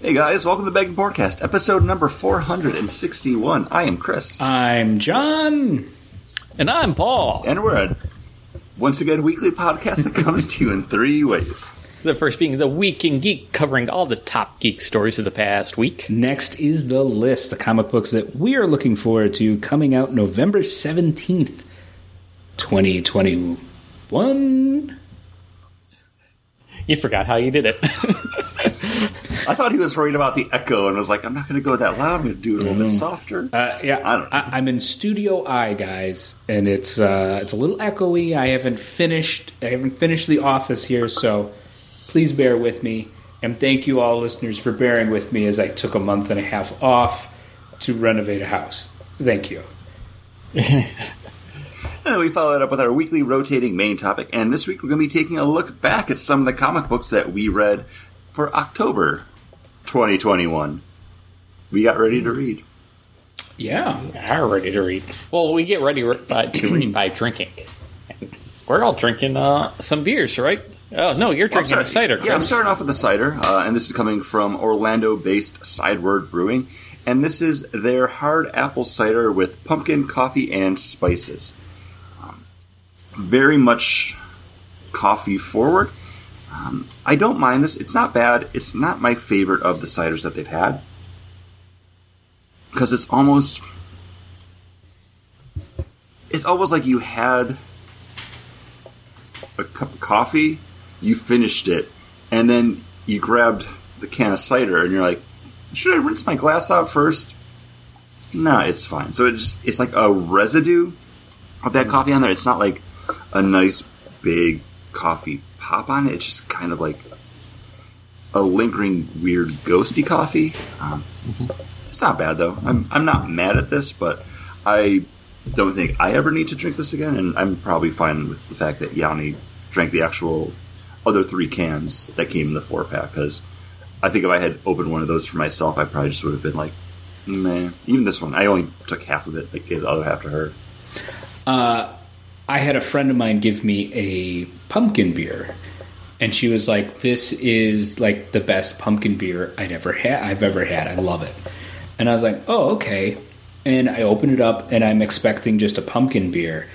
Hey guys, welcome to Begging Podcast, episode number 461. I am Chris. I'm John. And I'm Paul. And we're a once again weekly podcast that comes to you in three ways. The first being the Week in Geek, covering all the top geek stories of the past week. Next is the list, the comic books that we are looking forward to coming out November 17th, 2021. You forgot how you did it. I thought he was worried about the echo and was like, I'm not going to go that loud. I'm going to do it a little bit softer. Uh, yeah, I don't know. I, am in Studio I, guys, and it's uh, it's a little echoey. I haven't finished. I haven't finished the office here, so please bear with me. And thank you all listeners for bearing with me as I took a month and a half off to renovate a house. Thank you. And we follow it up with our weekly rotating main topic, and this week we're going to be taking a look back at some of the comic books that we read for October 2021. We got ready to read. Yeah. We are ready to read. Well, we get ready by, to read by drinking. We're all drinking uh, some beers, right? Oh no, you're Well, I'm drinking a starting- cider. Chris. Yeah, I'm starting off with a cider, uh, and this is coming from Orlando-based Sideward Brewing, and this is their hard apple cider with pumpkin, coffee, and spices. Um, very much coffee forward. Um, I don't mind this; it's not bad. It's not my favorite of the ciders that they've had because it's almost it's almost like you had a cup of coffee, you finished it, and then you grabbed the can of cider, and you're like, should I rinse my glass out first? No, it's fine. So it's just it's like a residue of that coffee on there. It's not like a nice big coffee pop on it. It's just kind of like a lingering weird ghosty coffee. Um, It's not bad though. I'm I'm not mad at this, but I don't think I ever need to drink this again, and I'm probably fine with the fact that Yanni drank the actual other three cans that came in the four pack. Because I think if I had opened one of those for myself, I probably just would have been like, man. Even this one, I only took half of it. Like gave the other half to her. Uh, I had a friend of mine give me a pumpkin beer, and she was like, "This is like the best pumpkin beer I'd ever had. I've ever had. I love it." And I was like, "Oh, okay." And I open it up, and I'm expecting just a pumpkin beer,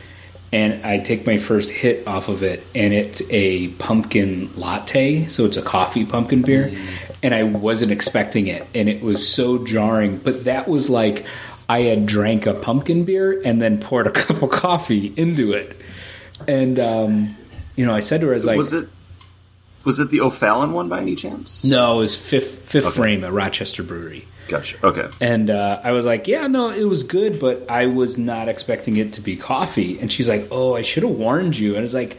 and I take my first hit off of it, and it's a pumpkin latte, so it's a coffee pumpkin beer, mm. and I wasn't expecting it, and it was so jarring. But that was like. I had drank a pumpkin beer and then poured a cup of coffee into it. And um, you know, I said to her, "I was like, was it was it the O'Fallon one by any chance? no, it was Fifth Fifth Okay. Frame at Rochester Brewery." Gotcha. Okay. And uh, I was like, "Yeah, no, it was good, but I was not expecting it to be coffee." And she's like, "Oh, I should have warned you." And I was like,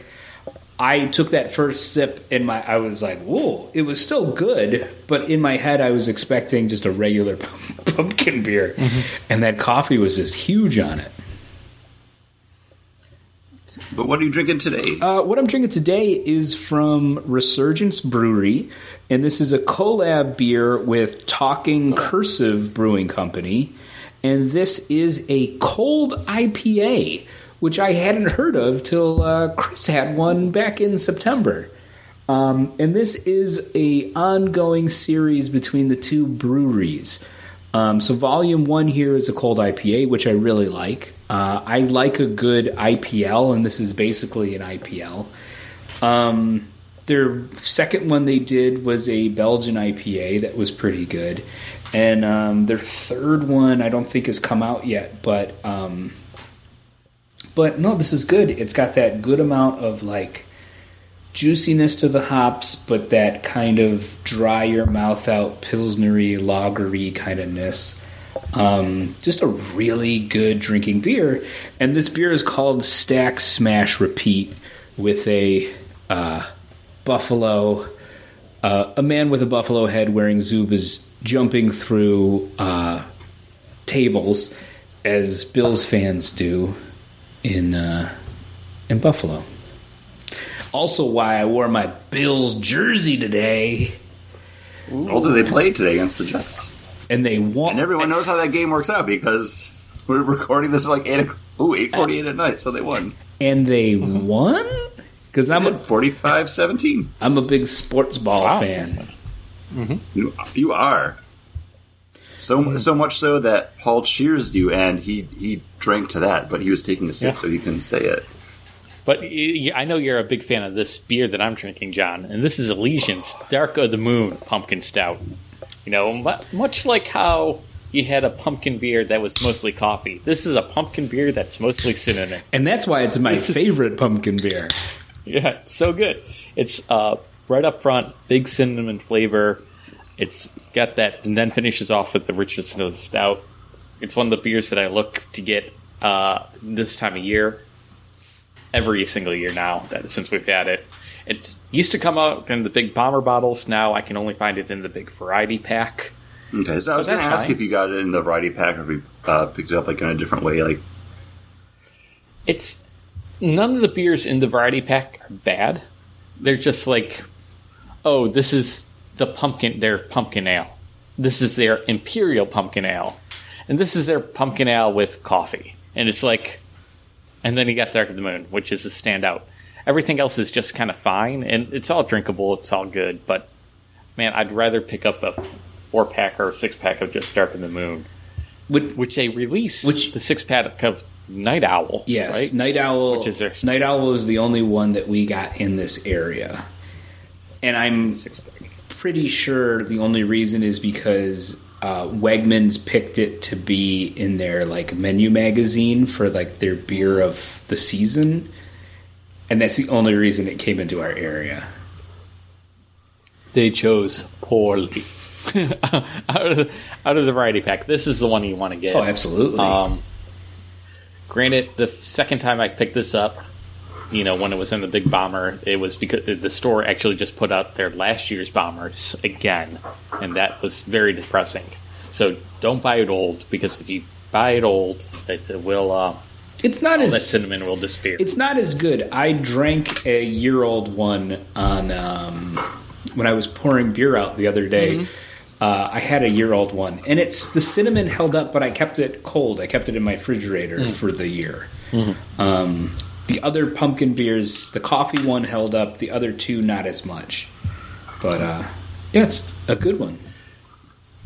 I took that first sip and my I was like, "Whoa!" It was still good, but in my head, I was expecting just a regular pumpkin beer, and that coffee was just huge on it. But what are you drinking today? Uh, what I'm drinking today is from Resurgence Brewery, and this is a collab beer with Talking Cursive Brewing Company, and this is a cold IPA, which I hadn't heard of till uh, Chris had one back in September. Um, and this is a ongoing series between the two breweries. Um, so volume one here is a cold IPA, which I really like. Uh, I like a good IPL, and this is basically an IPL. Um, their second one they did was a Belgian IPA that was pretty good, and um, their third one I don't think has come out yet, but um, but no, this is good. It's got that good amount of like juiciness to the hops, but that kind of dry your mouth out pilsnery, lagery kind of ness. Um, just a really good drinking beer, and this beer is called Stack Smash Repeat with a uh, buffalo, uh, a man with a buffalo head wearing Zubaz jumping through uh, tables as Bills fans do in uh, in Buffalo. Also, why I wore my Bills jersey today, Also, they played today against the Jets. and they won. And everyone knows how that game works out because we're recording this at like 8 o'clock. Ooh, 8.48 at night, so they won. and they won because I'm a 45-17. I'm a big sports ball Wow. fan. You you are. So so much so that Paul cheers you, and he he drank to that, but he was taking a sip, Yeah. so he couldn't say it. But I know you're a big fan of this beer that I'm drinking, John, and this is Elysian's Dark of the Moon Pumpkin Stout. You know, much like how you had a pumpkin beer that was mostly coffee, this is a pumpkin beer that's mostly cinnamon. And that's why it's my This is- favorite pumpkin beer. Yeah, it's so good. It's uh, right up front, big cinnamon flavor. It's got that, and then finishes off with the richness of the stout. It's one of the beers that I look to get uh, this time of year, every single year now. That since we've had it, It used to come out in the big bomber bottles. Now I can only find it in the big variety pack. Okay, so I was going to ask fine. if you got it in the variety pack, or if you uh, picked it up like in a different way. Like, It's none of the beers in the variety pack are bad. They're just like, oh, this is the pumpkin, their pumpkin ale. This is their imperial pumpkin ale, and this is their pumpkin ale with coffee. And it's like, and then you got Dark of the Moon, which is a standout. Everything else is just kind of fine, and it's all drinkable. It's all good, but man, I'd rather pick up a four pack or a six pack of just Dark of the Moon, Which, which they release. Which- the six pack of Night Owl. yes, right? Night Owl. Which is their- Night Owl is the only one that we got in this area, and I'm Six pack. Pretty sure the only reason is because uh, Wegmans picked it to be in their like menu magazine for like their beer of the season, and that's the only reason it came into our area. they chose poorly out of the, out of the variety pack. This is the one you want to get. Oh, absolutely. Um, granted, the second time I picked this up, you know, when it was in the big bomber, it was because the store actually just put out their last year's bombers again, and that was very depressing. So don't buy it old because if you buy it old, it will uh, it's not all that as cinnamon will disappear. it's not as good. I drank a year old one on um, when I was pouring beer out the other day. Uh, I had a year old one, and it's the cinnamon held up, but I kept it cold. I kept it in my refrigerator for the year. Um, the other pumpkin beers, the coffee one held up. The other two, not as much. But uh, yeah, it's a good one.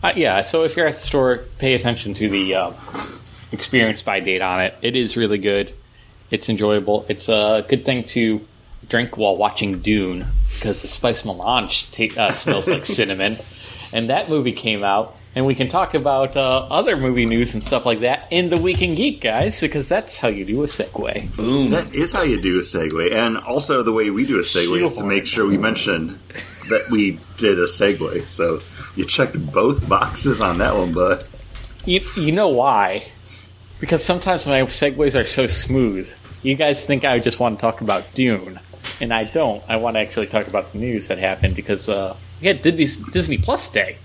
Uh, yeah, so if you're at the store, pay attention to the uh, experience by date on it. It is really good. It's enjoyable. It's a good thing to drink while watching Dune because the spice melange ta- uh, smells like cinnamon. And that movie came out, and we can talk about uh, other movie news and stuff like that in the Week in Geek, guys, because that's how you do a segue. Boom. that is how you do a segue, and also the way we do a segue is to make sure we mention that we did a segue. So you checked both boxes on that one, bud. You, you know why? Because sometimes my segues are so smooth, you guys think I just want to talk about Dune, and I don't. I want to actually talk about the news that happened because uh, we had Disney, Disney Plus Day.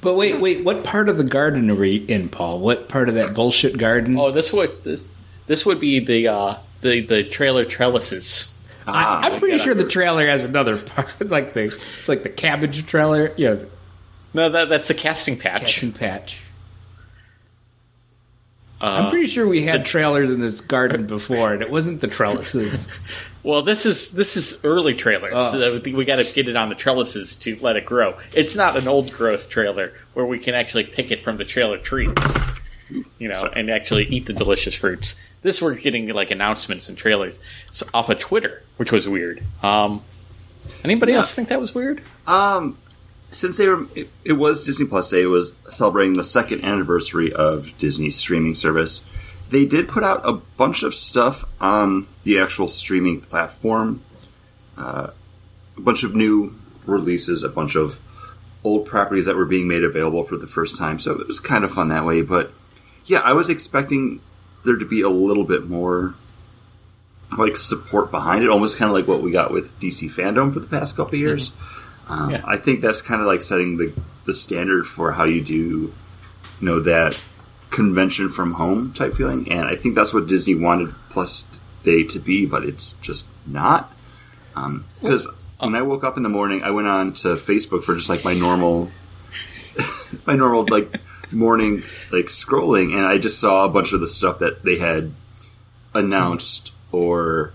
But wait, wait. What part of the garden are we in, Paul? What part of that bullshit garden? Oh, this would this, this would be the uh, the the trailer trellises. Ah, I, I'm pretty sure the trailer has another part. It's like the it's like the cabbage trailer. Yeah, No, that that's the casting patch. Captain Patch. Uh, I'm pretty sure we had trailers in this garden before, and it wasn't the trellises. Well, this is this is early trailers. Oh. So I think we got to get it on the trellises to let it grow. It's not an old growth trailer where we can actually pick it from the trailer trees, you know, and actually eat the delicious fruits. This we're getting like announcements and trailers so, off of Twitter, which was weird. Um, anybody Yeah. else think that was weird? Um, since they were, it, it was Disney Plus Day. It was celebrating the second anniversary of Disney's streaming service. They did put out a bunch of stuff on the actual streaming platform. Uh, a bunch of new releases, a bunch of old properties that were being made available for the first time. So it was kind of fun that way. But yeah, I was expecting there to be a little bit more like support behind it, almost kind of like what we got with DC fandom for the past couple of years. Um, Yeah. I think that's kind of like setting the the standard for how you do, you know, that convention from home type feeling, and I think that's what Disney wanted Plus Day to be, but it's just not. Um, because when I woke up in the morning, I went on to Facebook for just like my normal, my normal like morning like scrolling, and I just saw a bunch of the stuff that they had announced or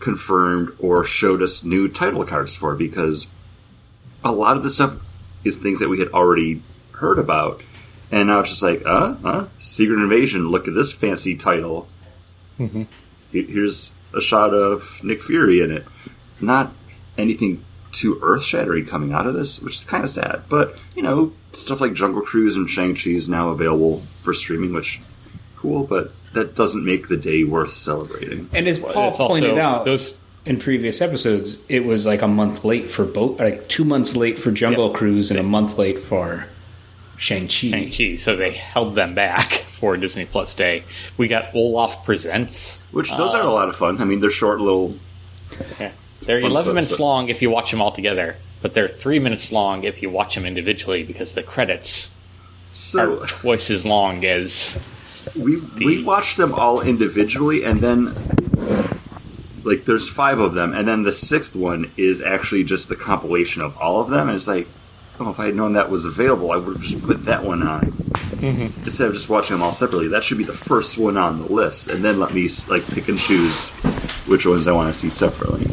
confirmed or showed us new title cards for because a lot of the stuff is things that we had already heard about. And now it's just like, uh, uh, Secret Invasion. Look at this fancy title. Mm-hmm. Here's a shot of Nick Fury in it. Not anything too earth shattering coming out of this, which is kind of sad. But you know, stuff like Jungle Cruise and Shang Chi is now available for streaming, which cool. But that doesn't make the day worth celebrating. And as Paul It's pointed also out those in previous episodes, it was like a month late for both, like two months late for Jungle Cruise and a month late for Shang Chi. Shang-Chi, so they held them back for Disney Plus Day. We got Olaf Presents. Which those are a lot of fun. I mean, they're short little. Yeah. They're 11 clips, minutes but- long if you watch them all together, but they're 3 minutes long if you watch them individually because the credits So are twice as long as. we we watched them all individually, and then like there's five of them, and then the sixth one is actually just the compilation of all of them. And it's like, oh, if I had known that was available, I would have just put that one on instead of just watching them all separately. That should be the first one on the list, and then let me like pick and choose which ones I want to see separately.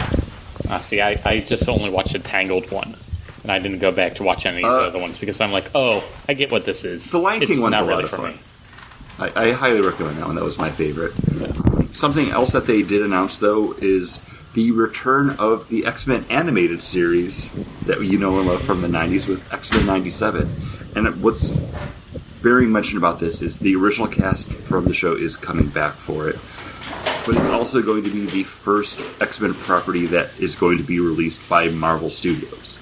Uh, see, I, I just only watched the Tangled one. And I didn't go back to watch any of Uh, the other ones because I'm like, oh, I get what this is. The Lion It's King one's not a lot really of for fun. me. I, I highly recommend that one. That was my favorite. Something else that they did announce, though, is the return of the X Men animated series that you know and love from the 90s with X Men 97. And what's bearing mention about this is the original cast from the show is coming back for it. But it's also going to be the first X Men property that is going to be released by Marvel Studios.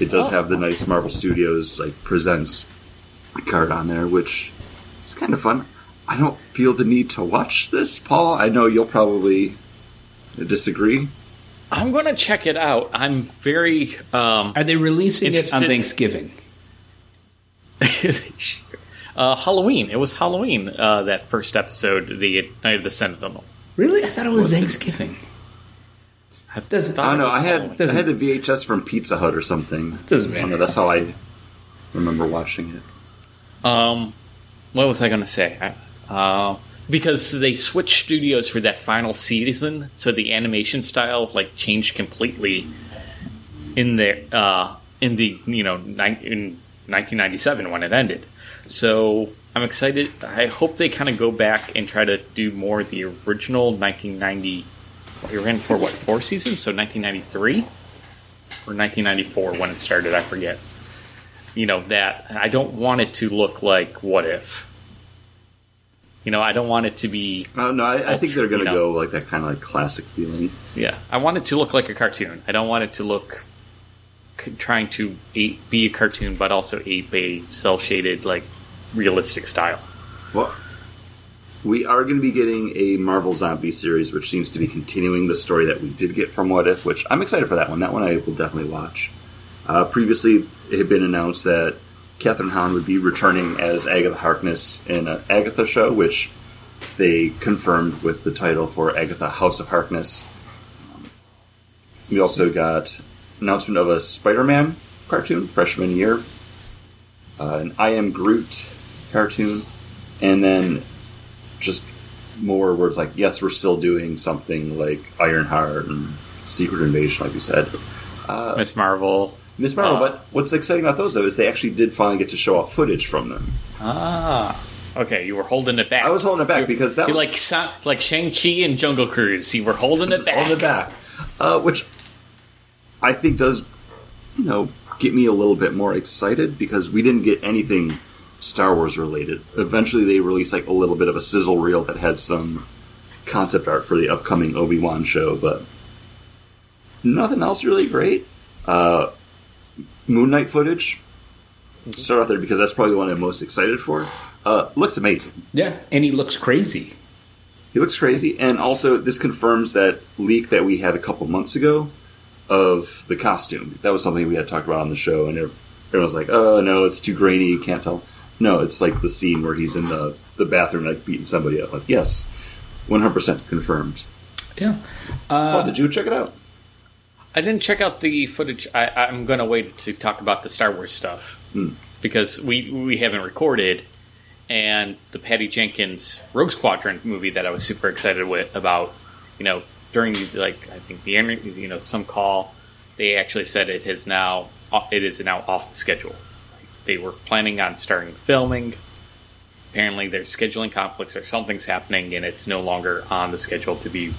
It does Oh. have the nice Marvel Studios like presents card on there, which is kind of fun. I don't feel the need to watch this, Paul. I know you'll probably disagree. I'm going to check it out. I'm very. Um, Are they releasing it on Thanksgiving? uh, Halloween. It was Halloween, uh, that first episode, the Night of the Sentinel. Really? I thought it was Thanksgiving. Does, I don't know. I had I Doesn't- had the VHS from Pizza Hut or something. Doesn't I don't matter. know, that's how I remember watching it. Um, what was I going to say? I- Uh, because they switched studios for that final season, so the animation style like changed completely in there. Uh, in the you know ni- in 1997 when it ended. So I'm excited. I hope they kind of go back and try to do more the original 1990. We ran for what four seasons? So 1993 or 1994 when it started. I forget you know that I don't want it to look like what if. You know, I don't want it to be Oh no, I, I think they're going to You know. go like that kind of like classic feeling. yeah. I want it to look like a cartoon. I don't want it to look c- trying to be a cartoon, but also ape a cell shaded like realistic style. Well, we are going to be getting a Marvel Zombie series, which seems to be continuing the story that we did get from What If, which I'm excited for that one. That one I will definitely watch. Uh, previously, it had been announced that Kathryn Hahn would be returning as Agatha Harkness in an Agatha show, which they confirmed with the title for Agatha House of Harkness. We also got announcement of a Spider-Man cartoon, freshman year, uh, an I Am Groot cartoon, and then just more words like, yes, we're still doing something like Ironheart and Secret Invasion, like you said. Uh, Miss Marvel. Miss Marvel, Uh, but what's exciting about those, though, is they actually did finally get to show off footage from them. Ah. Okay, you were holding it back. I was holding it back You- because that was like like Shang Chi and Jungle Cruise. You were holding it back. on the back, uh, which I think does, you know, get me a little bit more excited because we didn't get anything Star Wars related. Eventually, they released like a little bit of a sizzle reel that had some concept art for the upcoming Obi Wan show, but nothing else really great. Uh, Moon Knight footage. Start out there because that's probably the one I'm most excited for. Uh, looks amazing. Yeah, and he looks crazy. He looks crazy, and also this confirms that leak that we had a couple months ago of the costume. That was something we had talked about on the show, and everyone was like, "Oh no, it's too grainy, you can't tell." No, it's like the scene where he's in the the bathroom like beating somebody up. Like, yes, one hundred percent confirmed. Yeah. Uh, did you check it out? I didn't check out the footage. I, I'm going to wait to talk about the Star Wars stuff Hmm. because we we haven't recorded, and the Patty Jenkins Rogue Squadron movie that I was super excited with about. You know, during like I think the you know some call, they actually said it has now it is now off the schedule. They were planning on starting filming. Apparently, there's scheduling conflicts or something's happening, and it's no longer on the schedule to be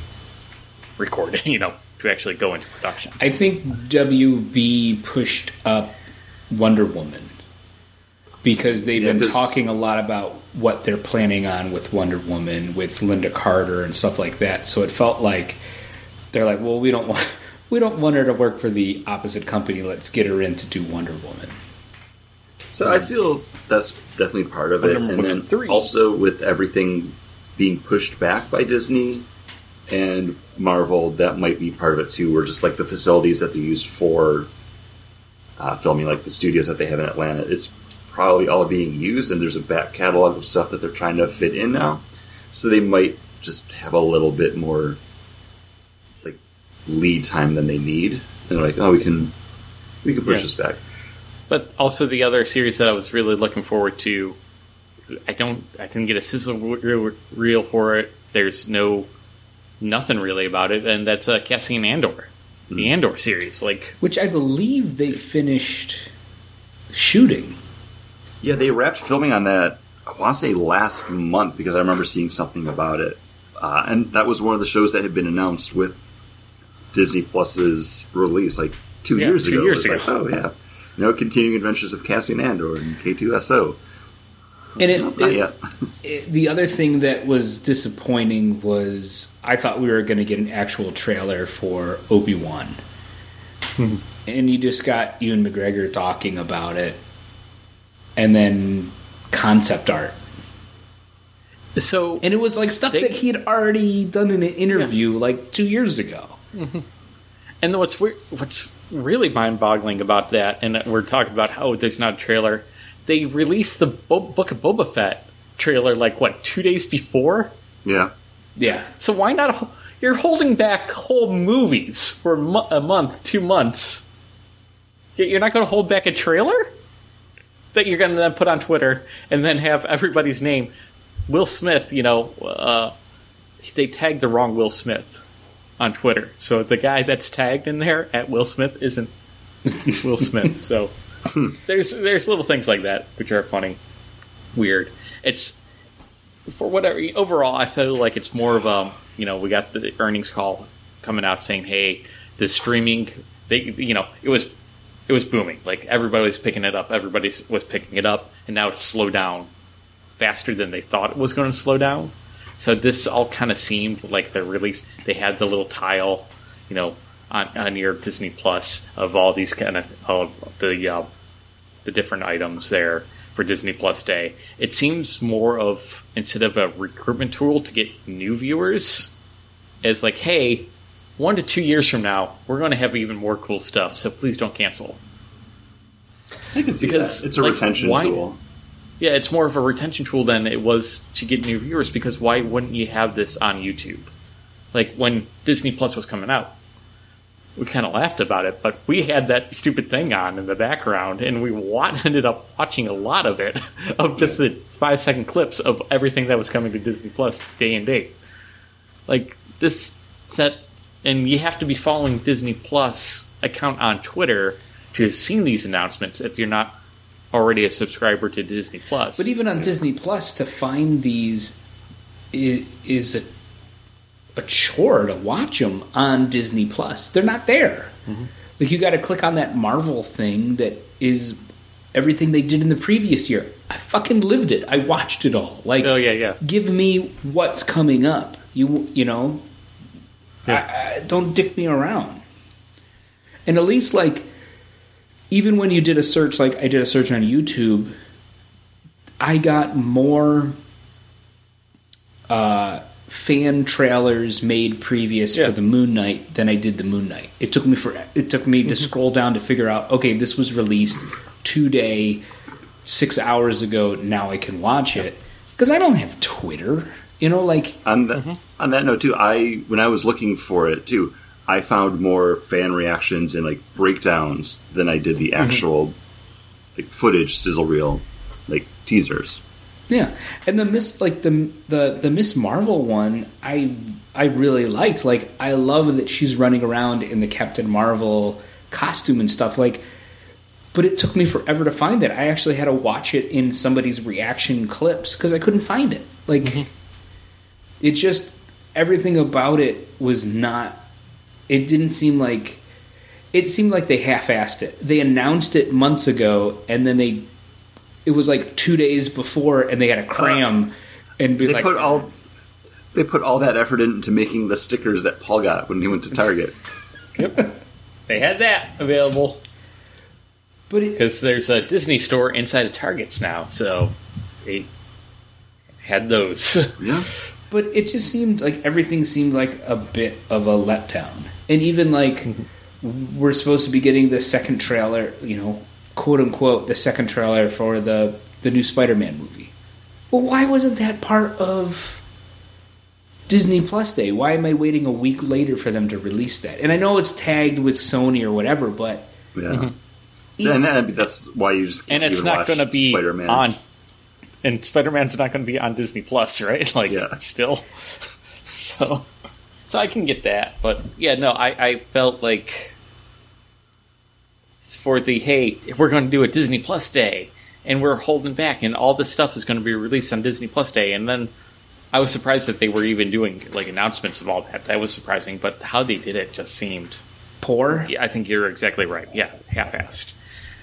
recorded. You know, to actually go into production. I think WB pushed up Wonder Woman because they've Yeah, been 'cause- talking a lot about what they're planning on with Wonder Woman, with Lynda Carter and stuff like that. So it felt like they're like, well, we don't want we don't want her to work for the opposite company. Let's get her in to do Wonder Woman. So I feel that's definitely part of it, Wonder and Woman then 3. also with everything being pushed back by Disney and Marvel, that might be part of it too. Where just like the facilities that they use for uh, filming, like the studios that they have in Atlanta, it's probably all being used, and there's a back catalog of stuff that they're trying to fit in now. So they might just have a little bit more like lead time than they need. And they're like, oh, we can we can push Yeah. this back. But also the other series that I was really looking forward to, I don't, I didn't get a sizzle reel, reel for it. There's no, nothing really about it, and that's uh, Cassian Andor, the Andor series. Like, Which I believe they finished shooting. Yeah, they wrapped filming on that. I want to say last month because I remember seeing something about it, uh, and that was one of the shows that had been announced with Disney Plus's release like two Yeah, years two ago. years it was ago. like, oh yeah, you know, continuing adventures of Cassian Andor and K2SO. And it, No, not it- yet. it- the other thing that was disappointing was I thought we were going to get an actual trailer for Obi Wan, hmm. and you just got Ewan McGregor talking about it, and then concept art, so and it was like stuff They- that he had already done in an interview like two years ago. Mm-hmm. And what's weird, what's really mind-boggling about that, and we're talking about how there's not a trailer. They released the Bo- Book of Boba Fett trailer like what two days before. Yeah, Yeah, So why not? You're holding back whole movies for a month, two months. You're not going to hold back a trailer that you're going to then put on Twitter and then have everybody's name. Will Smith, you know, uh, they tagged the wrong Will Smith on Twitter. So the guy that's tagged in there at Will Smith isn't Will Smith. So there's there's little things like that which are funny, weird. It's for whatever overall, I feel like it's more of a you know we got the earnings call coming out saying hey the streaming they you know it was it was booming like everybody was picking it up everybody was picking it up and now it's slowed down faster than they thought it was going to slow down so this all kind of seemed like the release they had the little tile you know on, on your Disney Plus of all these kind of of the uh, the different items there for Disney Plus Day. It seems more of instead of a recruitment tool to get new viewers, as like, hey, one to two years from now, we're going to have even more cool stuff. So please don't cancel. I can see Because, that. It's a like, retention why- tool. Yeah, it's more of a retention tool than it was to get new viewers. Because why wouldn't you have this on YouTube? Like when Disney Plus was coming out, we kind of laughed about it, but we had that stupid thing on in the background, and we wa- ended up watching a lot of it, of just the five second clips of everything that was coming to Disney Plus day and date. Like this set, and you have to be following Disney Plus account on Twitter to have seen these announcements if you're not already a subscriber to Disney Plus. But even on Disney Plus, to find these i- is a, a chore to watch them on Disney Plus. They're not there. Like you got to click on that Marvel thing that is everything they did in the previous year. I fucking lived it. I watched it all. Like, oh yeah, yeah. give me what's coming up. You you know, I, I, don't dick me around. And at least like, even when you did a search, like I did a search on YouTube, I got more uh, fan trailers made previous Yeah. for the Moon Knight than I did the Moon Knight. It took me for it took me to mm-hmm. scroll down to figure out. Okay, this was released today, six hours ago. Now I can watch it because I don't have Twitter. You know, like On that mm-hmm. on that note too, I when I was looking for it too, I found more fan reactions and like breakdowns than I did the mm-hmm. actual like footage sizzle reel like teasers. Yeah, and the Miss like the the the Miss Marvel one, I I really liked. Like I love that she's running around in the Captain Marvel costume and stuff. Like but it took me forever to find it. I actually had to watch it in somebody's reaction clips because I couldn't find it. Like, Mm-hmm. it just everything about it was not. It didn't seem like. It seemed like they half-assed it. They announced it months ago, and then they. It was like two days before, and they had to uh, cram and be They like, put all they put all that effort into making the stickers that Paul got when he went to Target. Yep. they had that available but because there's a Disney store inside of Targets now, so they had those. Yeah. But it just seemed like everything seemed like a bit of a letdown. And even like we're supposed to be getting the second trailer, you know, quote unquote, the second trailer for the the new Spider-Man movie. Well, why wasn't that part of Disney Plus Day? Why am I waiting a week later for them to release that? And I know it's tagged with Sony or whatever, but Yeah. Mm-hmm. And that, that's why you just and it's not going to be Spider-Man. on. And Spider Man's not going to be on Disney Plus, right? Like, Yeah. still. So, so I can get that, but yeah, no, I, I felt like for the hey, we're going to do a Disney Plus day, and we're holding back, and all this stuff is going to be released on Disney Plus day, and then I was surprised that they were even doing like announcements of all that. That was surprising, but how they did it just seemed poor. yeah, I think you're exactly right. Yeah, half-assed.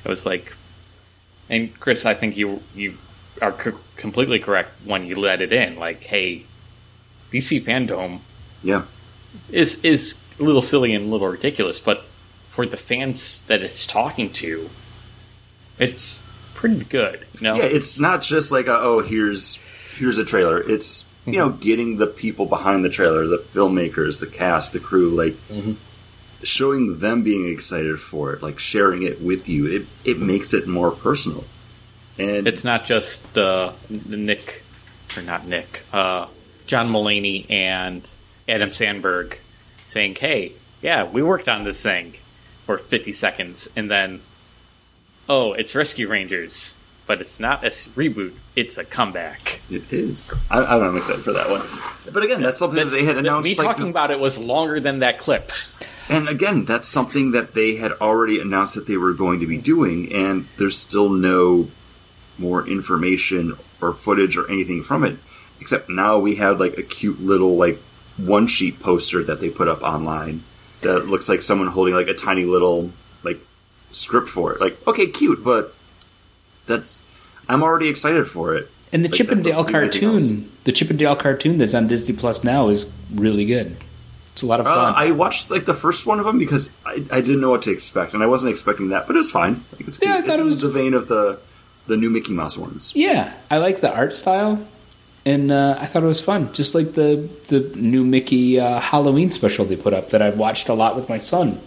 It was like, and Chris, I think you you are c- completely correct when you let it in. Like, hey, DC fandom Yeah. is is a little silly and a little ridiculous, but for the fans that it's talking to, it's pretty good. You know? Yeah, it's not just like a, oh here's here's a trailer. It's you know getting the people behind the trailer, the filmmakers, the cast, the crew, like showing them being excited for it, like sharing it with you. It it makes it more personal. And It's not just uh, Nick, or not Nick, uh, John Mulaney and Adam Samberg saying, "Hey, yeah, we worked on this thing for 50 seconds, and then, oh, it's Rescue Rangers, but it's not a reboot; it's a comeback." it is. I, I don't know, I'm excited for that one. But again, that's something that they had announced. Me like, talking about it was longer than that clip. And again, that's something that they had already announced that they were going to be doing, and there's still no more information or footage or anything from it. Except now we have like a cute little like one sheet poster that they put up online that looks like someone holding like a tiny little like script for it. Like, okay, cute, but that's I'm already excited for it. And the Like, Chip and Dale doesn't do anything else. cartoon, the Chip and Dale cartoon that's on Disney Plus now is really good. It's a lot of Uh, fun. I watched like the first one of them because I, I didn't know what to expect, and I wasn't expecting that, but it was fine. Like, it's Yeah, I cute. thought It's it in was- the vein of the the new Mickey Mouse ones. yeah, I like the art style, and uh, I thought it was fun. Just like the the new Mickey uh, Halloween special they put up that I've watched a lot with my son.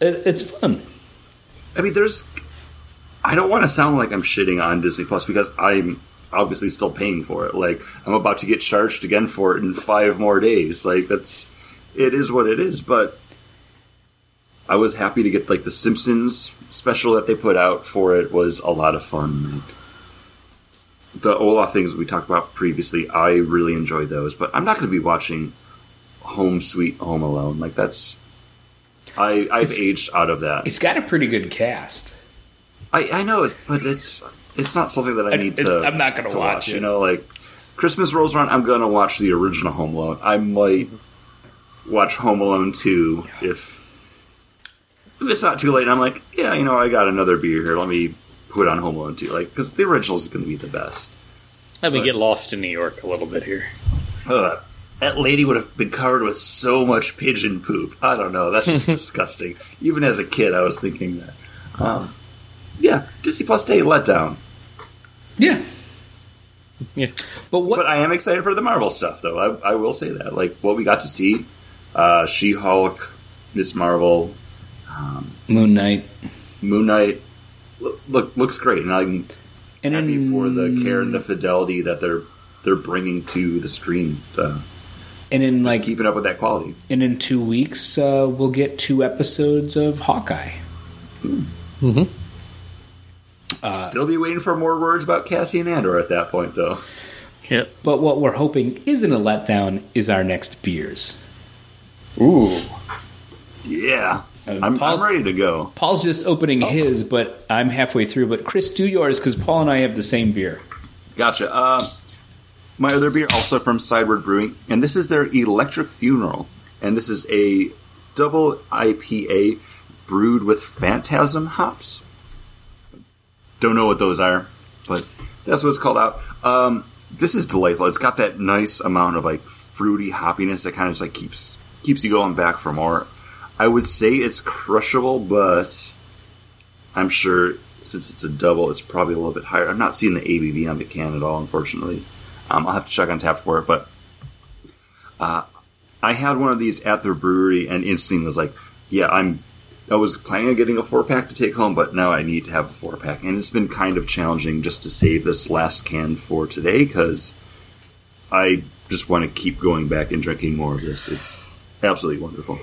It, it's fun. I mean, there's. I don't want to sound like I'm shitting on Disney Plus because I'm obviously still paying for it. Like I'm about to get charged again for it in five more days. Like that's it is what it is. But I was happy to get like the Simpsons special that they put out for it was a lot of fun. Like the Olaf things we talked about previously, I really enjoy those. But I'm not going to be watching Home Sweet Home Alone. Like that's. I, I've aged out of that. It's got a pretty good cast. I, I know it, but it's it's not something that I need it's- to. I'm not gonna to watch it. You know, like Christmas rolls around, I'm gonna watch the original Home Alone. I might mm-hmm. watch Home Alone two if if it's not too late. And I'm like, yeah, you know, I got another beer here. Let me put on Home Alone two, like because the original is going to be the best. Let me But- get lost in New York a little bit here. Ugh. that lady would have been covered with so much pigeon poop. I don't know. That's just disgusting. Even as a kid, I was thinking that. Um, yeah, Disney Plus Day letdown. Yeah, Yeah. but what? But I am excited for the Marvel stuff, though. I, I will say that. Like what we got to see, uh, She Hulk, Miss Marvel, um, Moon Knight, Moon Knight, look, look looks great, and I'm and happy in, for the care and the fidelity that they're they're bringing to the screen. Uh, and in like like keeping up with that quality. and in two weeks uh, we'll get two episodes of Hawkeye. Uh, Still be waiting for more words about Cassian Andor at that point, though. Yep. But what we're hoping isn't a letdown is our next beers. Ooh. Yeah, I'm, I'm ready to go. Paul's just opening his, but I'm halfway through. But Chris, do yours because Paul and I have the same beer. Gotcha. Uh, my other beer, also from Sideward Brewing, and this is their Electric Funeral, and this is a double IPA brewed with Phantasm hops. Don't know what those are, but that's what it's called out. Um, this is delightful. It's got that nice amount of like fruity hoppiness that kind of just like keeps keeps you going back for more. I would say it's crushable, but I'm sure since it's a double, it's probably a little bit higher. I'm not seeing the ABV on the can at all, unfortunately. Um, I'll have to check on tap for it, but uh, I had one of these at the brewery and instantly was like, yeah, I'm. I was planning on getting a four pack to take home, but now I need to have a four pack, and it's been kind of challenging just to save this last can for today because I just want to keep going back and drinking more of this. It's absolutely wonderful.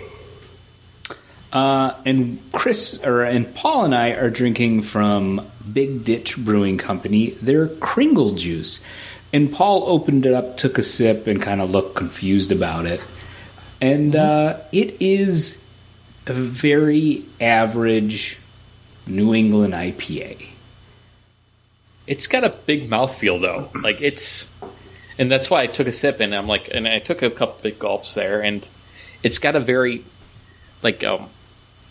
Uh, and Chris or and Paul and I are drinking from Big Ditch Brewing Company. Their Kringle juice. And Paul opened it up, took a sip, and kind of looked confused about it. And uh, it is a very average New England IPA. It's got a big mouthfeel though. Like it's, and that's why I took a sip and I'm like, and I took a couple big gulps there, and it's got a very, like, um,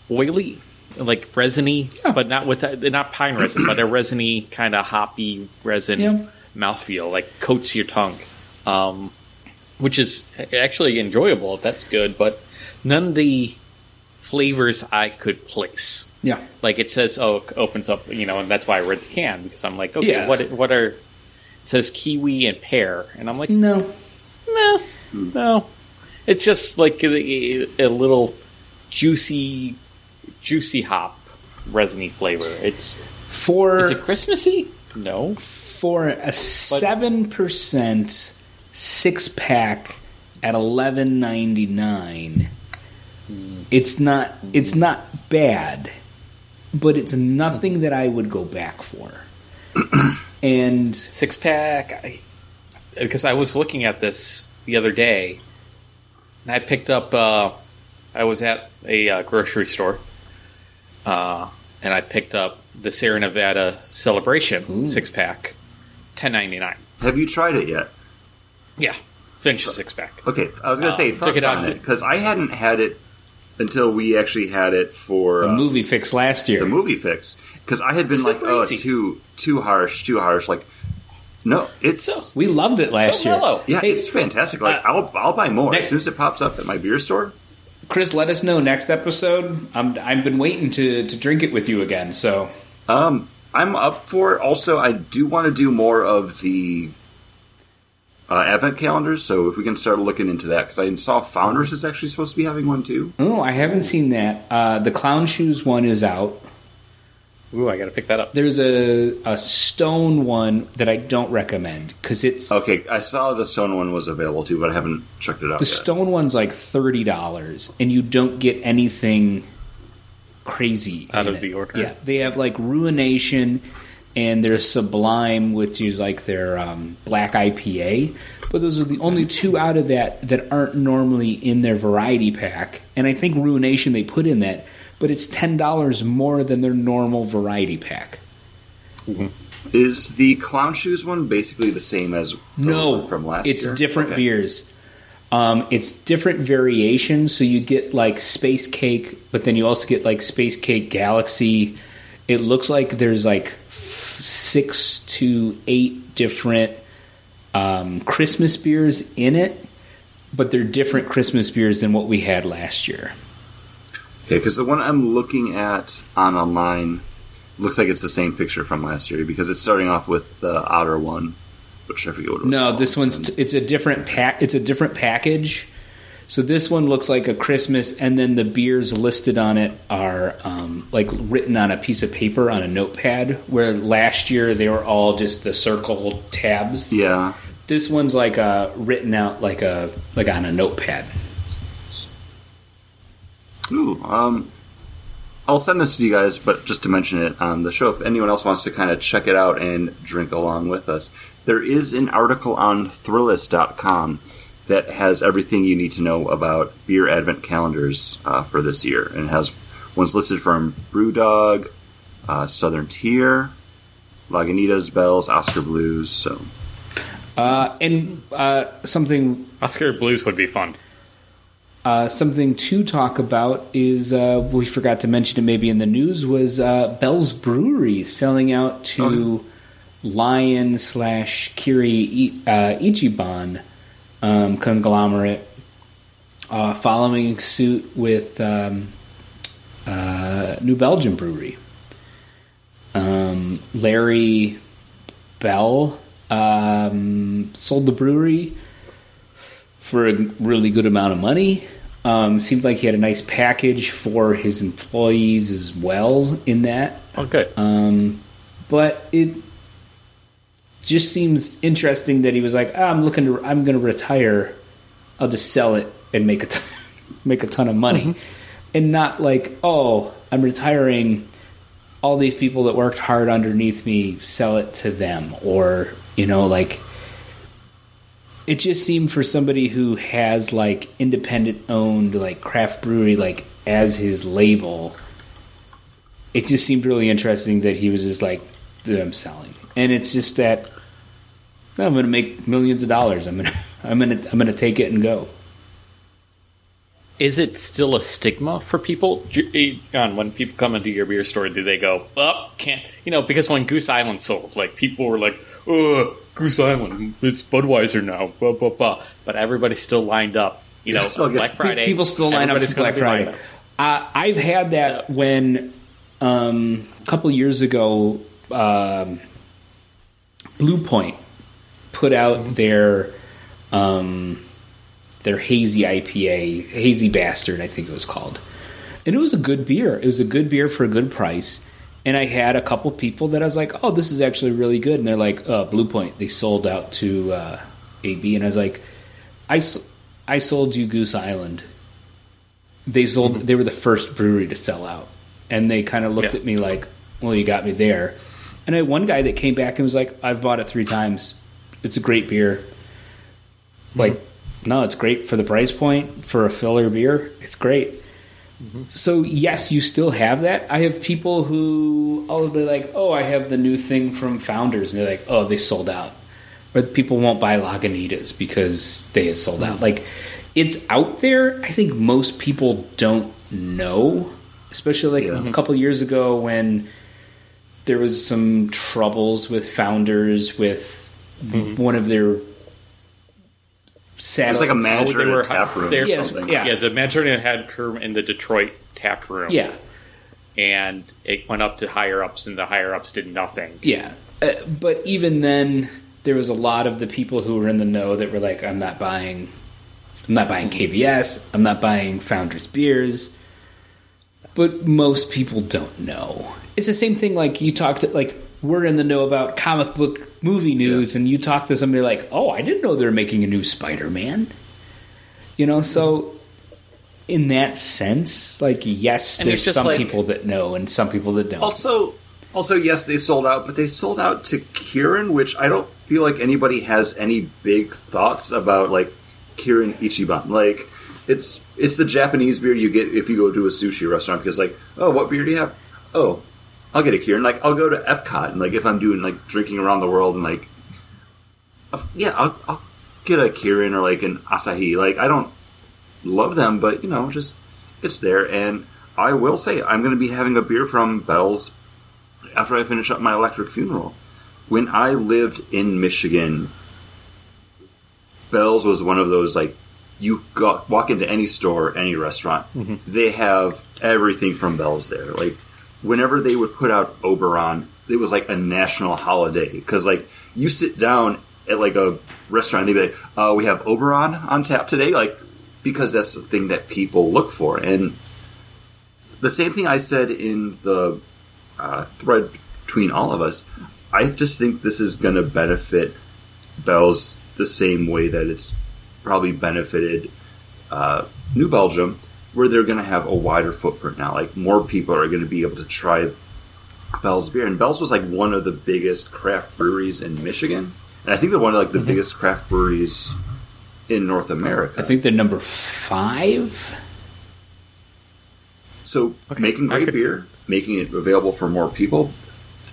oily, like resiny, Yeah. but not with that, not pine resin, but a resiny kind of hoppy resin Yeah. mouthfeel, like coats your tongue, um, which is actually enjoyable. if That's good, but none of the flavors I could place. Yeah. Like it says, oh, it opens up, you know, and that's why I read the can because I'm like, okay, Yeah. what what are? It says kiwi and pear, and I'm like, No. no, no, it's just like a, a little juicy, juicy hop, resiny flavor. It's For is it Christmassy? No, for a seven percent six pack at eleven ninety nine, it's not it's not bad, but it's nothing that I would go back for. and six pack. I, because I was looking at this the other day, and I picked up. Uh, I was at a uh, grocery store, uh, and I picked up the Sierra Nevada Celebration six pack, ten ninety nine. Have you tried it yet? Yeah, finish the six pack. Okay, I was going to Uh, say took thoughts it out on to- it because I hadn't had it until we actually had it for the uh, movie fix last year. the movie fix because I had been like, Super oh, easy. too too harsh, too harsh. Like, no, it's So- we loved it last so year. mellow. yeah, Hey, it's fantastic. Like, uh, I'll I'll buy more next- as soon as it pops up at my beer store. Chris, let us know next episode. I'm, I've been waiting to, to drink it with you again. So Um, I'm up for it. Also, I do want to do more of the uh, advent calendars. So if we can start looking into that, because I saw Founders is actually supposed to be having one too. oh, I haven't seen that. Uh, the clown shoes one is out. Ooh, I got to pick that up. There's a, a stone one that I don't recommend because it's Okay, I saw the Stone one was available too, but I haven't checked it out the yet. stone one's like thirty dollars, and you don't get anything crazy Out of it. the order. Yeah, they have like ruination, and there's sublime, which is like their um, black IPA. But those are the only two out of that that aren't normally in their variety pack. And I think ruination they put in that, but it's ten dollars more than their normal variety pack. Is the Clown Shoes one basically the same as the No, one from last year? it's year? different Okay. beers. Um, it's different variations. So you get like Space Cake, but then you also get like Space Cake Galaxy. It looks like there's like f- six to eight different um, Christmas beers in it, but they're different Christmas beers than what we had last year. Okay, because the one I'm looking at on online looks like it's the same picture from last year because it's starting off with the outer one, which I forget what it was. No, this one's And- it's a different pack. It's a different package. So this one looks like a Christmas, and then the beers listed on it are um, like written on a piece of paper on a notepad. Where last year they were all just the circle tabs. yeah. This one's like uh, written out like a like on a notepad. Ooh, um, I'll send this to you guys, but just to mention it on the show, if anyone else wants to kind of check it out and drink along with us, there is an article on Thrillist.com that has everything you need to know about beer advent calendars uh, for this year, and it has One's listed from Brewdog, uh, Southern Tier, Lagunitas, Bells, Oskar Blues. So Uh, and uh, something Oskar Blues would be fun. Uh, something to talk about is uh, we forgot to mention it maybe in the news was uh, Bell's Brewery selling out to Lion slash Kiri uh, Ichiban um, conglomerate, uh, following suit with um, uh, New Belgium Brewery. Um, Larry Bell um, sold the brewery for a really good amount of money. Um, seemed like he had a nice package for his employees as well in that. Okay. Um, but it just seems interesting that he was like, "Ah, "I'm looking to, I'm going to retire. I'll just sell it and make a make a ton of money," and not like, "Oh, I'm retiring. All these people that worked hard underneath me, sell it to them," or you know, like it just seemed for somebody who has like independent owned like craft brewery like as his label it just seemed really interesting that he was just like "Dude, i'm selling and it's just that i'm gonna make millions of dollars i'm gonna i'm gonna i'm gonna take it and go Is it still a stigma for people? Eh, John, when people come into your beer store, do they go, "Oh, can't," you know? Because when Goose Island sold, like people were like, "Oh, Goose Island, it's Budweiser now," blah blah blah. But everybody's still lined up. You know, Yeah, still get- Black Friday. people still line up for black gonna be lined friday uh, i've had that So- when um, a couple years ago um, blue point put out their um, their hazy IPA, hazy bastard, I think it was called, and it was a good beer. It was a good beer for a good price. And I had a couple people that I was like, "Oh, this is actually really good," and they're like, uh, "Blue Point, they sold out to uh, AB," and I was like, "I, I sold you Goose Island." They sold. They were the first brewery to sell out, and they kind of looked Yeah. at me like, "Well, you got me there." And I had one guy that came back and was like, "I've bought it three times. It's a great beer." Like, no, it's great for the price point for a filler beer. It's great. So yes, you still have that. I have people who oh they're like oh I have the new thing from Founders and they're like oh they sold out, but people won't buy Lagunitas because they had sold out. Like it's out there. I think most people don't know, especially like Yeah. a couple years ago when there was some troubles with Founders with mm-hmm. one of their It's satellites. like a manager in a were- tap room they're- or Yes, something. yeah. Yeah, the Manchurian had her in the Detroit tap room. yeah. and it went up to higher ups, and the higher ups did nothing. Yeah, uh, but even then, there was a lot of the people who were in the know that were like, "I'm not buying, I'm not buying KBS, I'm not buying Founders beers." But most people don't know. It's the same thing. Like you talked, to, like we're in the know about comic book movie news, and you talk to somebody like, "Oh, I didn't know they're making a new Spider-Man." You know, so in that sense, like yes, And there's some like- people that know and some people that don't. Also, also yes, they sold out, but they sold out to Kirin, which I don't feel like anybody has any big thoughts about, like Kirin Ichiban. Like it's it's the Japanese beer you get if you go to a sushi restaurant because, like, oh, what beer do you have? Oh, I'll get a Kirin. Like I'll go to Epcot and like if I'm doing like drinking around the world and like, yeah, I'll, I'll get a Kirin or like an Asahi. Like I don't love them, but you know, just it's there. And I will say, I'm going to be having a beer from Bell's after I finish up my electric funeral. When I lived in Michigan, Bell's was one of those like you got walk into any store, any restaurant, mm-hmm. they have everything from Bell's there. Like whenever they would put out Oberon, it was like a national holiday because like you sit down at like a restaurant, and they'd be like, uh, "We have Oberon on tap today," like because that's the thing that people look for. And the same thing I said in the uh, thread between all of us, I just think this is going to benefit Bell's the same way that it's probably benefited uh, New Belgium, where they're going to have a wider footprint now. Like more people are going to be able to try Bell's beer, and Bell's was like one of the biggest craft breweries in Michigan, and I think they're one of like the mm-hmm. biggest craft breweries in North America. I think they're number five. So making great could- beer, making it available for more people.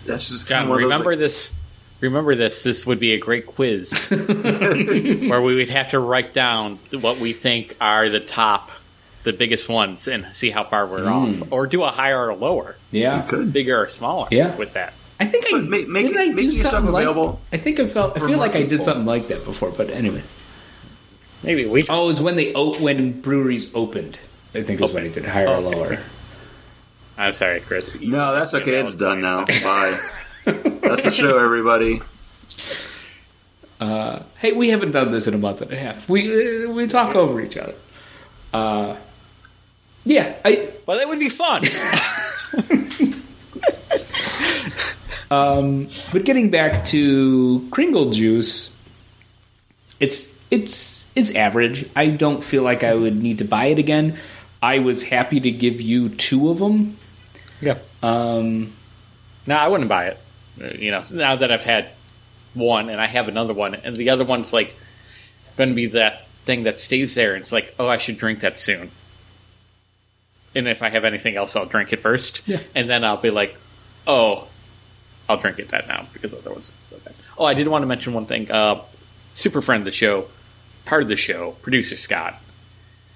That's just kind of one of those, remember like- this. Remember this. This would be a great quiz where we would have to write down what we think are the top, the biggest ones, and see how far we're off, or do a higher or lower, Yeah. Could. bigger or smaller. Yeah. with that. I think I But ma- make didn't it- I do making yourself something like. available I think I felt. I feel more like I did something like that before. But anyway. Maybe we. Oh, it was when they o- when breweries opened. I think it was when I did higher or Okay. lower. I'm sorry, Chris. No, that's okay. It's done now. Bye. That's the show, everybody. Uh, hey, we haven't done this in a month and a half. We uh, we talk over each other. Uh, yeah, I Well, that would be fun. But getting back to Kringle juice, it's it's it's average. I don't feel like I would need to buy it again. I was happy to give you two of them. yeah. Um, No, I wouldn't buy it. Uh, You know, now that I've had one and I have another one, and the other one's like going to be that thing that stays there. And it's like, oh, I should drink that soon. And if I have anything else, I'll drink it first. Yeah. And then I'll be like, oh, I'll drink it that now because otherwise. Oh, I did want to mention one thing. Uh, super friend of the show, part of the show, producer Scott.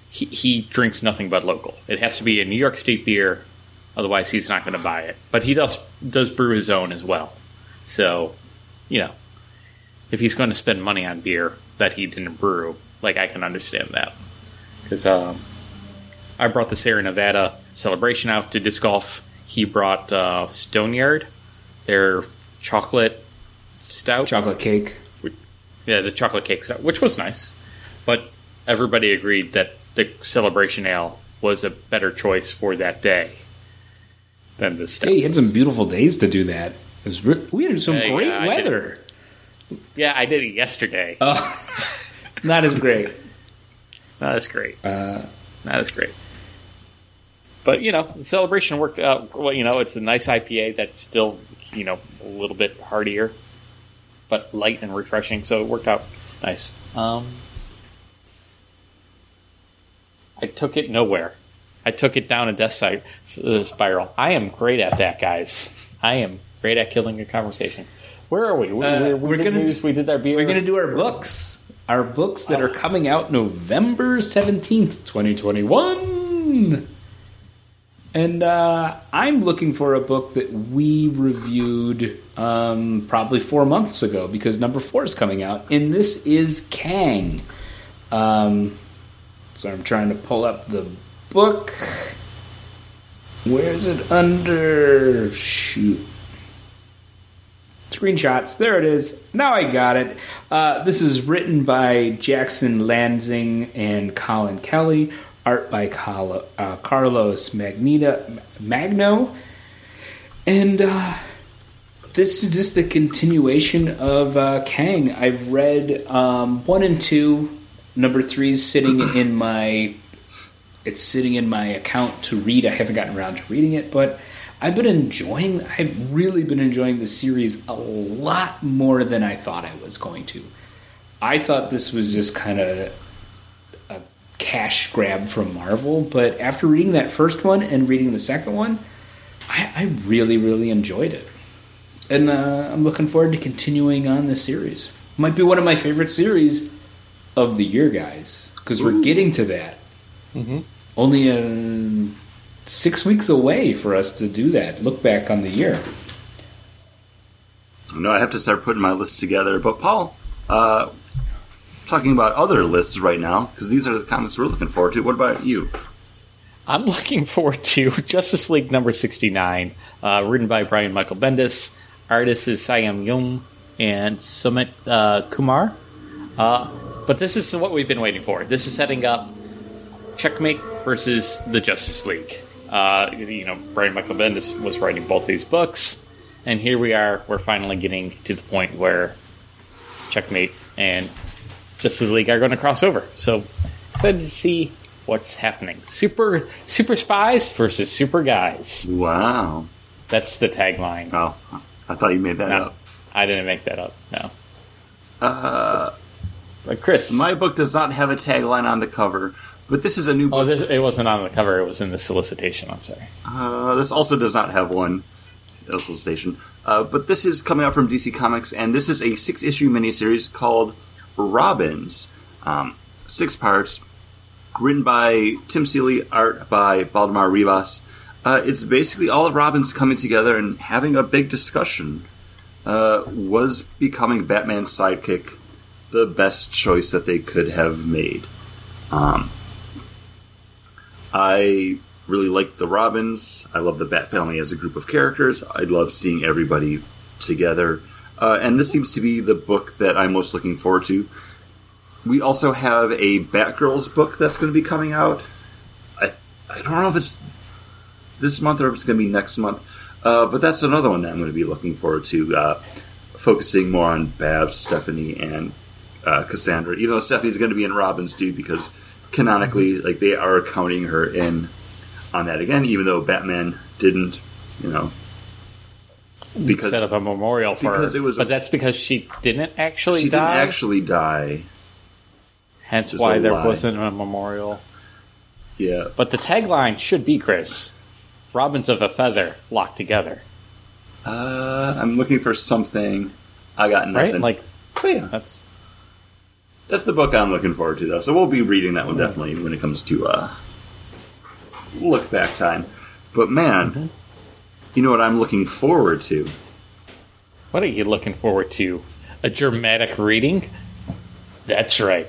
He, he drinks nothing but local. It has to be a New York State beer, otherwise he's not going to buy it. But he does does brew his own as well. So, you know, if he's going to spend money on beer that he didn't brew, like I can understand that because um, I brought the Sierra Nevada celebration out to disc golf. He brought uh, Stoneyard, their chocolate stout. chocolate cake. Yeah, the chocolate cake stout, which was nice. But everybody agreed that the celebration ale was a better choice for that day than the stout. Hey, you had some beautiful days to do that. It was re- we had some Yeah, great yeah, I weather. Yeah, I did it yesterday. Oh, not as great. Not as great. Uh, Not as great. But you know, the celebration worked out. Well, you know, it's a nice IPA that's still, you know, a little bit heartier, but light and refreshing. So it worked out nice. Um, I took it nowhere. I took it down a death side uh, spiral. I am great at that, guys. I am great at killing a conversation. Where are we? We, Uh, we, we're gonna- news, we did our beer. we're gonna do our books. Our books that are coming out November seventeenth, twenty twenty one. And uh, I'm looking for a book that we reviewed um, probably four months ago because number four is coming out, and this is Kang. Um, so I'm trying to pull up the book. Where is it under? Shoot. Screenshots. There it is. Now I got it. Uh, this is written by Jackson Lanzing and Collin Kelly. Art by Col- uh, Carlos Magnita, Magno. And uh, this is just the continuation of uh, Kang. I've read um, one and two. Number three is sitting in my. It's sitting in my account to read. I haven't gotten around to reading it, but I've been enjoying. I've really been enjoying the series a lot more than I thought I was going to. I thought this was just kind of cash grab from Marvel, but after reading that first one and reading the second one, I, I really, really enjoyed it, and uh, I'm looking forward to continuing on this series. Might be one of my favorite series of the year, guys, because we're getting to that. Mhm. Only uh, six weeks away for us to do that. Look back on the year. No, I have to start putting my list together. But Paul, uh, talking about other lists right now because these are the comics we're looking forward to. What about you? I'm looking forward to Justice League number 69, uh, written by Brian Michael Bendis. Artist is Sayam Yung and Sumit uh, Kumar. Uh, but this is what we've been waiting for. This is setting up Checkmate versus the Justice League. Uh, you know, Brian Michael Bendis was writing both these books, and here we are. We're finally getting to the point where Checkmate and Justice League are going to cross over. So excited to see what's happening. Super super spies versus super guys. Wow. That's the tagline. Oh, I thought you made that No, up. I didn't make that up. No. Uh, But Chris, My book does not have a tagline on the cover, but this is a new oh, book. this, it wasn't on the cover; it was in the solicitation. I'm sorry. Uh, this also does not have one solicitation. Uh, but this is coming out from DC Comics, and this is a six issue miniseries called Robins. Um, six parts, written by Tim Seeley, art by Baldemar Rivas. Uh, it's basically all of Robins coming together and having a big discussion. Uh, was becoming Batman's sidekick the best choice that they could have made? Um, I really like the Robins. I love the Bat Family as a group of characters. I love seeing everybody together. Uh, and this seems to be the book that I'm most looking forward to. We also have a Batgirls book that's going to be coming out. I I don't know if it's this month or if it's going to be next month, uh, but that's another one that I'm going to be looking forward to. Uh, focusing more on Babs, Stephanie, and uh, Cassandra. Even though Stephanie's going to be in Robin's too, because canonically, like they are counting her in on that again. Even though Batman didn't, you know, because Set up a memorial for because her, it was a- but that's because she didn't actually she die. didn't actually die. Hence why there lie. wasn't a memorial. Yeah, But the tagline should be Chris: "Robins of a feather locked together." uh, I'm looking for something. I got nothing. Right? Like But yeah, that's that's the book I'm looking forward to, though. So we'll be reading that one definitely when it comes to uh, look back time. But man, you know what I'm looking forward to? what are you looking forward to? A dramatic reading? That's right.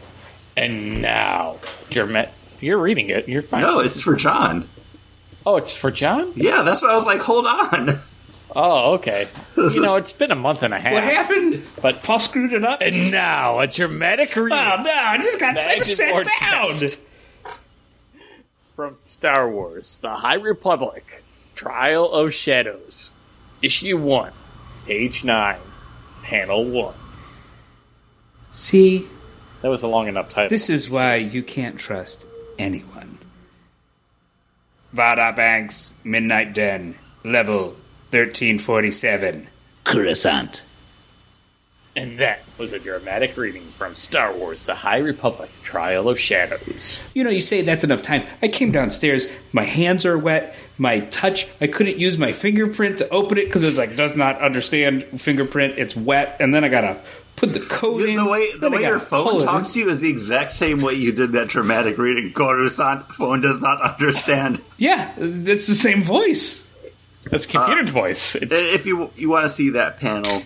And now, dramatic. You're reading it. You're fine. No, it's for John. Oh, it's for John. Yeah, that's what I was like. Hold on. Oh, okay. You know, it's been a month and a half. What happened? But Paul screwed it up. and now a dramatic reading. Oh no! I just got Imagine sat more down. text. from Star Wars: The High Republic, Trial of Shadows, Issue One, Page Nine, Panel One. See, That was a long enough title. this is why you can't trust anyone. Vada Banks, Midnight Den, level thirteen forty-seven. Coruscant. And that was a dramatic reading from Star Wars: The High Republic, Trail of Shadows. You know, you say that's enough time. I came downstairs. My hands are wet. My touch, I couldn't use my fingerprint to open it because it was like does not understand fingerprint. It's wet, and then I gotta put the code in. The way the way your phone talks to you is the exact same way you did that dramatic reading. Coruscant phone does not understand. Yeah, it's the same voice. That's computer's uh, voice. It's if you you want to see that panel,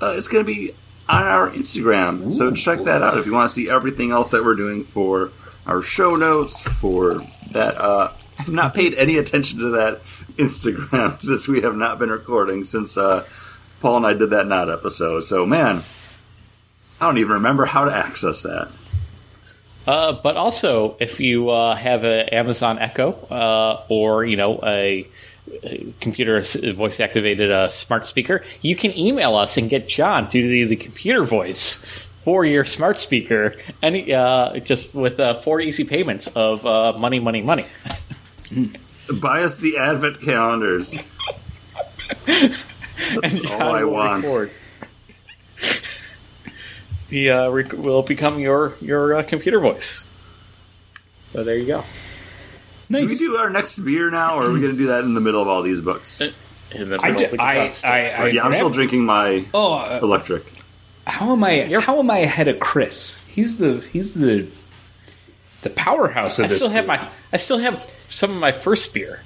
uh, it's going to be on our Instagram. So check that out if you want to see everything else that we're doing for our show notes for that. Uh, I've not paid any attention to that Instagram since we have not been recording since uh, Paul and I did that not episode. So man, I don't even remember how to access that. Uh, but also, if you uh, have an Amazon Echo uh, or you know a, a computer voice activated uh, smart speaker, you can email us and get John to do the computer voice for your smart speaker, any uh, just with uh, four easy payments of uh, money, money, money. Buy us the advent calendars. That's all I want. record. He uh, rec- will become your your uh, computer voice. So there you go. Do we do our next beer now, or are we going to do that in the middle of all these books? In the I, middle d- of the I, podcast. I, I, yeah, I'm still drinking my Oh, uh, electric. how am I? You're- How am I ahead of Chris? He's the he's the the powerhouse of I this. still have group. my I still have some of my first beer.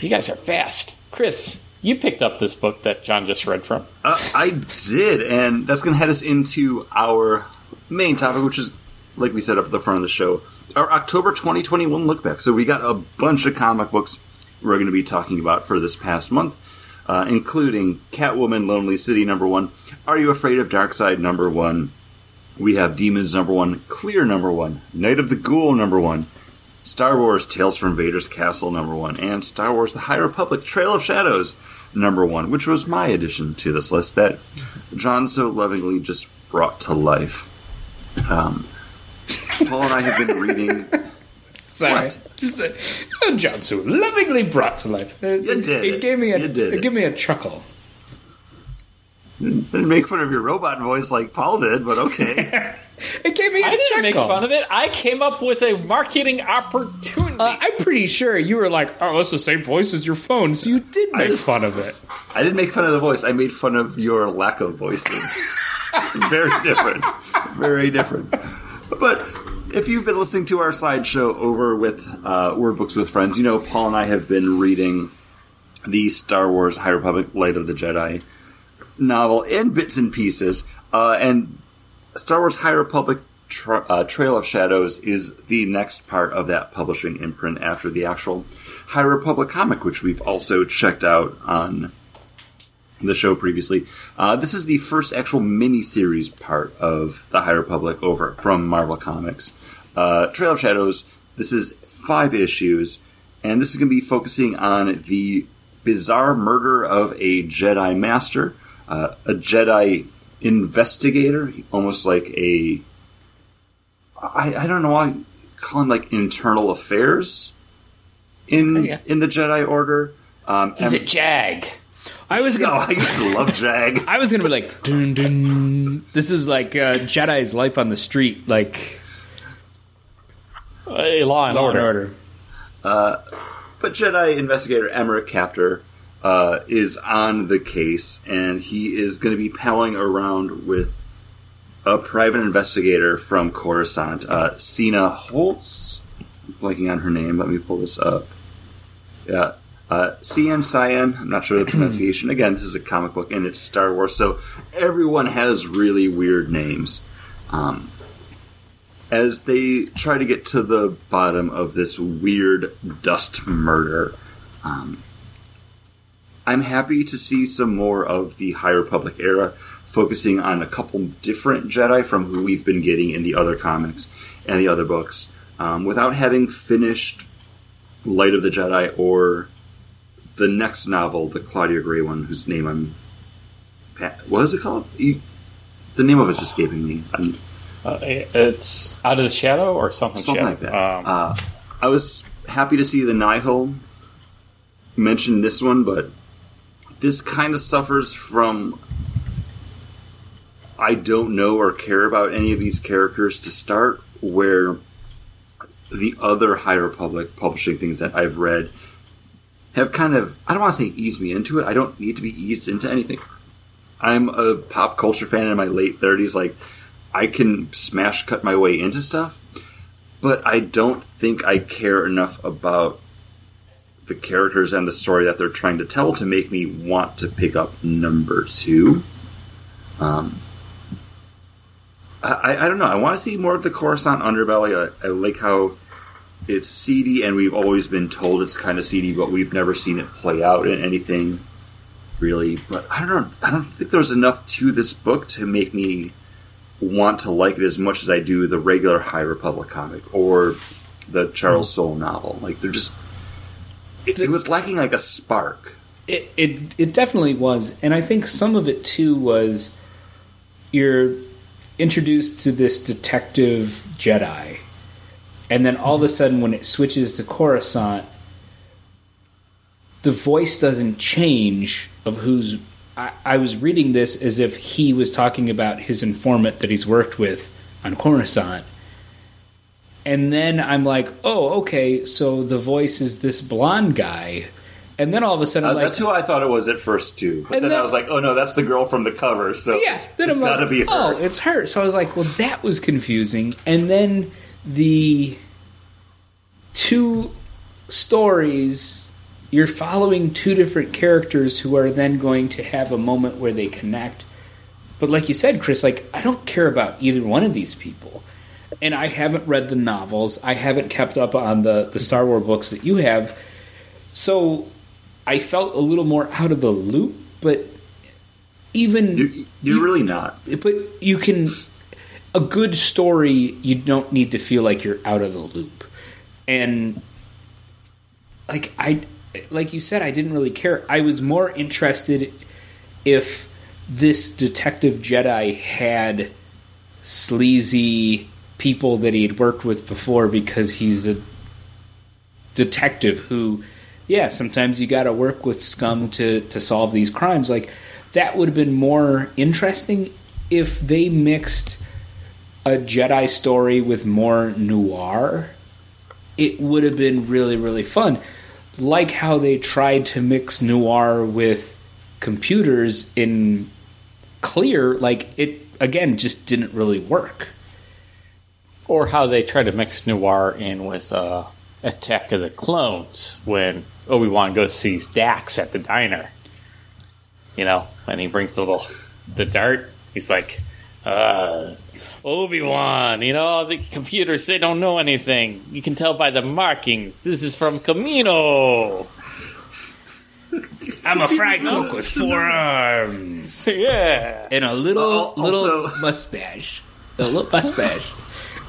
You guys are fast. Chris, you picked up this book that John just read from. Uh, I did, and that's going to head us into our main topic, which is, like we said up at the front of the show, our October 2021 look back. So we got a bunch of comic books we're going to be talking about for this past month, uh, including Catwoman, Lonely City number one, Are You Afraid of Darkseid number one. We have Demons number one, Clear number one, Night of the Ghoul number one, Star Wars Tales from Vader's Castle number one, and Star Wars The High Republic Trail of Shadows number one, which was my addition to this list that John so lovingly just brought to life. Um, Paul and I have been reading. Sorry. What? Just the, oh, John so lovingly brought to life. It, You it- did It it. gave me a You did it it. gave me a chuckle. Didn't make fun of your robot voice like Paul did, but okay. It gave me a I didn't make fun of it. I came up with a marketing opportunity. Uh, I'm pretty sure you were like, "Oh, that's the same voice as your phone," so you did make I- fun of it. I didn't make fun of the voice. I made fun of your lack of voices. Very different. Very different. But if you've been listening to our slideshow over with uh, Word Books with Friends, you know Paul and I have been reading the Star Wars High Republic Light of the Jedi novel in bits and pieces. Uh, and Star Wars High Republic Tra- uh, Trail of Shadows is the next part of that publishing imprint after the actual High Republic comic, which we've also checked out on the show previously. Uh, this is the first actual mini-series part of the High Republic over from Marvel Comics. Uh, Trail of Shadows, this is five issues, and this is going to be focusing on the bizarre murder of a Jedi Master, uh, a Jedi investigator, almost like a. I, I don't know why call him like internal affairs in Yeah. in the Jedi Order. Um, He's a jag. I was gonna, I used to love Jag. I was gonna be like, dun, dun. this is like uh, Jedi's life on the street, like A law and Law order. Order. But Jedi investigator Emerick Caphtor uh, is on the case, and he is going to be palling around with a private investigator from Coruscant, uh, Sina Holtz. I'm blanking on her name. Let me pull this up. Yeah. Uh, Cian Cyan, I'm not sure the pronunciation. Again, this is a comic book and it's Star Wars, so everyone has really weird names. Um, as they try to get to the bottom of this weird dust murder. Um, I'm happy to see some more of the High Republic era, focusing on a couple different Jedi from who we've been getting in the other comics and the other books, um, without having finished Light of the Jedi or the next novel, the Claudia Gray one, whose name I'm. What is it called? The name of it's escaping me. I'm, Uh, it's out of the shadow or something. something shadow. like that. Um, uh, I was happy to see the Nihil mention this one, but this kind of suffers from I don't know or care about any of these characters to start, where the other High Republic publishing things that I've read have kind of I don't want to say eased me into it. I don't need to be eased into anything. I'm a pop culture fan in my late 30s. Like, I can smash cut my way into stuff, but I don't think I care enough about the characters and the story that they're trying to tell to make me want to pick up number two. Um, I, I don't know. I want to see more of the Coruscant underbelly. I, I like how it's seedy, and we've always been told it's kind of seedy, but we've never seen it play out in anything really. But I don't. I don't think there's enough to this book to make me want to like it as much as I do the regular High Republic comic or the Charles mm-hmm. Soule novel. Like they're just. It, it was lacking like a spark. It, it it definitely was, and I think some of it too was you're introduced to this detective Jedi, and then all of a mm-hmm. sudden, when it switches to Coruscant, the voice doesn't change of who's. I, I was reading this as if he was talking about his informant that he's worked with on Coruscant. And then I'm like, oh, okay, so the voice is this blonde guy. And then all of a sudden, Uh, I'm like, that's who I thought it was at first too. But then, then- I was like, oh no, that's the girl from the cover. So Yes, it's, then it's I'm got to like, be her. oh, it's her. So I was like, well, that was confusing. And then the two stories, you're following two different characters who are then going to have a moment where they connect. But like you said, Chris, like I don't care about either one of these people. And I haven't read the novels. I haven't kept up on the, the Star Wars books that you have. So I felt a little more out of the loop, but even You're, you're You- really not. but you can a good story you don't need to feel like you're out of the loop and like i like you said i didn't really care i was more interested if this detective jedi had sleazy people that he had worked with before because he's a detective who yeah sometimes you got to work with scum to to solve these crimes like that would have been more interesting if they mixed a Jedi story with more noir. It would have been really, really fun. Like how they tried to mix noir with computers in clear, like it again just didn't really work. Or how they try to mix noir in with uh, Attack of the Clones when Obi Wan goes sees Dax at the diner. You know, and he brings the little the dart. He's like, uh, Obi Wan. You know, the computers they don't know anything. You can tell by the markings. This is from Kamino. I'm a fried cook with four arms yeah. and a little Uh, little mustache. A little mustache.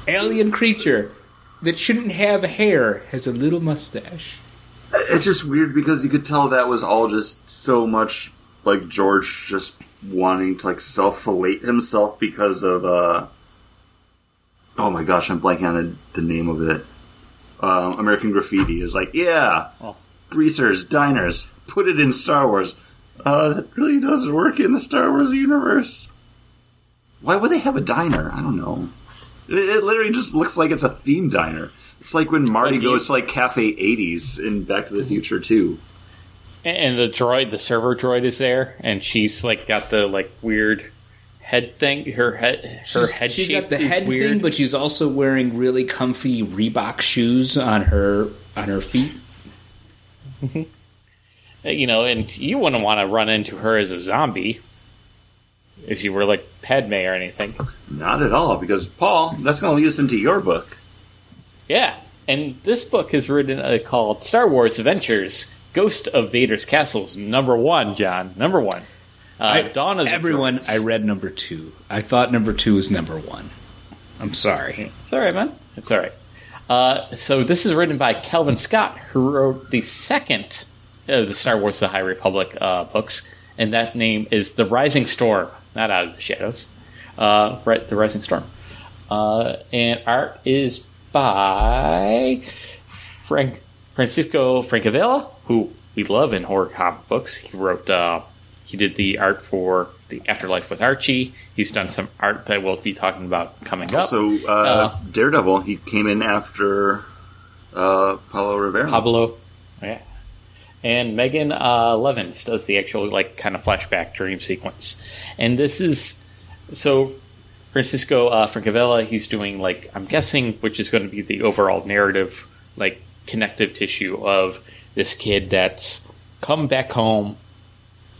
Alien creature that shouldn't have hair has a little mustache. It's just weird because you could tell that was all just so much like George just wanting to like self fillet himself because of uh oh my gosh, I'm blanking on the, the name of it. Um, American Graffiti is like, yeah, Oh. greasers, diners, put it in Star Wars. Uh, that really doesn't work in the Star Wars universe. Why would they have a diner? I don't know. It, it literally just looks like it's a theme diner. It's like when Marty Like goes to like Cafe 80s in Back to the Future too. And the droid, the server droid, is there, and she's like got the like weird head thing. Her head, her She's- head she's shape got the is head weird. thing, but she's also wearing really comfy Reebok shoes on her on her feet. you know, and you wouldn't want to run into her as a zombie if you were like Padme or anything. Not at all, because Paul, that's going to lead us into your book. Yeah, and this book is written uh, called Star Wars Adventures: Ghost of Vader's Castles, number one. John, number one. Uh, Dawn of the Everyone. I read number two. I thought number two was number one. I'm sorry. It's all right, man. It's all right. Uh, so this is written by Cavan Scott, who wrote the second of the Star Wars: The High Republic uh, books, and that name is The Rising Storm, not Out of the Shadows. Uh, right, The Rising Storm. Uh, and art is by Frank Francisco Francavilla, who we love in horror comic books. He wrote, uh, he did the art for the Afterlife with Archie. He's done some art that we'll be talking about coming up. So, uh, Uh, Daredevil, he came in after uh, Paolo Rivera. Pablo, yeah, and Megan uh, Levens does the actual like kind of flashback dream sequence, and this is so Francisco uh, Francavilla. He's doing like I'm guessing, which is going to be the overall narrative, like connective tissue of this kid that's come back home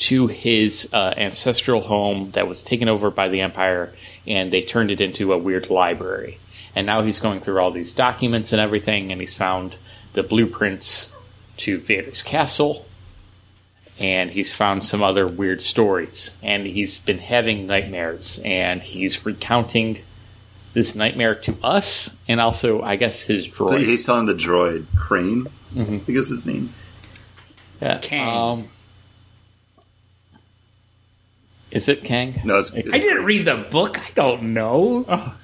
to his uh, ancestral home that was taken over by the Empire, and they turned it into a weird library. And now he's going through all these documents and everything, and he's found the blueprints to Vader's castle, and he's found some other weird stories. And he's been having nightmares, and he's recounting this nightmare to us, and also, I guess, his droid. He's telling the droid, Crane, Mm-hmm. I think is his name. Yeah, Kang. Um, is it Kang? No, it's, I didn't read the book. I don't know.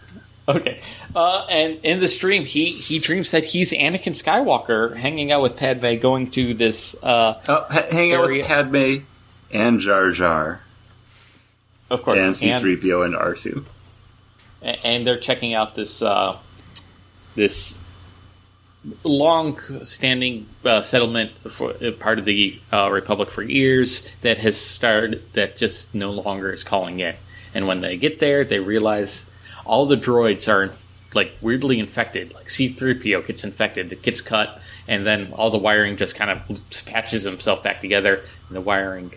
Okay. Uh, and in this dream, he, he dreams that he's Anakin Skywalker hanging out with Padme, going to this. Uh, Uh, ha- hang out with Padme and Jar Jar of course, and and, C-3PO and R2. and they're checking out this uh, this long-standing uh, settlement for uh, part of the uh, Republic for years that has started that just no longer is calling in. And when they get there, they realize all the droids are like weirdly infected. Like C-3PO gets infected, it gets cut, and then all the wiring just kind of patches himself back together. And the wiring,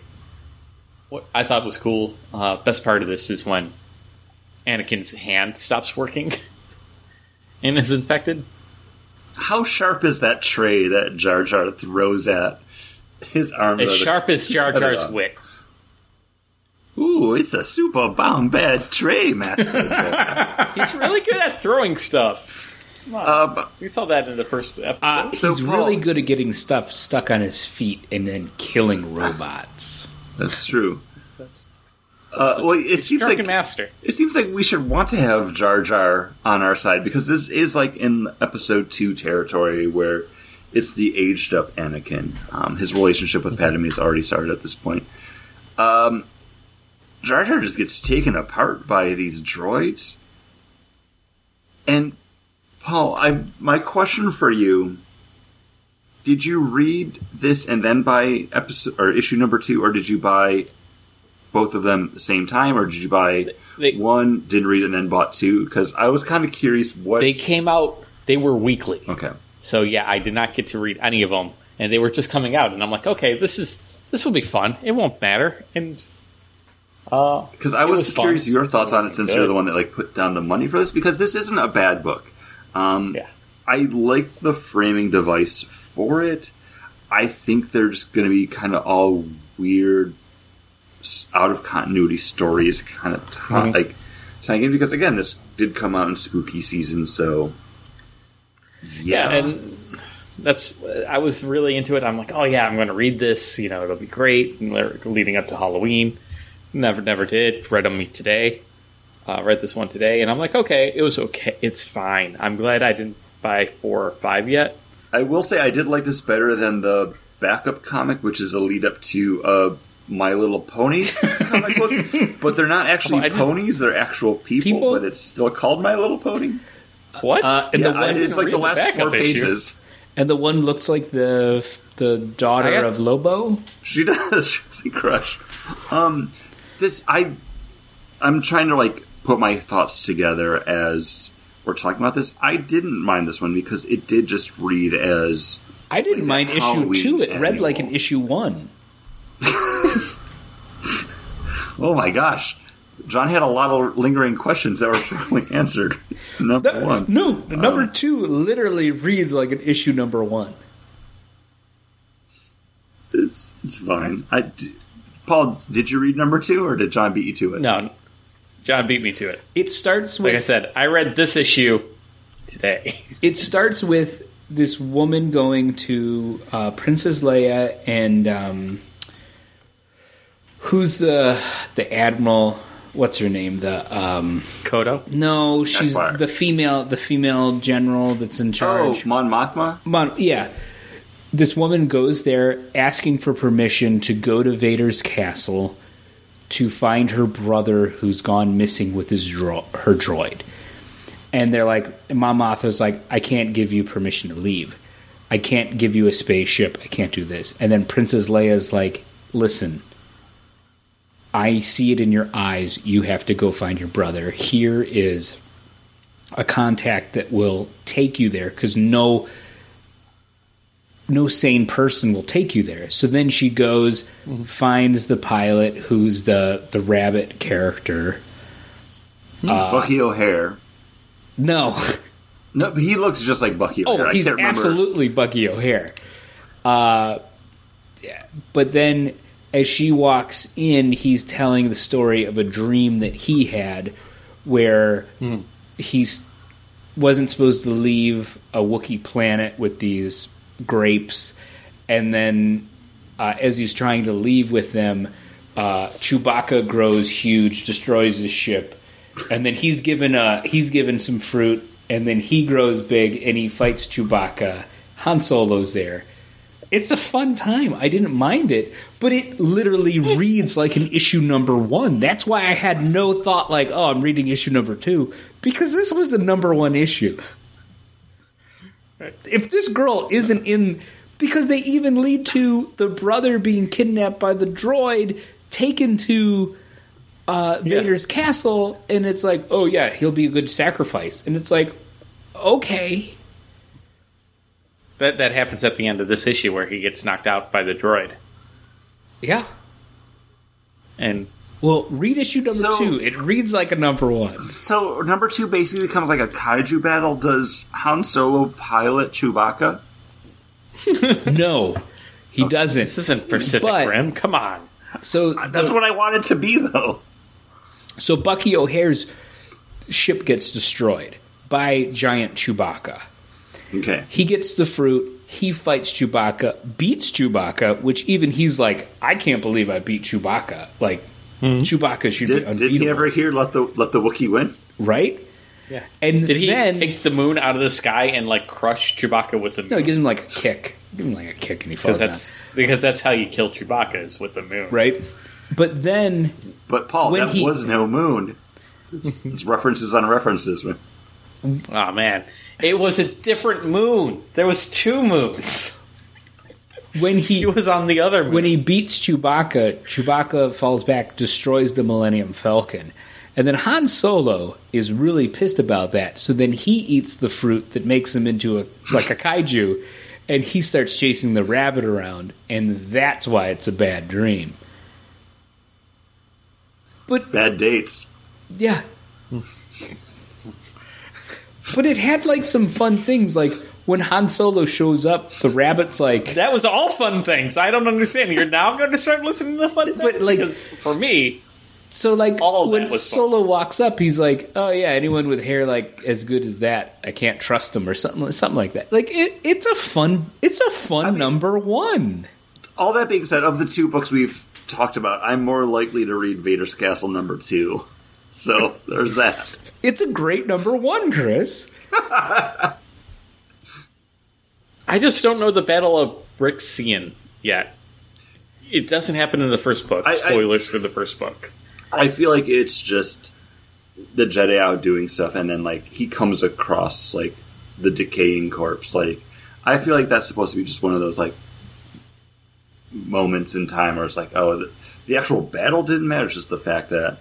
what I thought was cool. Uh, best part of this is when Anakin's hand stops working and is infected. How sharp is that tray that Jar Jar throws at his arm? As the- sharp as Jar Jar's Yeah. wit. Ooh, it's a super bomb bad tray, Master. He's really good at throwing stuff. Come on. but- we saw that in the first episode. Uh, So, he's Paul- really good at getting stuff stuck on his feet and then killing robots. that's true. Uh, well, it seems Drunken like Master. it seems like we should want to have Jar Jar on our side because this is like in episode two territory where it's the aged up Anakin. Um, his relationship with Padme has already started at this point. Um, Jar Jar just gets taken apart by these droids. And Paul, I my question for you: Did you read this and then buy episode or issue number two, or did you buy both of them at the same time, or did you buy They- one, didn't read it, and then bought two? Because I was kind of curious what. They came out. They were weekly. okay, So yeah, I did not get to read any of them, and they were just coming out, and I'm like, okay, this is this will be fun. It won't matter, and uh, because I It was, was fun. curious your thoughts on it since good. you're the one that like put down the money for this. Because this isn't a bad book. Um, yeah, I like the framing device for it. I think they're just going to be kind of all weird, out of continuity stories, kind of t- Mhm. like tying in. Because again, this did come out in spooky season, so yeah. yeah, and that's I was really into it. I'm like, oh yeah, I'm going to read this. You know, it'll be great. And leading up to Halloween, never, never did. Read them today. Uh, read this one today, and I'm like, okay, it was okay. It's fine. I'm glad I didn't buy four or five yet. I will say I did like this better than the backup comic, which is a lead up to uh, My Little Pony comic book. But they're not actually Oh, ponies; they're actual people, People? But it's still called My Little Pony. What? Uh, and yeah, the one, I- it's like read the the last four backup issue. pages. and the one looks like the the daughter I got- of Lobo. She does. She's a crush. Um, this I, I'm trying to like put my thoughts together as we're talking about this. I didn't mind this one because it did just read as I didn't Like mind issue two. It read like an issue one. oh my gosh. John had a lot of lingering questions that were probably answered. Number That- one, No, number Um, two literally reads like an issue number one. it's, it's fine. I d Paul, did you read number two, or did John beat you to it? no, John beat me to it. It starts Like I said, I read this issue today. it starts with this woman going to uh, Princess Leia and um, who's the the admiral? What's her name? The um, Kodo. no, she's fire. the female the female general that's in charge. Oh, charge. Mon Mothma. Mon- yeah. This woman goes there asking for permission to go to Vader's castle to find her brother who's gone missing with his dro- her droid. And they're like, and Mon Mothma's like, I can't give you permission to leave. I can't give you a spaceship. I can't do this. And then Princess Leia's like, listen, I see it in your eyes. You have to go find your brother. Here is a contact that will take you there because no no sane person will take you there. So then she goes, finds the pilot who's the the rabbit character. Uh, Bucky O'Hare. No, No, he looks just like Bucky O'Hare. oh, I he's can't remember. absolutely Bucky O'Hare. Uh, yeah, but then as she walks in, he's telling the story of a dream that he had, where he's wasn't supposed to leave a Wookiee planet with these grapes, and then uh, as he's trying to leave with them, uh, Chewbacca grows huge, destroys his ship, and then he's given a he's given some fruit, and then he grows big and he fights Chewbacca. Han Solo's there. It's a fun time. I didn't mind it, but it literally reads like an issue number one. That's why I had no thought like, oh, I'm reading issue number two because this was the number one issue. If this girl isn't in, because they even lead to the brother being kidnapped by the droid, taken to uh, Yeah. Vader's castle, and it's like, oh yeah, he'll be a good sacrifice, and it's like, okay, That that happens at the end of this issue where he gets knocked out by the droid. yeah. And Well, read issue number So- two. It reads like a number one. So number two basically becomes like a kaiju battle. Does Han Solo pilot Chewbacca? no, he oh, doesn't. this isn't Pacific But- Rim. Come on. So uh, That's the- what I wanted to be, though. So Bucky O'Hare's ship gets destroyed by giant Chewbacca. Okay. He gets the fruit. He fights Chewbacca, beats Chewbacca, which even he's like, I can't believe I beat Chewbacca. Like hmm. Chewbacca should be Did, unbeatable, did he ever hear let the let the Wookiee win? right? Yeah. And Did he then take the moon out of the sky and like crush Chewbacca with the moon? no, he gives him like a kick. Give him like a kick, and he falls Because that's because that's how you kill Chewbacca is with the moon. Right. But then But Paul, When that he- was no moon. It's, it's references on references. Oh man, it was a different moon. There was two moons. when he He was on the other moon. when he beats Chewbacca, Chewbacca falls back, destroys the Millennium Falcon. And then Han Solo is really pissed about that. So then he eats the fruit that makes him into a like a kaiju and he starts chasing the rabbit around and that's why it's a bad dream. But Bad dates. yeah. But it had like some fun things like when Han Solo shows up, the rabbit's like that was all fun things. I don't understand. You're now going to start listening to the fun things. But, things. like- Because for me, So like All when that was fun. Solo walks up, he's like, "Oh yeah, anyone with hair like as good as that, I can't trust him," or something, something like that. Like it, it's a fun, it's a fun I mean- number one. All that being said, of the two books we've talked about, I'm more likely to read Vader's Castle number two. So there's that. It's a great number one, Chris. I just don't know the Battle of Brixian yet. It doesn't happen in the first book. I- I- Spoilers for the first book. I feel like it's just the Jedi out doing stuff, and then like he comes across like the decaying corpse. Like I feel like that's supposed to be just one of those like moments in time where it's like, oh, the, the actual battle didn't matter. It's just the fact that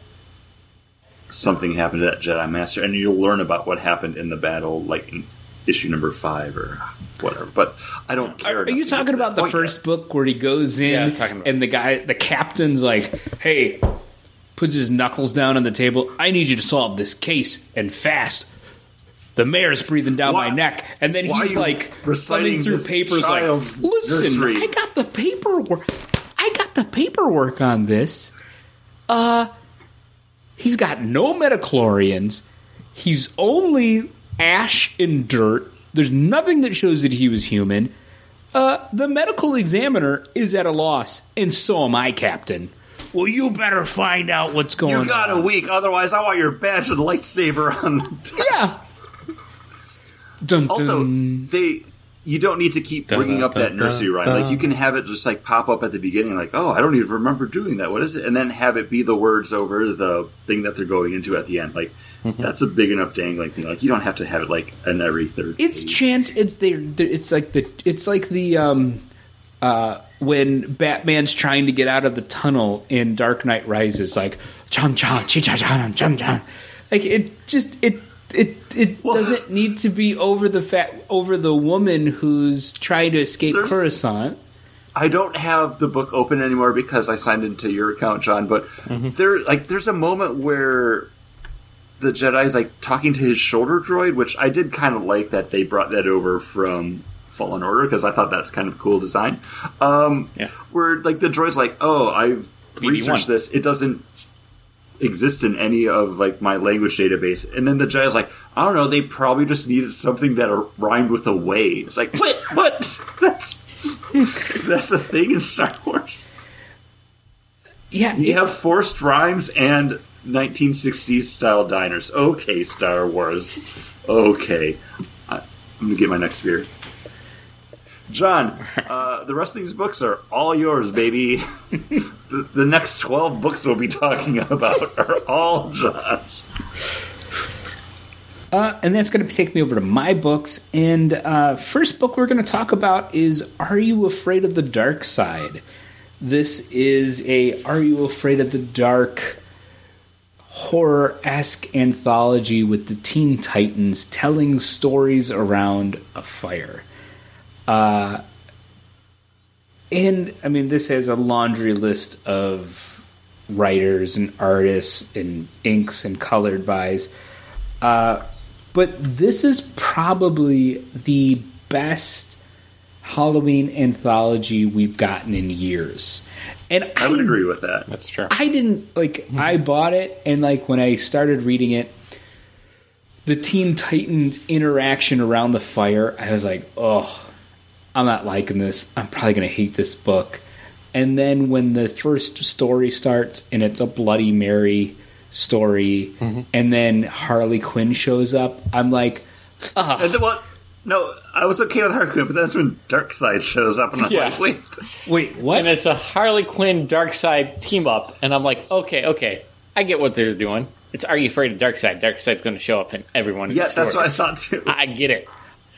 something happened to that Jedi Master, and you'll learn about what happened in the battle, like in issue number five or whatever. But I don't care. Are enough you talking about the point yet. first book where he goes in Yeah, and the guy, the captain's like, "Hey," puts his knuckles down on the table. I need you to solve this case and fast. The mayor's breathing down Why- my neck, and then he's like reciting thumbing through this papers, like, "Listen, nursery?" I got the paperwork. I got the paperwork on this. Uh, he's got no midi-chlorians. He's only ash and dirt. There's nothing that shows that he was human. Uh, the medical examiner is at a loss, and so am I, Captain. Well, you better find out what's going on. You got a week, otherwise I want your badge and lightsaber on the desk. Yeah. Dun, dun. Also, they you don't need to keep bringing up that nursery rhyme. Like you can have it just like pop up at the beginning, like, oh, I don't even remember doing that. What is it? And then have it be the words over the thing that they're going into at the end. Like Mm-hmm. that's a big enough dangling thing. Like you don't have to have it like in every third. It's page. chant. It's there. It's like the. It's like the um, uh, when Batman's trying to get out of the tunnel in Dark Knight Rises, like chan chan chi cha chan chan chan. Like it just it it it Well- doesn't need to be over the fat over the woman who's trying to escape There's- Coruscant. I don't have the book open anymore because I signed into your account, John. But Mm-hmm. there, like, there's a moment where the Jedi's like talking to his shoulder droid, which I did kind of like that they brought that over from Fallen Order because I thought that's kind of cool design. Um, Yeah. Where like the droid's like, oh, I've BB-1. researched this. It doesn't exist in any of like my language database. And then the Jedi's like, I don't know. They probably just needed something that rhymed with away. It's like, what? What? That's that's a thing in Star Wars. Yeah, You have forced rhymes and 1960s style diners. Okay, Star Wars. Okay. I'm going to get my next beer. John, uh, the rest of these books are all yours, baby. the, next 12 books we'll be talking about are all John's. Uh, and that's going to take me over to my books. And uh, first book we're going to talk about is Are You Afraid of the Dark Side? This is a Are You Afraid of the Dark horror esque anthology with the Teen Titans telling stories around a fire. Uh, and I mean, this has a laundry list of writers and artists and inks and colored buys. Uh, but this is probably the best Halloween anthology we've gotten in years. And I would agree with that. That's true. I didn't like I bought it and like when I started reading it the Teen Titans interaction around the fire, I was like, "Oh, I'm not liking this. I'm probably going to hate this book." And then when the first story starts and it's a Bloody Mary story and then Harley Quinn shows up, I'm like, And then what? No, I was okay with Harley Quinn, but that's when Darkseid shows up, and I'm Yeah. like, wait. Wait, what? and it's a Harley Quinn Darkseid team up, and I'm like, okay, okay, I get what they're doing. It's Are You Afraid of Darkseid? Darkseid's going to show up in every one of Yeah, the that's what I thought too. I get it.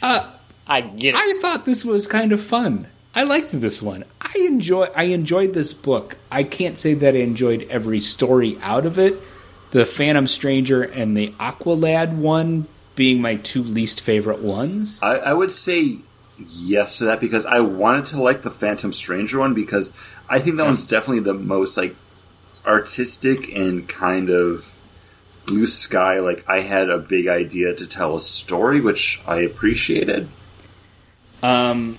Uh, I get it. I thought this was kind of fun. I liked this one. I enjoy. I enjoyed this book. I can't say that I enjoyed every story out of it. The Phantom Stranger and the Aqualad one being my two least favorite ones. I, I would say yes to that because I wanted to like the Phantom Stranger one because I think that one's definitely the most like artistic and kind of blue sky. Like I had a big idea to tell a story, which I appreciated. Um,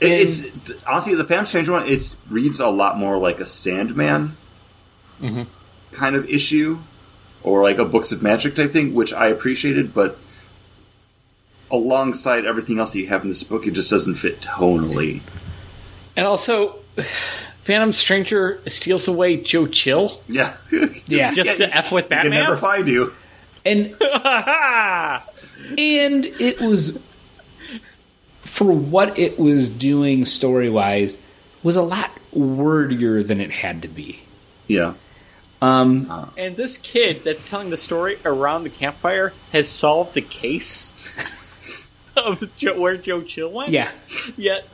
It, it's honestly the Phantom Stranger one. It reads a lot more like a Sandman kind of issue, or like a Books of Magic type thing, which I appreciated. But alongside everything else that you have in this book, it just doesn't fit tonally. and also, Phantom Stranger steals away Joe Chill Yeah, Yeah. just Yeah, to F with They can Batman. never find you. and and it was for what it was doing story wise was a lot wordier than it had to be. Yeah, Um, and this kid that's telling the story around the campfire has solved the case of Joe, where Joe Chill went. yeah. Yet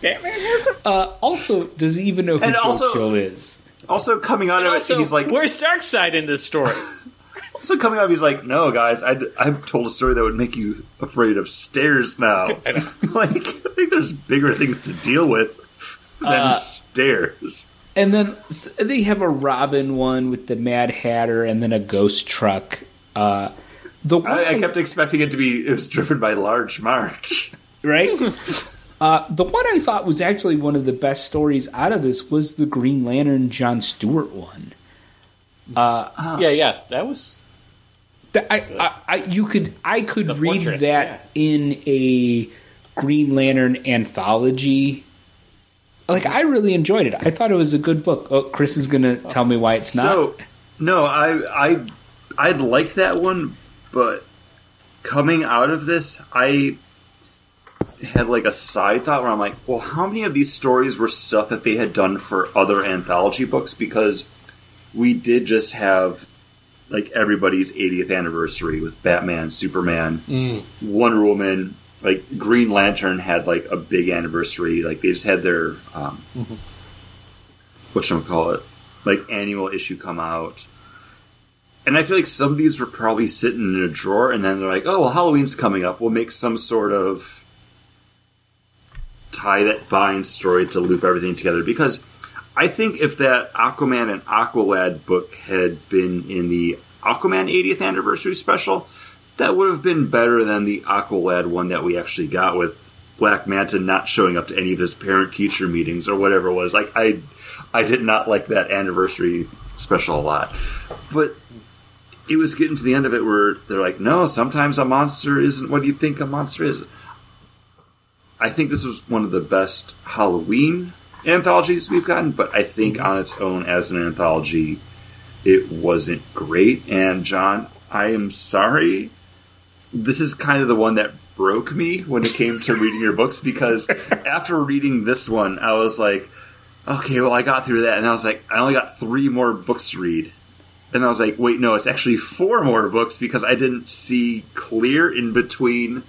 Batman hasn't. Uh, also, does he even know who And Joe also- Chill is? Also coming out of Also, it, he's like, "Where's Darkseid in this story?" also coming up, he's like, no, guys, I, I told a story that would make you afraid of stairs now. like, I think there's bigger things to deal with than Uh, stairs. And then they have a Robin one with the Mad Hatter, and then a ghost truck. Uh, the one I, I kept expecting it to be it was driven by Large Marge. right? uh, the one I thought was actually one of the best stories out of this was the Green Lantern John Stewart one. yeah, yeah, that was. Th- I, I, I, you could, I could The read Fortress, that in a Green Lantern anthology. Like I really enjoyed it. I thought it was a good book. Oh, Chris is going to tell me why it's not. So no, I I I'd like that one, but coming out of this, I had like a side thought where I'm like, well, how many of these stories were stuff that they had done for other anthology books? Because we did just have like everybody's 80th anniversary with Batman, Superman, Wonder Woman. Like Green Lantern had like a big anniversary. Like they just had their um, what should I call it, like annual issue come out. And I feel like some of these were probably sitting in a drawer, and then they're like, "Oh, well, Halloween's coming up. We'll make some sort of tie that binds story to loop everything together." Because I think if that Aquaman and Aqualad book had been in the Aquaman 80th anniversary special, that would have been better than the Aqualad one that we actually got with Black Manta not showing up to any of his parent teacher meetings or whatever it was. Like I, I did not like that anniversary special a lot, but it was getting to the end of it where they're like, no, sometimes a monster isn't what you think a monster is. I think this was one of the best Halloween anthologies we've gotten, but I think on its own as an anthology, it wasn't great. And John, I am sorry. This is kind of the one that broke me when it came to reading your books because after reading this one, I was like, okay, well, I got through that, and I was like, I only got three more books to read. And I was like, wait, no, it's actually four more books because I didn't see clear in between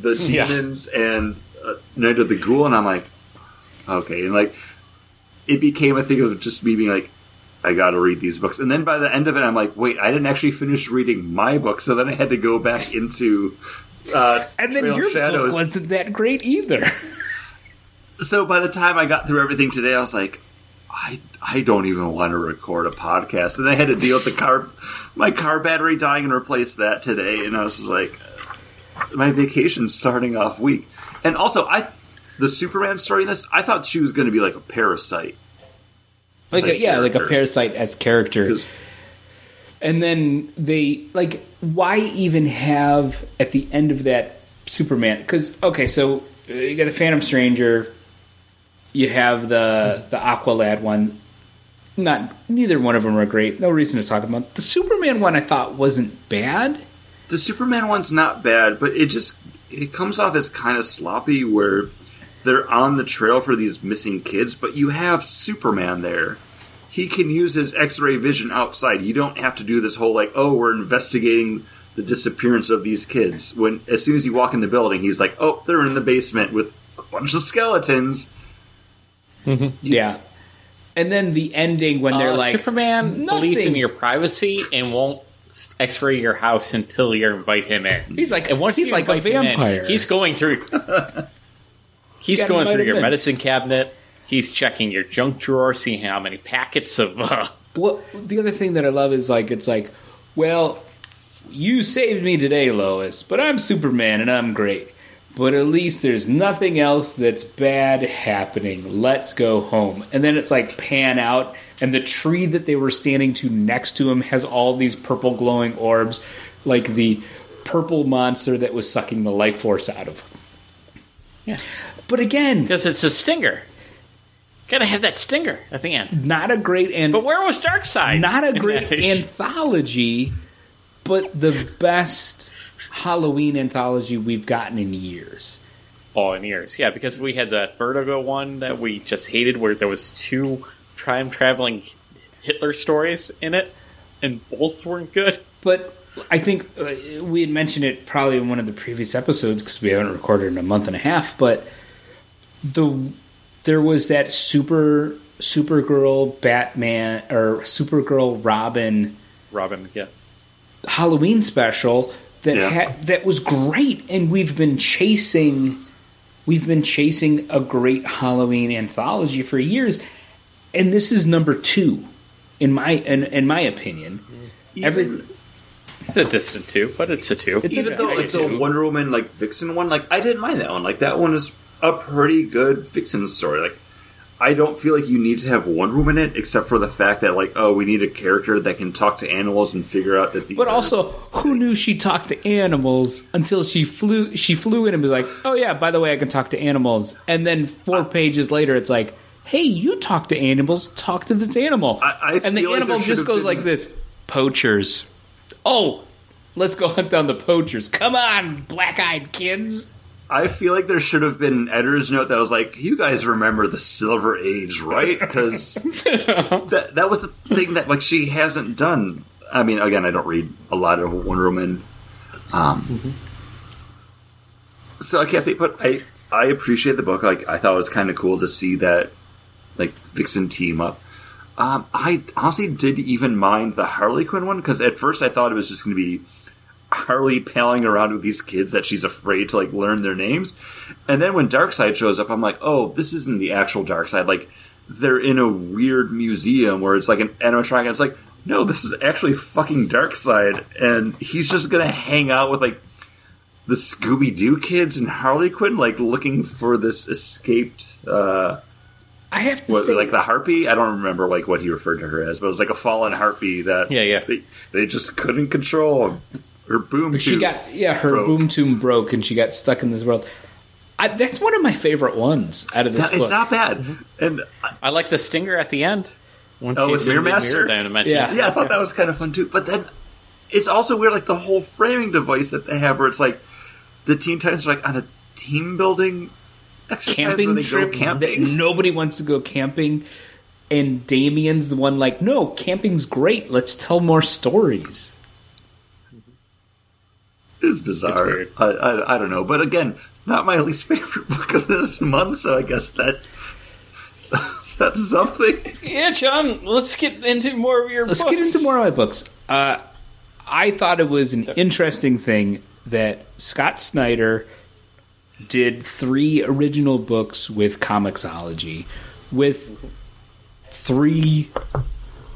the Yeah. demons and uh, Night of the Ghoul, and I'm like, okay, and like it became a thing of just me being like, I got to read these books, and then by the end of it, I'm like, wait, I didn't actually finish reading my book, so then I had to go back into. Uh, and then Trail your Shadows. book wasn't that great either. So by the time I got through everything today, I was like, I I don't even want to record a podcast, and I had to deal with the car, my car battery dying, and replace that today. And I was just like, my vacation's starting off week, and also I, the Superman story in this, I thought she was going to be like a parasite, like a, yeah, like a parasite as character. And then they like why even have at the end of that Superman? Because okay, so uh, you got the Phantom Stranger, you have the the Aqualad one. Not neither one of them are great. No reason to talk about the Superman one. I thought wasn't bad. the Superman one's not bad, but it just it comes off as kind of sloppy where they're on the trail for these missing kids, but you have Superman there. He can use his X-ray vision outside. You don't have to do this whole like, oh, we're investigating the disappearance of these kids. When as soon as you walk in the building, he's like, oh, they're in the basement with a bunch of skeletons. Yeah. And then the ending when they're Uh, like Superman believes in your privacy and won't X-ray your house until you invite him in. He's like And once he's you like a invite him in, vampire. he's going through. he's going through your in. medicine cabinet. He's checking your junk drawer, seeing how many packets of. Uh, Well, the other thing that I love is like it's like, well, you saved me today, Lois, but I'm Superman and I'm great. But at least there's nothing else that's bad happening. Let's go home. And then it's like pan out, and the tree that they were standing to next to him has all these purple glowing orbs, like the purple monster that was sucking the life force out of him. Yeah. But again, because it's a stinger. Gotta have that stinger at the end. not a great and But where was Darkseid? not a great anthology, but the best Halloween anthology we've gotten in years. Oh, in years, yeah, because we had that Vertigo one that we just hated, where there was two time traveling Hitler stories in it, and both weren't good. But I think uh, we had mentioned it probably in one of the previous episodes because we haven't recorded in a month and a half. But the there was that super Supergirl Batman or Supergirl Robin Robin, yeah, Halloween special that Yeah. had that was great, and we've been chasing we've been chasing a great Halloween anthology for years, and this is number two in my in, in my opinion. Every it's a distant two, but it's a two. It's a even though it's like a the. Wonder Woman like Vixen one, like I didn't mind that one. Like that one is a pretty good Vixen story. Like I don't feel like you need to have Wonder Woman in it, except for the fact that like oh we need a character that can talk to animals and figure out that these. But also, who knew she talked to animals until she flew? She flew in and was like, "Oh yeah, by the way, I can talk to animals." And then four pages later, it's like, "Hey, you talk to animals. Talk to this animal." I- I and the like animal just goes been- like this: "Poachers." Oh, let's go hunt down the poachers. Come on, black-eyed kids. I feel like there should have been an editor's note that was like, "You guys remember the Silver Age, right?" Because that that was the thing that like she hasn't done. I mean, again, I don't read a lot of Wonder Woman, um, so I can't say. But I I appreciate the book. Like I thought it was kind of cool to see that like Vixen team up. Um, I honestly didn't even mind the Harley Quinn one because at first I thought it was just going to be Harley palling around with these kids that she's afraid to like learn their names. And then when Darkseid shows up, I'm like, oh, this isn't the actual Darkseid. Like they're in a weird museum where it's like an animatronic. It's like, no, this is actually fucking Darkseid, and he's just gonna hang out with like the Scooby Doo kids and Harley Quinn, like looking for this escaped. uh I have to what, say, like the harpy. I don't remember like what he referred to her as, but it was like a fallen harpy that Yeah, yeah. they, they just couldn't control. Her boom she tube got yeah, her broke. boom tube broke, and she got stuck in this world. I, that's one of my favorite ones out of this Yeah, book. it's not bad, Mm-hmm. and I- I like the stinger at the end. When Oh, with in Mirror the Master? mirror dimension. Yeah. yeah, I thought that was kind of fun too. But then it's also weird, like the whole framing device that they have, where it's like the Teen Titans are like on a team building exercise where camping they trip go camping. that nobody wants to go camping and Damian's the one like no camping's great let's tell more stories is bizarre. I, I I don't know, but again, not my least favorite book of this month. So I guess that that's something. Yeah, John. Let's get into more of your. let's books. get into more of my books uh, I thought it was an interesting thing that Scott Snyder did three original books with Comixology with three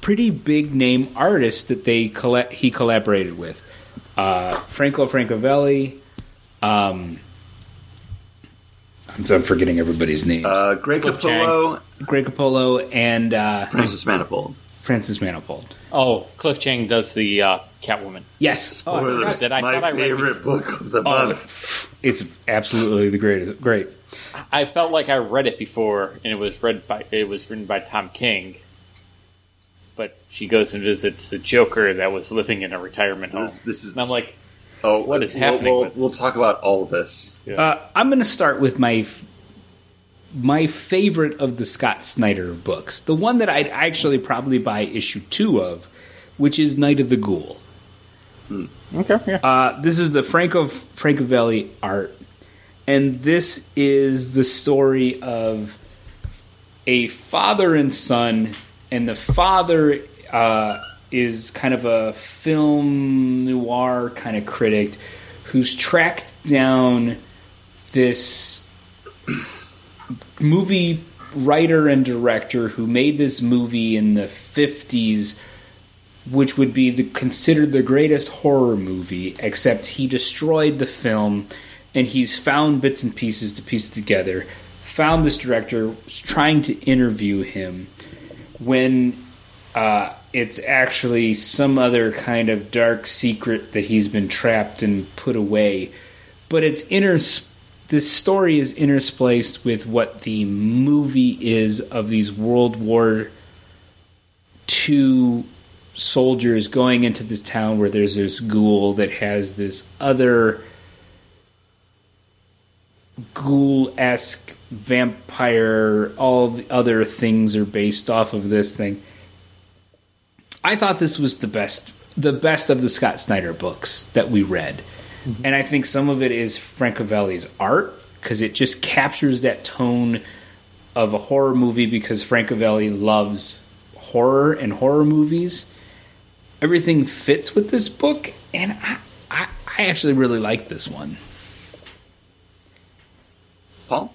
pretty big name artists that they colla- he collaborated with uh, Franco Francavilla. Um, I'm, I'm forgetting everybody's names. Uh, Greg Capullo, Greg Capullo and uh, Francis Manifold. Francis Manifold. Oh, Cliff Chiang does the uh, Catwoman. Yes, Oh, Spoilers. forgot. that I my thought I favorite book of the Oh, month. it's absolutely the greatest. Great. I felt like I read it before, and it was read by it was written by Tom King. But she goes and visits the Joker that was living in a retirement home, This, this is and I'm like, Oh, what is we'll, happening We'll, we'll talk about all of this. Uh, I'm going to start with my my favorite of the Scott Snyder books, the one that I'd actually probably buy issue two of, which is Night of the Ghoul. Okay, yeah. Uh, this is the Franco Francavilla art, and this is the story of a father and son, and the father uh, is kind of a film noir kind of critic who's tracked down this movie writer and director who made this movie in the 50s which would be the, considered the greatest horror movie, except he destroyed the film and he's found bits and pieces to piece together. Found this director, was trying to interview him when uh, it's actually some other kind of dark secret that he's been trapped and put away. But it's inter. This story is interspliced with what the movie is of these World War II soldiers going into this town where there's this ghoul that has this other ghoul esque vampire. All the other things are based off of this thing. I thought this was the best, the best of the Scott Snyder books that we read, mm-hmm. and I think some of it is Francavilla's art because it just captures that tone of a horror movie because Francavilla loves horror and horror movies. Everything fits with this book, and I, I, I actually really like this one. Paul?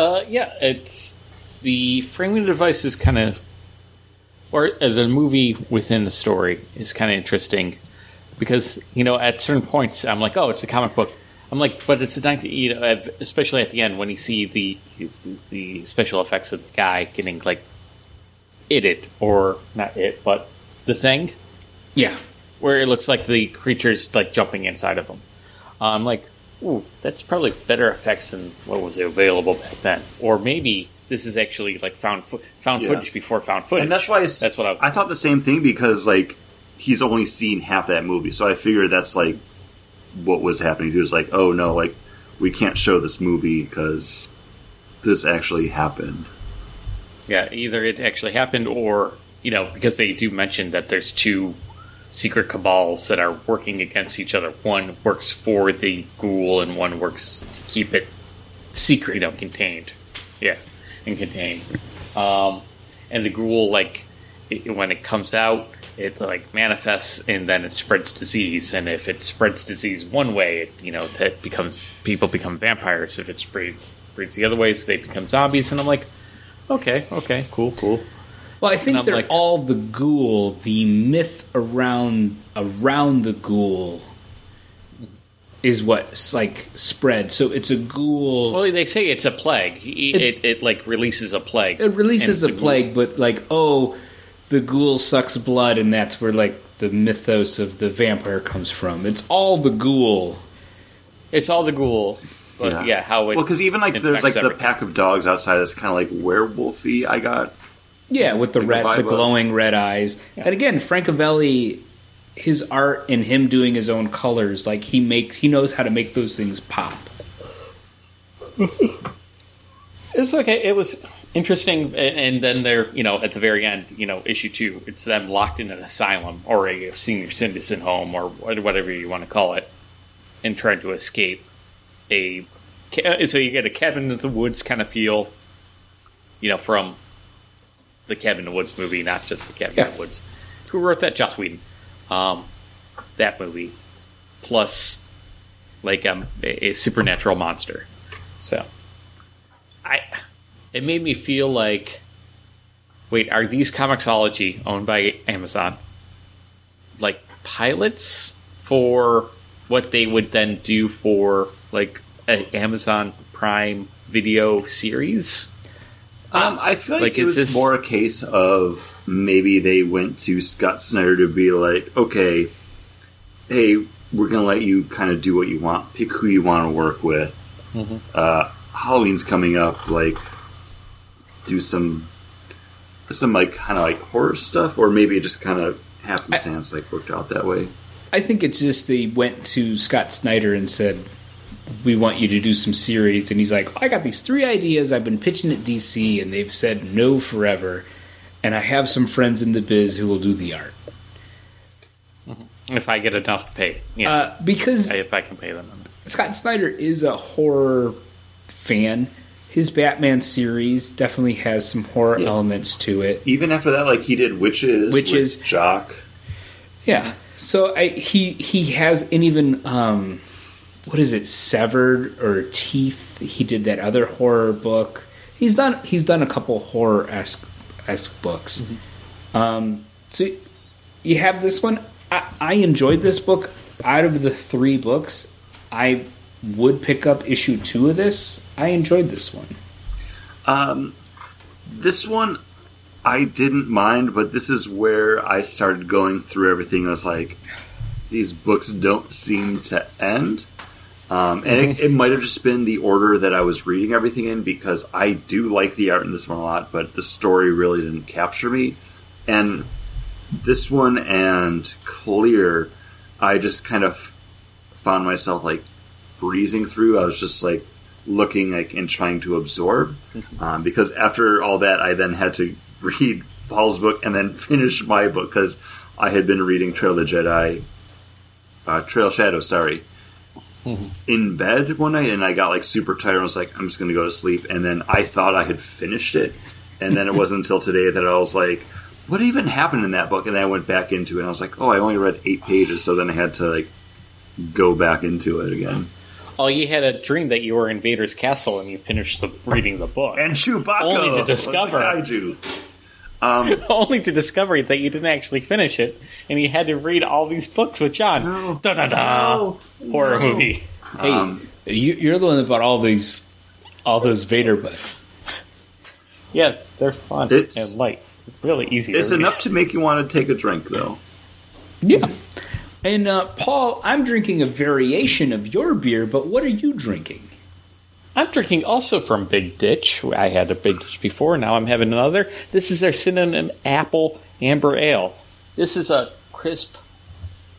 Uh, yeah, it's the framing device is kind of, or uh, the movie within the story is kind of interesting because you know at certain points I'm like, oh, it's a comic book. I'm like, but it's a 19, you know, especially at the end when you see the the special effects of the guy getting like it or not it, but the thing Yeah, where it looks like the creature's like jumping inside of him. Uh, I'm like, ooh, that's probably better effects than what was available back then. Or maybe this is actually like found fo- found Yeah. footage before found footage. And that's why it's, That's what I was- I thought the same thing because like he's only seen half that movie, so I figured that's like what was happening. He was like, "Oh no, like we can't show this movie because this actually happened." yeah, either it actually happened or you know because they do mention that there's two secret cabals that are working against each other. One works for the ghoul, and one works to keep it secret. you know, contained. Yeah, and contained. Um, and the ghoul, like, it, when it comes out, it like manifests and then it spreads disease. And if it spreads disease one way, it, you know, that becomes people become vampires. If it spreads spreads the other ways, they become zombies. And I'm like, okay, okay, cool, cool. Well, I think they're like- all the ghoul. The myth around around the ghoul is what's like spread. So it's a ghoul. Well, they say it's a plague. It, it, it, like releases a plague. it releases a And the plague, but like oh, the ghoul sucks blood, and that's where like the mythos of the vampire comes from. It's all the ghoul. It's all the ghoul. But yeah, how it. well, because even like there's infects like the pack of dogs outside that's kind of like werewolfy. I got Yeah, with the red, the of- glowing red eyes. And again, Francavilla, his art and him doing his own colors, like he makes, he knows how to make those things pop. It's okay. It was interesting, and, and then they're you know at the very end, you know, issue two, it's them locked in an asylum or a senior citizen home or whatever you want to call it, and trying to escape a. So you get a cabin in the woods kind of feel, you know, from the cabin in the woods movie, not just the cabin in Yeah. woods. Who wrote that? Joss Whedon. Um, that movie, plus like um, a, a supernatural monster. So. I it made me feel like wait, are these Comixology owned by Amazon like pilots for what they would then do for like an Amazon Prime video series? Um, I feel like, Like, it was this- more a case of maybe they went to Scott Snyder to be like, okay, hey, we're gonna let you kind of do what you want, pick who you want to work with. Mhm. Uh, Halloween's coming up, like do some some like kind of like horror stuff, or maybe it just kind of happenstance like worked out that way. I think it's just they went to Scott Snyder and said, "We want you to do some series," and he's like, "I got these three ideas I've been pitching at DC, and they've said no forever, and I have some friends in the biz who will do the art." If I get enough pay, yeah, Uh, because if I can pay them. Scott Snyder is a horror fan. His Batman series definitely has some horror Yeah. elements to it. Even after that, like he did Wytches, Wytches. with Jock. Yeah. So I, he he has and even um, what is it? Severed or Teeth. He did that other horror book. He's done he's done a couple horror esque esque books. Um, so you have this one. I, I enjoyed this book. Out of the three books, I would pick up issue two of this. I enjoyed this one. Um, this one I didn't mind, but this is where I started going through everything. I was like, these books don't seem to end. Um, and it, it might have just been the order that I was reading everything in because I do like the art in this one a lot, but the story really didn't capture me. And this one and Clear, I just kind of found myself like breezing through. I was just like looking like and trying to absorb um, because after all that, I then had to read Paul's book and then finish my book because I had been reading Trail of the Jedi, uh, Trail Shadow, sorry, Mm-hmm. in bed one night, and I got like super tired. I was like, I'm just going to go to sleep, and then I thought I had finished it, and then it wasn't until today that I was like. What even happened in that book? And then I went back into it, and I was like, "Oh, I only read eight pages." So then I had to like go back into it again. Oh, you had a dream that you were in Vader's castle and you finished the, reading the book, And Chewbacca Only to was discover. kaiju. Um, only to discover that you didn't actually finish it, and you had to read all these books with John. No. Da da da! Horror No. movie. Hey, Um, you, you're the one that bought all these all those Vader books. Yeah, they're fun It's- and light. Really easy. It's to read. enough to make you want to take a drink, though. Yeah. And uh, Paul, I'm drinking a variation of your beer, but what are you drinking? I'm drinking also from Big Ditch. I had a Big Ditch before. Now I'm having another. This is their cinnamon apple amber ale. This is a crisp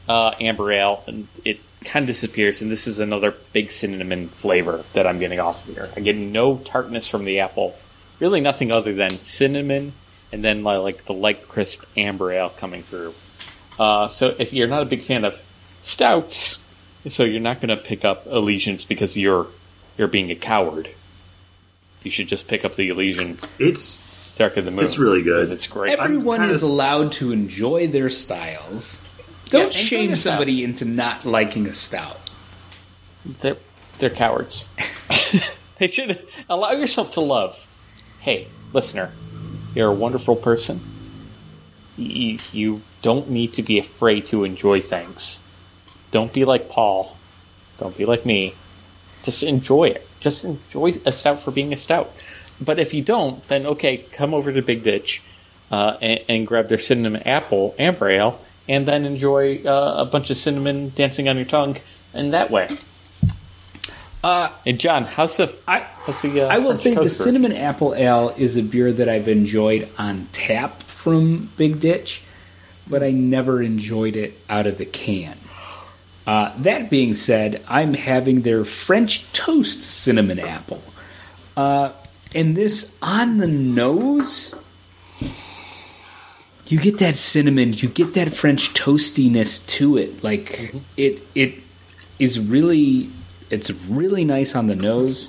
uh, amber ale, and it kind of disappears. And this is another big cinnamon flavor that I'm getting off of here. I get no tartness from the apple. Really, nothing other than cinnamon, and then like the light crisp amber ale coming through. Uh, so if you're not a big fan of stouts, so you're not going to pick up Allegiance because you're you're being a coward. You should just pick up the Elysian It's Dark of the Moon. It's really good. It's great. Everyone kinda is allowed to enjoy their styles. Don't enjoy shame somebody styles. into not liking a stout. They're they're cowards. they should allow yourself to love. Hey, listener, you're a wonderful person. You, you don't need to be afraid to enjoy things. Don't be like Paul. Don't be like me. Just enjoy it. Just enjoy a stout for being a stout. But if you don't, then okay, come over to Big Ditch uh, and, and grab their cinnamon apple amber ale, and then enjoy uh, a bunch of cinnamon dancing on your tongue, in that way. Uh, And John, how's the I how's the? Uh, I will say the cinnamon apple ale is a beer that I've enjoyed on tap from Big Ditch, but I never enjoyed it out of the can. Uh, that being said, I'm having their French toast cinnamon apple. Uh, and this on the nose, you get that cinnamon, you get that French toastiness to it. Like it, it is really, it's really nice on the nose.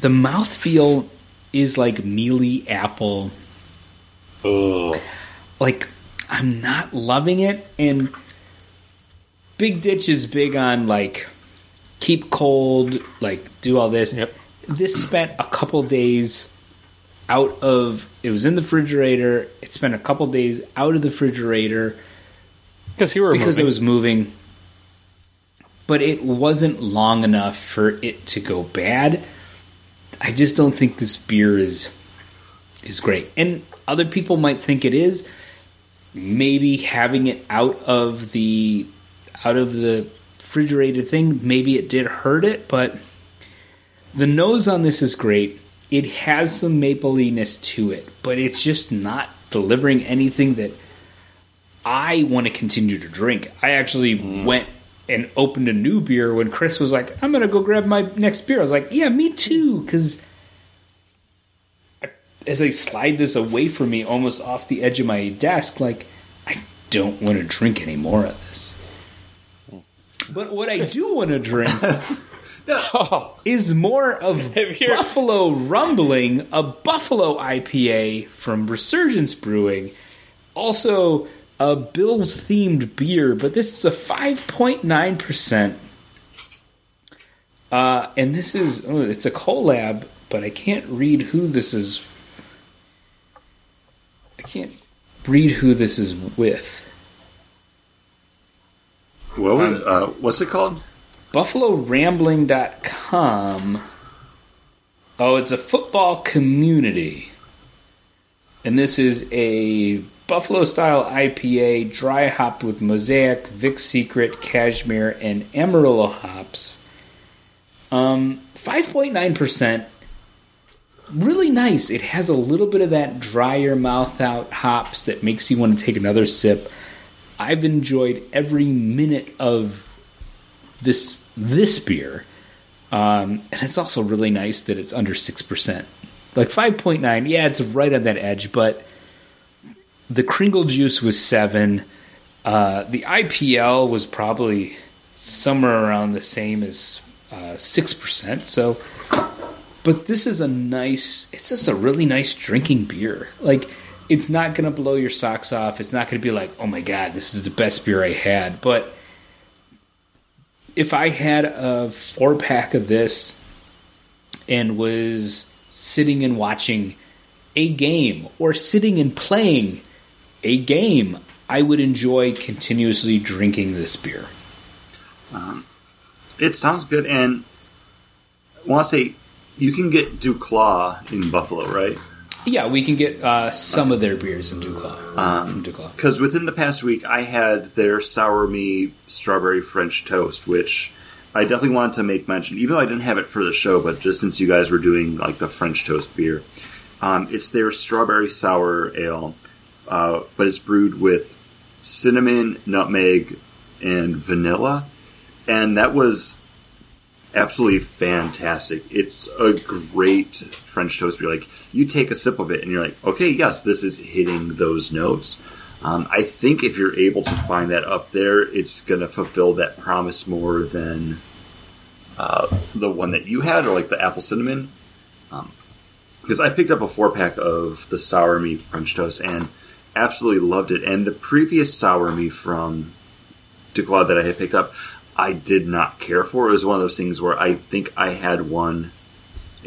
The mouthfeel is like mealy apple. Ugh. Like I'm not loving it, and Big Ditch is big on like keep cold, like do all this. Yep. This spent a couple days out of. It was in the refrigerator. It spent a couple days out of the refrigerator Because you were because moving. it was moving. But it wasn't long enough for it to go bad. I just don't think this beer is is great. And other people might think it is. Maybe having it out of the out of the refrigerated thing, maybe it did hurt it, but the nose on this is great. It has some mapliness to it, but it's just not delivering anything that I want to continue to drink. I actually hmm. went and opened a new beer when Chris was like, "I'm going to go grab my next beer." I was like, "Yeah, me too," because as I slide this away from me, almost off the edge of my desk, like I don't want to drink any more of this. But what I do want to drink is more of Buffalo Rumbling, a Buffalo IPA from Resurgence Brewing. Also, a Bills themed beer, but this is a 5.9%. Uh, and this is, oh, it's a collab, but I can't read who this is. I can't read who this is with. What was, uh, what's it called? BuffaloRambling.com. Oh, it's a football community. And this is a Buffalo style IPA, dry hopped with Mosaic, Vic Secret, Cashmere, and Amarillo hops. Um, 5.9%. Really nice. It has a little bit of that drier mouth out hops that makes you want to take another sip. I've enjoyed every minute of this this beer, um, and it's also really nice that it's under six percent, like five point nine. Yeah, it's right on that edge, but the Kringle juice was seven. Uh, the IPL was probably somewhere around the same as uh, six percent. So, but this is a nice. It's just a really nice drinking beer. Like. It's not going to blow your socks off. It's not going to be like, oh my God, this is the best beer I had. But if I had a four pack of this and was sitting and watching a game or sitting and playing a game, I would enjoy continuously drinking this beer. Um, it sounds good, and I want to say you can get Duclaw in Buffalo, right? Yeah, we can get uh, some of their beers in Duclaw. from Duclaw. Because within the past week, I had their sour me strawberry French toast, which I definitely wanted to make mention, even though I didn't have it for the show. But just since you guys were doing like the French toast beer, um, it's their strawberry sour ale, uh, but it's brewed with cinnamon, nutmeg, and vanilla, and that was absolutely fantastic. It's a great French toast beer. Like you take a sip of it and you're like, okay, yes, this is hitting those notes. Um, I think if you're able to find that up there, it's going to fulfill that promise more than uh, the one that you had, or like the apple cinnamon. Because I picked up a four pack of the sour me French toast and absolutely loved it. And the previous sour me from Duclaw that I had picked up, I did not care for. It was one of those things where I think I had one,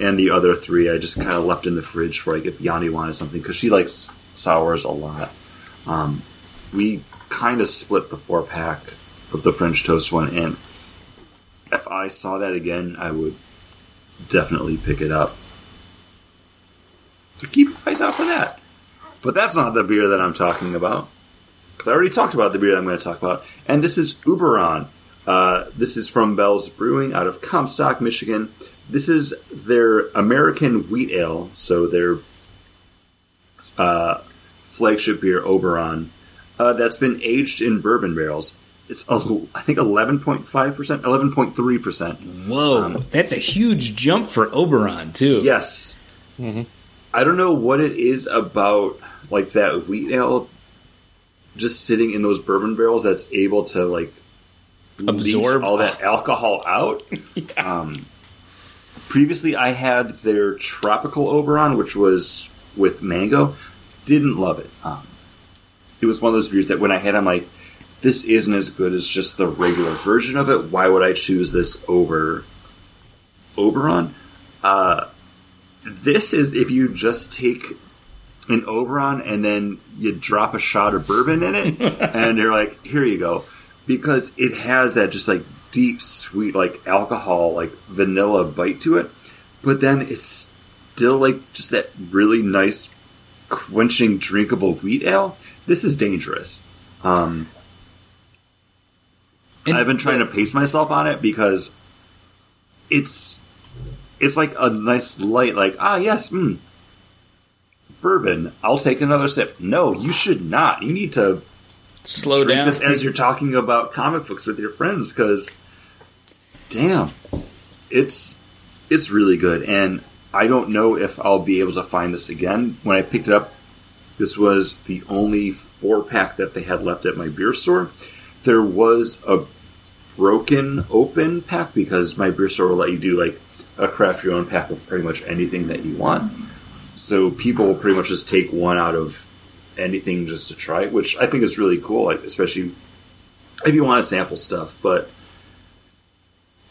and the other three I just kind of left in the fridge for like if Yanni wanted something because she likes sours a lot. Um, we kind of split the four pack of the French toast one, and if I saw that again, I would definitely pick it up. So keep your eyes out for that. But that's not the beer that I'm talking about. Because I already talked about the beer I'm going to talk about. And this is Oberon. Uh, this is from Bell's Brewing out of Comstock, Michigan. This is their American wheat ale, so their uh, flagship beer, Oberon, uh, that's been aged in bourbon barrels. It's, a, I think, 11.5%, 11.3%. Whoa, that's a huge jump for Oberon too. Yes. I don't know what it is about like that wheat ale just sitting in those bourbon barrels that's able to like leach Absorb all that alcohol out. um, previously, I had their tropical Oberon, which was with mango. Didn't love it. Um, it was one of those beers that when I had, I'm like, this isn't as good as just the regular version of it. Why would I choose this over Oberon? Uh, this is if you just take an Oberon and then you drop a shot of bourbon in it, and you're like, here you go, because it has that just like deep, sweet, like alcohol, like vanilla bite to it, but then it's still like just that really nice, quenching, drinkable wheat ale. This is dangerous. Um, And- I've been trying to pace myself on it because it's it's like a nice light, like ah yes, mm, bourbon. I'll take another sip. No, you should not. You need to Slow drink down. this as you're talking about comic books with your friends because, damn, it's it's really good. And I don't know if I'll be able to find this again. When I picked it up, this was the only four pack that they had left at my beer store. There was a broken open pack because my beer store will let you do like a craft your own pack of pretty much anything that you want. So people will pretty much just take one out of anything just to try which I think is really cool, especially if you want to sample stuff. But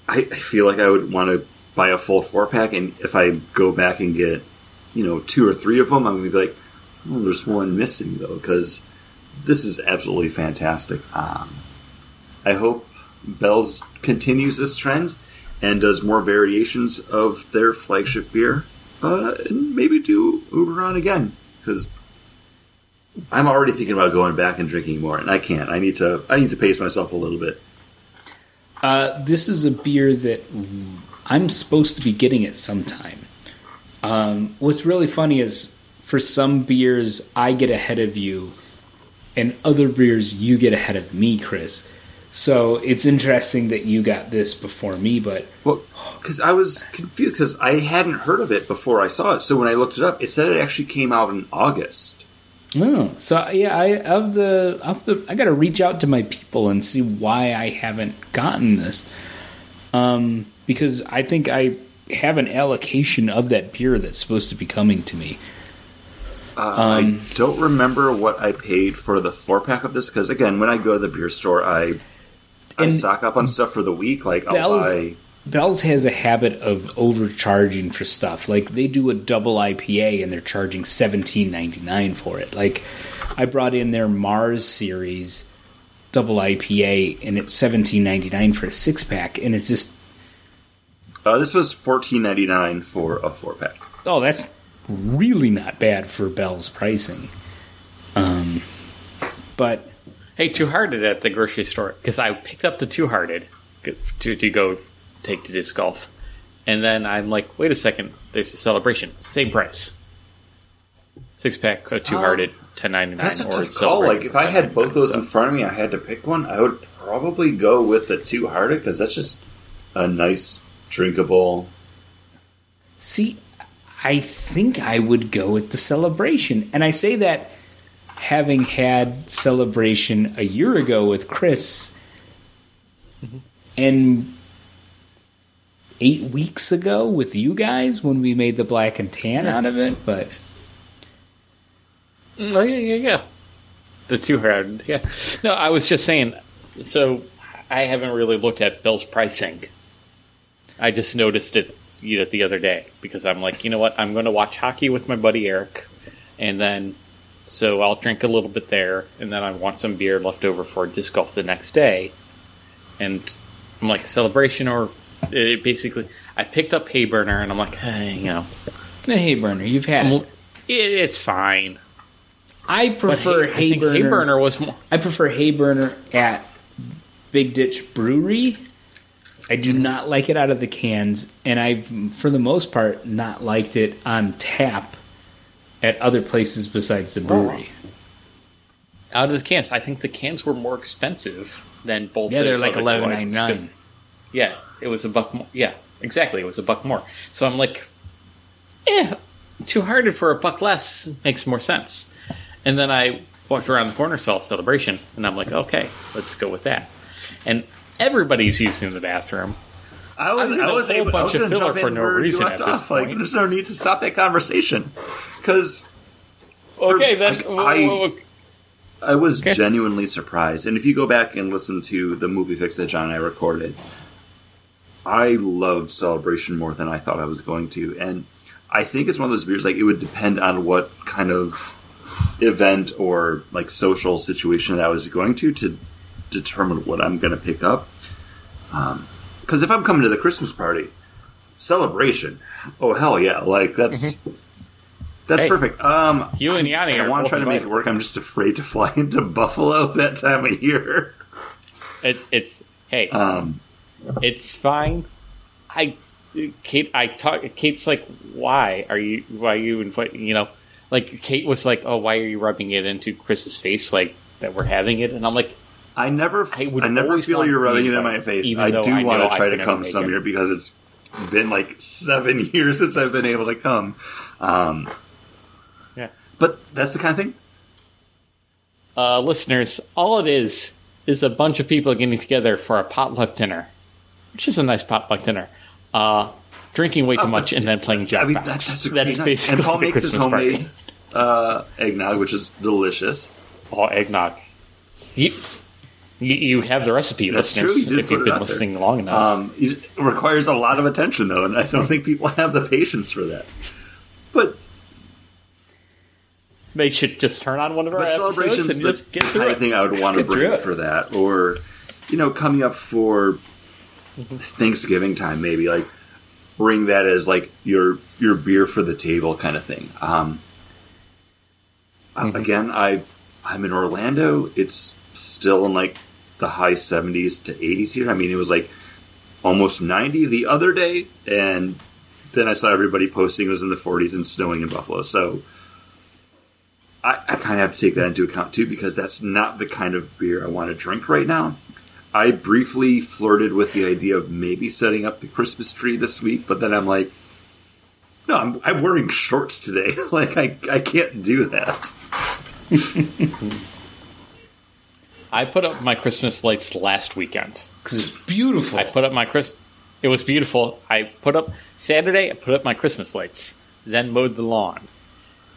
I, I feel like I would want to buy a full four pack, and if I go back and get, you know, two or three of them, I'm going to be like, oh, there's one missing though, because this is absolutely fantastic. Um, I hope Bell's continues this trend and does more variations of their flagship beer, uh, and maybe do Oberon again because I'm already thinking about going back and drinking more, and I can't. I need to. I need to pace myself a little bit. Uh, this is a beer that I'm supposed to be getting at sometime. Um, what's really funny is for some beers I get ahead of you, and other beers you get ahead of me, Chris. So it's interesting that you got this before me, but Well, because I was confused because I hadn't heard of it before I saw it. So when I looked it up, it said it actually came out in August. Oh, so yeah, I of the of the I got to reach out to my people and see why I haven't gotten this, um, because I think I have an allocation of that beer that's supposed to be coming to me. Uh, Um, I don't remember what I paid for the four pack of this because again, when I go to the beer store, I I stock up on stuff for the week. Like I'll Bell's- buy. Bell's has a habit of overcharging for stuff. Like they do a double IPA and they're charging seventeen ninety nine for it. Like I brought in their Mars series double IPA and it's seventeen ninety nine for a six pack, and it's just Uh, this was fourteen ninety nine for a four pack. oh, that's really not bad for Bell's pricing. Um, but Hey, Two Hearted at the grocery store because I picked up the Two Hearted to, to go take to disc golf, and then I'm like, wait a second, there's a celebration, same price, six pack of Two Hearted, ten ninety nine. That's a tough call. Like if I had both those in front of me, I had to pick one. I would probably go with the two hearted because that's just a nice drinkable. See, I think I would go with the celebration. And I say that having had celebration a year ago with Chris mm-hmm. and eight weeks ago with you guys when we made the black and tan out of it. But mm, Oh yeah, yeah, yeah. The Two Hearted, yeah. No, I was just saying. So I haven't really looked at Bell's pricing. I just noticed it you know, the other day because I'm like, you know what? I'm going to watch hockey with my buddy Eric, and then so I'll drink a little bit there, and then I want some beer left over for disc golf the next day, and I'm like celebration or it basically. I picked up Hayburner, and I'm like, hey, you know, hey, Burner, you've had it. it, it's fine. I But prefer Hay- I think Hayburner. Hayburner was more. I prefer Hayburner at Big Ditch Brewery. I do not like it out of the cans, and I've, for the most part, not liked it on tap at other places besides the oh. brewery. out of the cans. I think the cans were more expensive than both. Yeah, they're those like other eleven ones, ninety 'cause- nine. Yeah, it was a buck more. Yeah, exactly. It was a buck more. So I'm like, eh, too hearted for a buck less makes more sense. And then I walked around the corner, saw a celebration, and I'm like, okay, let's go with that. And everybody's using the bathroom. I was I did I a was able, I was bunch of to filler for no reason at this off. Like there's no need to stop that conversation because Okay, then like, I-. I was Okay. genuinely surprised. And if you go back and listen to the movie fix that John and I recorded, I loved Celebration more than I thought I was going to. And I think it's one of those beers like it would depend on what kind of event or like social situation that I was going to to determine what I'm going to pick up. Because if I'm coming to the Christmas party, celebration, oh hell yeah, like that's that's Hey, perfect. Um, you and Yanni I are want to try to make it work. I'm just afraid to fly into Buffalo that time of year. It, it's hey, Um, It's fine. I, Kate, I talk. Kate's like, why are you? Why are you inviting? You know, like Kate was like, oh, why are you rubbing it into Chris's face? Like that we're having it, and I'm like, I never, I I, would never feel you're rubbing it in my face. I do I want to try to come some year because it's been like seven years since I've been able to come. Um, yeah. but that's the kind of thing. Uh, listeners, all it is is a bunch of people getting together for a potluck dinner, which is a nice potluck dinner. Uh, drinking way too Oh, much and then playing I mean, that's a That's basically And Paul makes his Christmas party. homemade uh, eggnog, which is delicious. Oh, eggnog. You, you, you have the recipe, That's true, you if you've been out there. listening long enough. Um, it requires a lot of attention, though, and I don't think people have the patience for that. But they should just turn on one of our celebrations, and just get kind through thing I would want to bring for that, or you know, coming up for Thanksgiving time, maybe like bring that as like your your beer for the table kind of thing. Um, Mm-hmm. Again, I I'm in Orlando. It's still in like the high 70s to 80s here. I mean, it was like almost 90 the other day, and then I saw everybody posting it was in the 40s and snowing in Buffalo. So I, I kind of have to take that into account too because that's not the kind of beer I want to drink right now. I briefly flirted with the idea of maybe setting up the Christmas tree this week, but then I'm like, no, I'm, I'm wearing shorts today. like I, I can't do that. I put up my Christmas lights last weekend. because it's beautiful. I put up my Chris. It was beautiful. I put up Saturday. I put up my Christmas lights. Then mowed the lawn.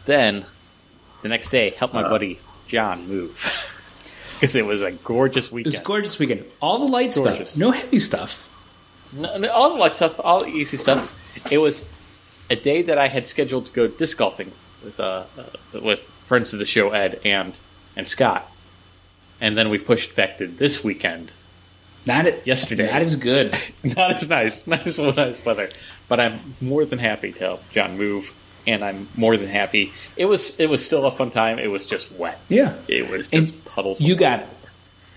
Then the next day, helped my uh. buddy John move because it was a gorgeous weekend. it weekend. was gorgeous weekend. All the light Gorgeous. stuff, no heavy stuff. No, no, all the light stuff, all the easy stuff. It was a day that I had scheduled to go disc golfing with uh, uh, with friends of the show Ed and and Scott, and then we pushed back to this weekend. Not it, Yesterday. Not as good. Not as nice, not as nice weather, but I'm more than happy to help John move, and I'm more than happy. It was it was still a fun time. It was just wet. Yeah. It was And just puddles. You got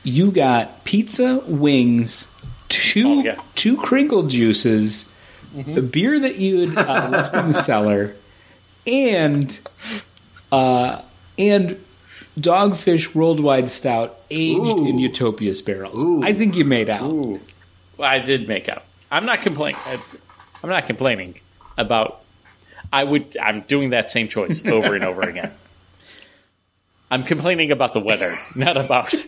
you got pizza, wings, two Oh, yeah. Mm-hmm. two Kringle juices, the beer that you had uh, left in the cellar, and uh, and Dogfish Worldwide Stout aged Ooh. in Utopia's barrels. Ooh. I think you made out. Ooh. Well, I did make out. I'm not complaining. I'm not complaining about. I would. I'm doing that same choice over and over again. I'm complaining about the weather, not about.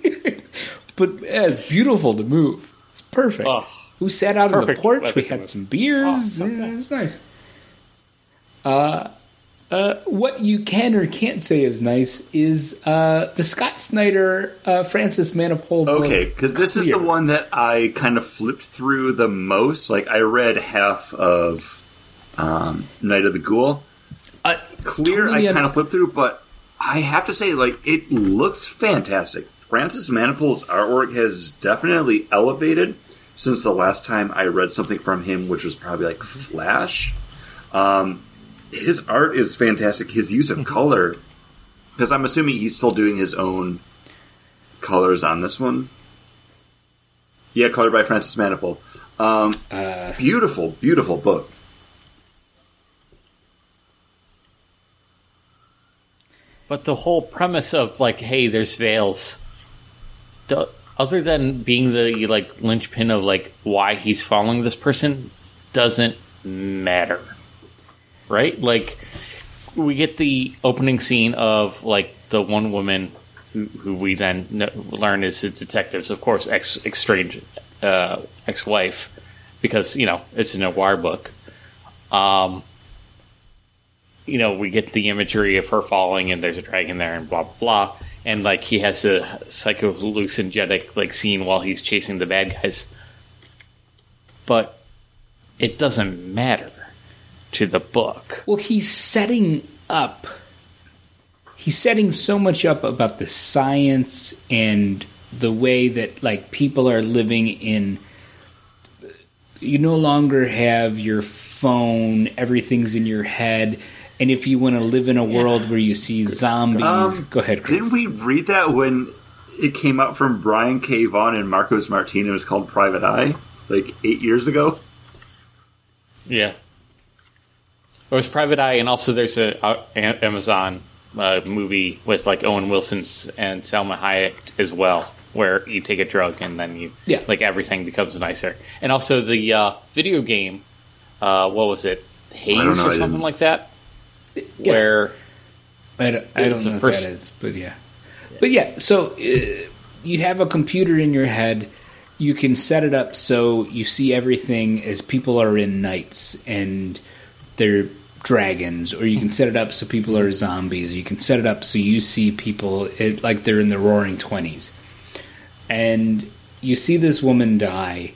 But yeah, it's beautiful to move. It's perfect. Oh. we sat out on the porch. We had some beers. Oh, yeah, it was nice. Uh, uh, what you can or can't say is nice is uh, the Scott Snyder uh, Francis Manapul. Okay, because this is the one that I kind of flipped through the most. Like I read half of um, Night of the Ghoul. Uh, Clear, totally I kind of flipped through, but I have to say, like, it looks fantastic. Francis Manapul's artwork has definitely elevated since the last time I read something from him, which was probably like Flash. Um, his art is fantastic. His use of color, because I'm assuming he's still doing his own colors on this one. Yeah, colored by Francis Manapul. Um, Uh, beautiful, beautiful book. But the whole premise of like, hey, there's veils. do- Other than being the like linchpin of like why he's following this person, doesn't matter, right? Like, we get the opening scene of like the one woman who, who we then kn- learn is the detectives, of course, ex estranged uh, ex wife, because you know it's in a noir book. Um, you know, we get the imagery of her falling and there's a dragon there and blah blah blah. And like he has a psychohallucinogenic like scene while he's chasing the bad guys. But it doesn't matter to the book. well, he's setting up. He's setting so much up about the science and the way that like people are living in. You no longer have your phone; everything's in your head. And if you want to live in a world where you see zombies, Um, go ahead, Chris. Didn't we read that when it came out from Brian K. Vaughan and Marcos Martin? It was called Private Eye, like eight years ago. Yeah. There was Private Eye, and also there's a, a- Amazon uh, movie with like Owen Wilson's and Salma Hayek as well, where you take a drug and then you Yeah. like everything becomes nicer. And also the uh, video game, uh, what was it, Haze or something like that, Yeah. where I don't, I don't know what that is, but yeah. But yeah, so uh, you have a computer in your head. You can set it up so you see everything as people are in knights and they're dragons, or you can set it up so people are zombies. Or you can set it up so you see people it, like they're in the Roaring Twenties, and you see this woman die.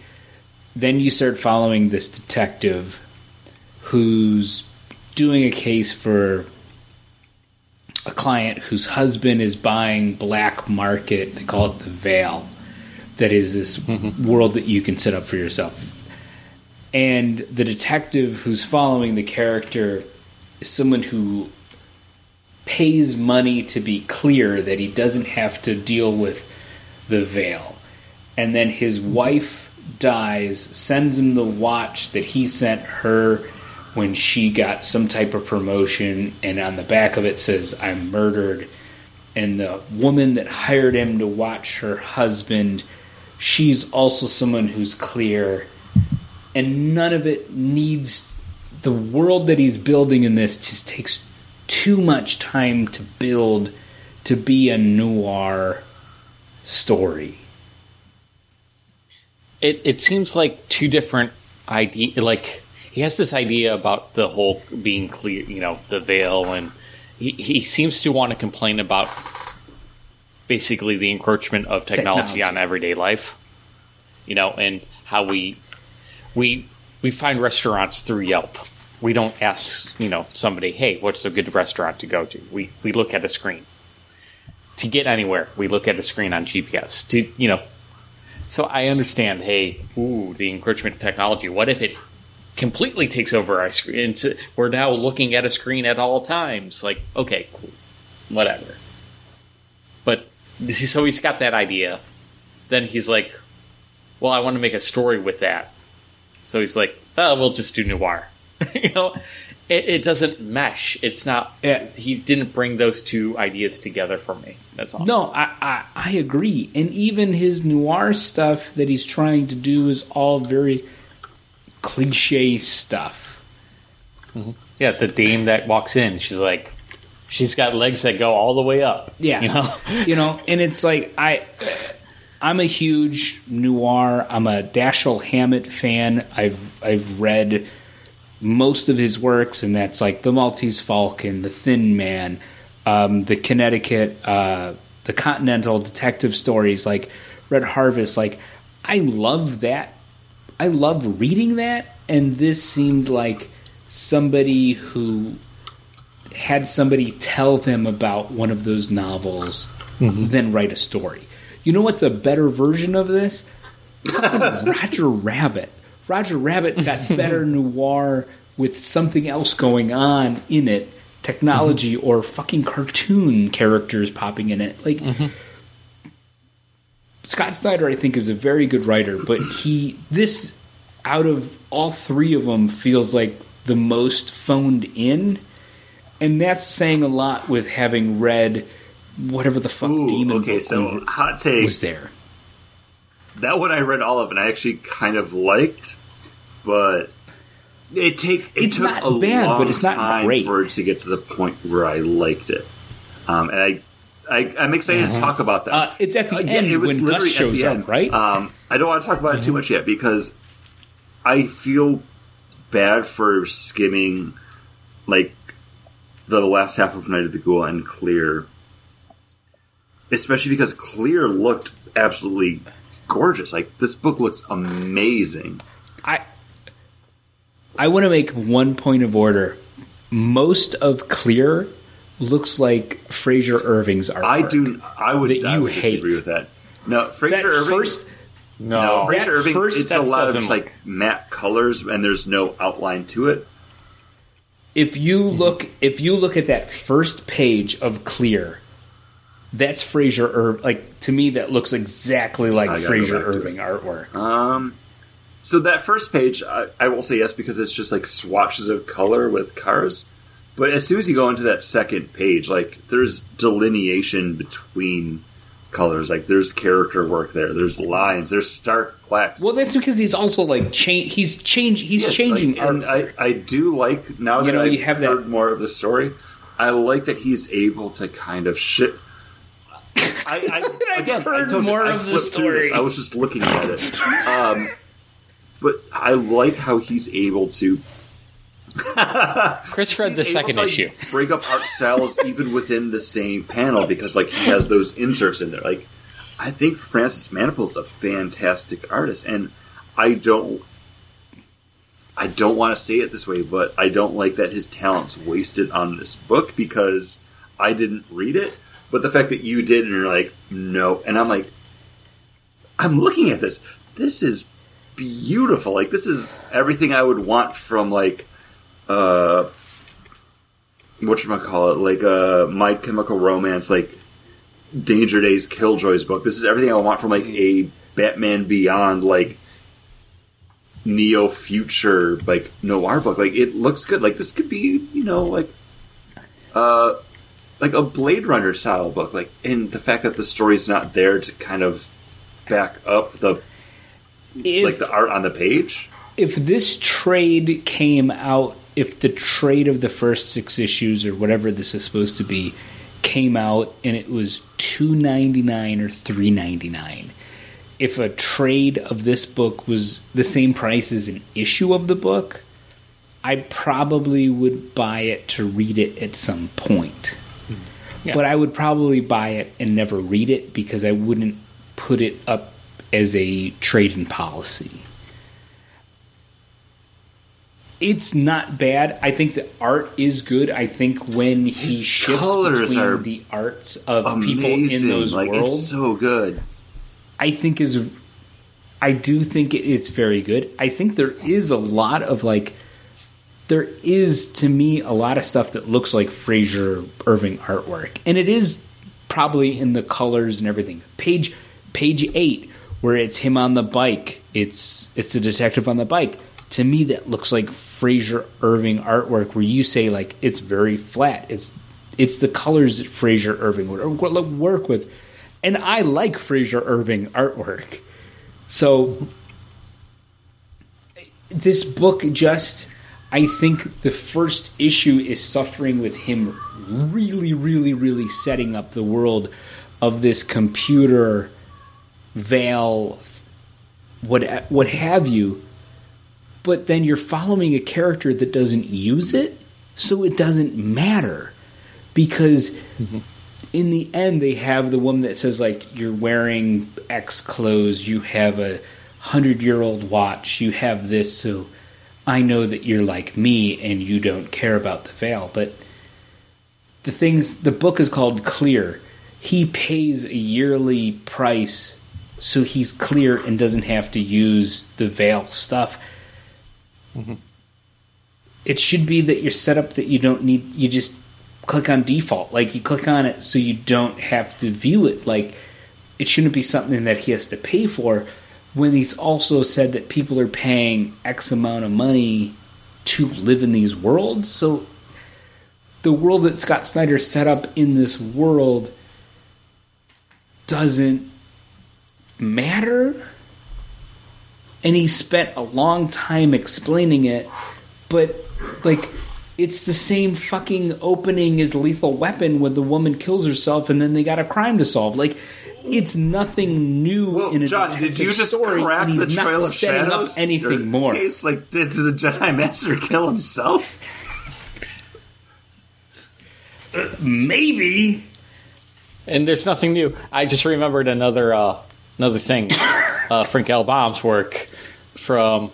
Then you start following this detective who's doing a case for a client whose husband is buying black market. They call it the veil. That is this mm-hmm. world that you can set up for yourself. And the detective who's following the character is someone who pays money to be clear that he doesn't have to deal with the veil. And then his wife dies, sends him the watch that he sent her when she got some type of promotion, and on the back of it says, I'm murdered. And the woman that hired him to watch her husband, she's also someone who's clear. And none of it needs the world that he's building in this just takes too much time to build to be a noir story. it, it seems like two different idea like he has this idea about the whole being clear you know the veil and he, he seems to want to complain about basically the encroachment of technology, Technology. on everyday life you know and how we we we find restaurants through yelp we don't ask you know somebody hey what's a good restaurant to go to we we look at a screen to get anywhere we look at a screen on gps to you know so I understand, hey, ooh, the encroachment of technology. What if it completely takes over our screen? And we're now looking at a screen at all times. Like, okay, cool, whatever. But so he's got that idea. Then he's like, well, I want to make a story with that. So he's like, oh, we'll just do noir. you know, it, it doesn't mesh. It's not. Yeah. He didn't bring those two ideas together for me. That's all. No, I, I, I agree. And even his noir stuff that he's trying to do is all very cliche stuff. Yeah, the dame that walks in, she's like, she's got legs that go all the way up. Yeah. you know. you know, and it's like I I'm a huge noir. I'm a Dashiell Hammett fan. I've I've read most of his works, and that's like the Maltese Falcon, the Thin Man, um, the Connecticut, uh, the Continental detective stories, like Red Harvest. Like I love that. I love reading that, and this seemed like somebody who had somebody tell them about one of those novels, mm-hmm. then write a story. You know what's a better version of this? Roger Rabbit. Roger Rabbit's got better noir with something else going on in it, technology mm-hmm. or fucking cartoon characters popping in it. Like mm-hmm. Scott Snyder, I think, is a very good writer, but he this out of all three of them feels like the most phoned in, and that's saying a lot with having read whatever the fuck Ooh, demon okay, so hot take. was there. that one I read all of, and I actually kind of liked, but it take it It's took not a bad, long but it's not time great. for it to get to the point where I liked it. Um, and I, I I'm excited to talk about that. Uh, it's at the Uh, yeah, end it was when Gus literally at shows the up, end. right? Um, I don't want to talk about it too much yet because I feel bad for skimming like the last half of Night of the Ghoul and Clear, especially because Clear looked absolutely gorgeous. Like this book looks amazing. I I want to make one point of order. Most of Clear looks like Frazer Irving's art. I do. I would. That I you would disagree hate. with that. No, Fraser that Irving. first. no, No, Frazer Irving. first- it's a lot of doesn't like matte colors, and there's no outline to it. If you Mm-hmm. look, if you look at that first page of Clear, that's Frazer Irving. Like to me, that looks exactly like gotta Frazer Irving artwork. Um, so that first page, I, I will say yes because it's just like swatches of color with cars. But as soon as you go into that second page, like there's delineation between colors. Like there's character work there. There's lines. There's stark blacks. Well, that's because he's also like change. He's change. He's Yes, changing like, and I, I do like now You that know, I've you have that- heard more of the story. I like that he's able to kind of shit. I, I I've again, heard I told more you, I the through this. story. I was just looking at it, um, but I like how he's able to. Chris read the second to, like, issue. Break up art styles even within the same panel because like he has those inserts in there. Like I think Francis Manapul is a fantastic artist, and I don't. I don't want to say it this way, but I don't like that his talent's wasted on this book because I didn't read it. But the fact that you did, and you're like, no, and I'm like, I'm looking at this. This is beautiful. Like this is everything I would want from like, uh, what you call it, like uh, My Chemical Romance, like Danger Days, Killjoy's book. This is everything I want from like a Batman Beyond, like neo future, like noir book. Like it looks good. Like this could be, you know, like uh, like a Blade Runner style book. Like, and the fact that the story's not there to kind of back up the if, like the art on the page. if this trade came out, if the trade of the first six issues or whatever this is supposed to be came out and it was two ninety nine or three ninety nine, if a trade of this book was the same price as an issue of the book, I probably would buy it to read it at some point. Yeah. But I would probably buy it and never read it because I wouldn't put it up as a trade in policy. It's not bad. I think the art is good. I think when he His shifts between the arts of Amazing. people in those like worlds, it's so good. I think is I do think it's very good. I think there is a lot of like there is to me a lot of stuff that looks like Frazer Irving artwork, and it is probably in the colors and everything. Page page eight, where it's him on the bike. It's it's a detective on the bike. To me, that looks like Frazer Irving artwork, where you say like it's very flat. It's it's the colors that Frazer Irving would work with, and I like Frazer Irving artwork. So this book just I think the first issue is suffering with him really, really, really setting up the world of this computer veil, what what have you. But then you're following a character that doesn't use it, so it doesn't matter because mm-hmm. in the end they have the woman that says like you're wearing X clothes, you have a hundred year old watch, you have this, so I know that you're like me and you don't care about the veil. But the things the book is called Clear. He pays a yearly price so he's clear and doesn't have to use the veil stuff. Mm-hmm. It should be that you're set up that you don't need you just click on default. Like you click on it so you don't have to view it. Like it shouldn't be something that he has to pay for when he's also said that people are paying X amount of money to live in these worlds. So the world that Scott Snyder set up in this world doesn't matter. And he spent a long time explaining it, but like it's the same fucking opening as Lethal Weapon when the woman kills herself and then they got a crime to solve. Like it's nothing new Well, in a John, detective did you just story, crack and the he's Trail not of setting Shadows? up anything Or- more. It's like, did the Jedi Master kill himself? Maybe And there's nothing new. I just remembered another uh, another thing. uh, Frank L. Baum's work from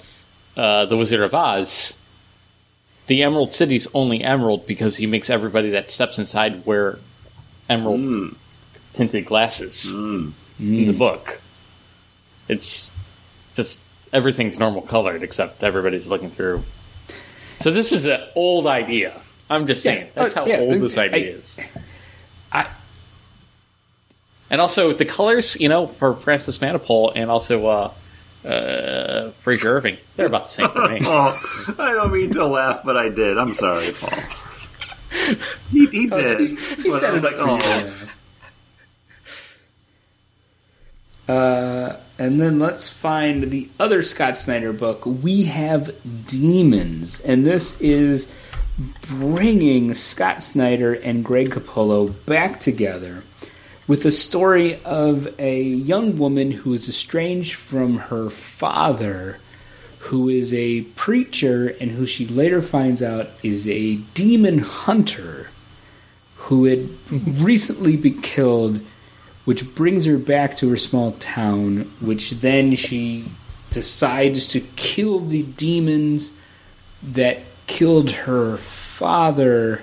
uh, The Wizard of Oz. The Emerald City's only emerald because he makes everybody that steps inside wear emerald tinted glasses in the book. It's just everything's normal colored except everybody's looking through. So this is an old idea. I'm just saying. Yeah. That's Oh, how yeah. old this I- idea is. I And also the colors, you know, for Francis Manapul and also uh, uh, Frazer Irving, they're about the same for me. Oh, I don't mean to laugh, but I did. I'm sorry, Paul. He, he did. He But I was like, up oh. Uh, and then let's find the other Scott Snyder book. We have Demons, and this is bringing Scott Snyder and Greg Capullo back together with the story of a young woman who is estranged from her father, who is a preacher, and who she later finds out is a demon hunter who had recently been killed which brings her back to her small town, which then she decides to kill the demons that killed her father,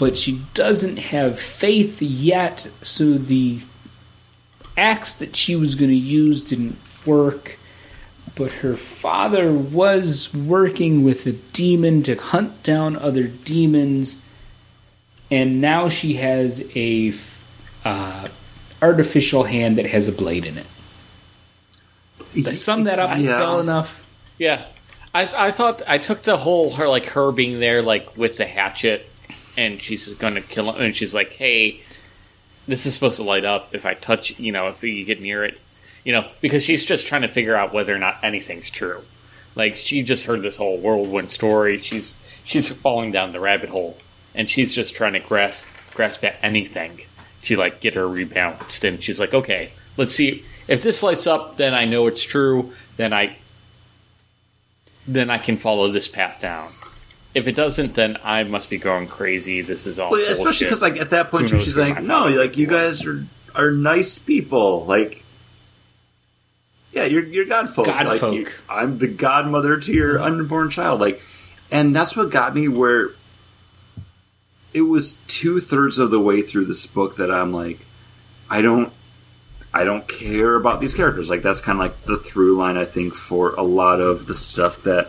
but she doesn't have faith yet, so the axe that she was going to use didn't work. But her father was working with a demon to hunt down other demons, and now she has a uh, artificial hand that has a blade in it. Did I sum that up Yeah. well enough? Yeah, I I thought I took the whole her like her being there like with the hatchet, and she's to kill him, and she's like, "Hey, this is supposed to light up if I touch, you know, if you get near it, you know, because she's just trying to figure out whether or not anything's true. Like she just heard this whole whirlwind story. She's she's falling down the rabbit hole, and she's just trying to grasp grasp at anything to like get her rebalanced. And she's like, okay, let's see if this lights up. Then I know it's true. Then I then I can follow this path down. If it doesn't, then I must be going crazy. This is all Well, especially because, like, at that point, she's like, "No, like you guys are are nice people. Like, yeah, you're you're God folk. God like, folk. you- I'm the godmother to your mm-hmm. unborn child. Like, and that's what got me where it was two thirds of the way through this book that I'm like, I don't. I don't care about these characters. Like that's kind of like the through line I think for a lot of the stuff that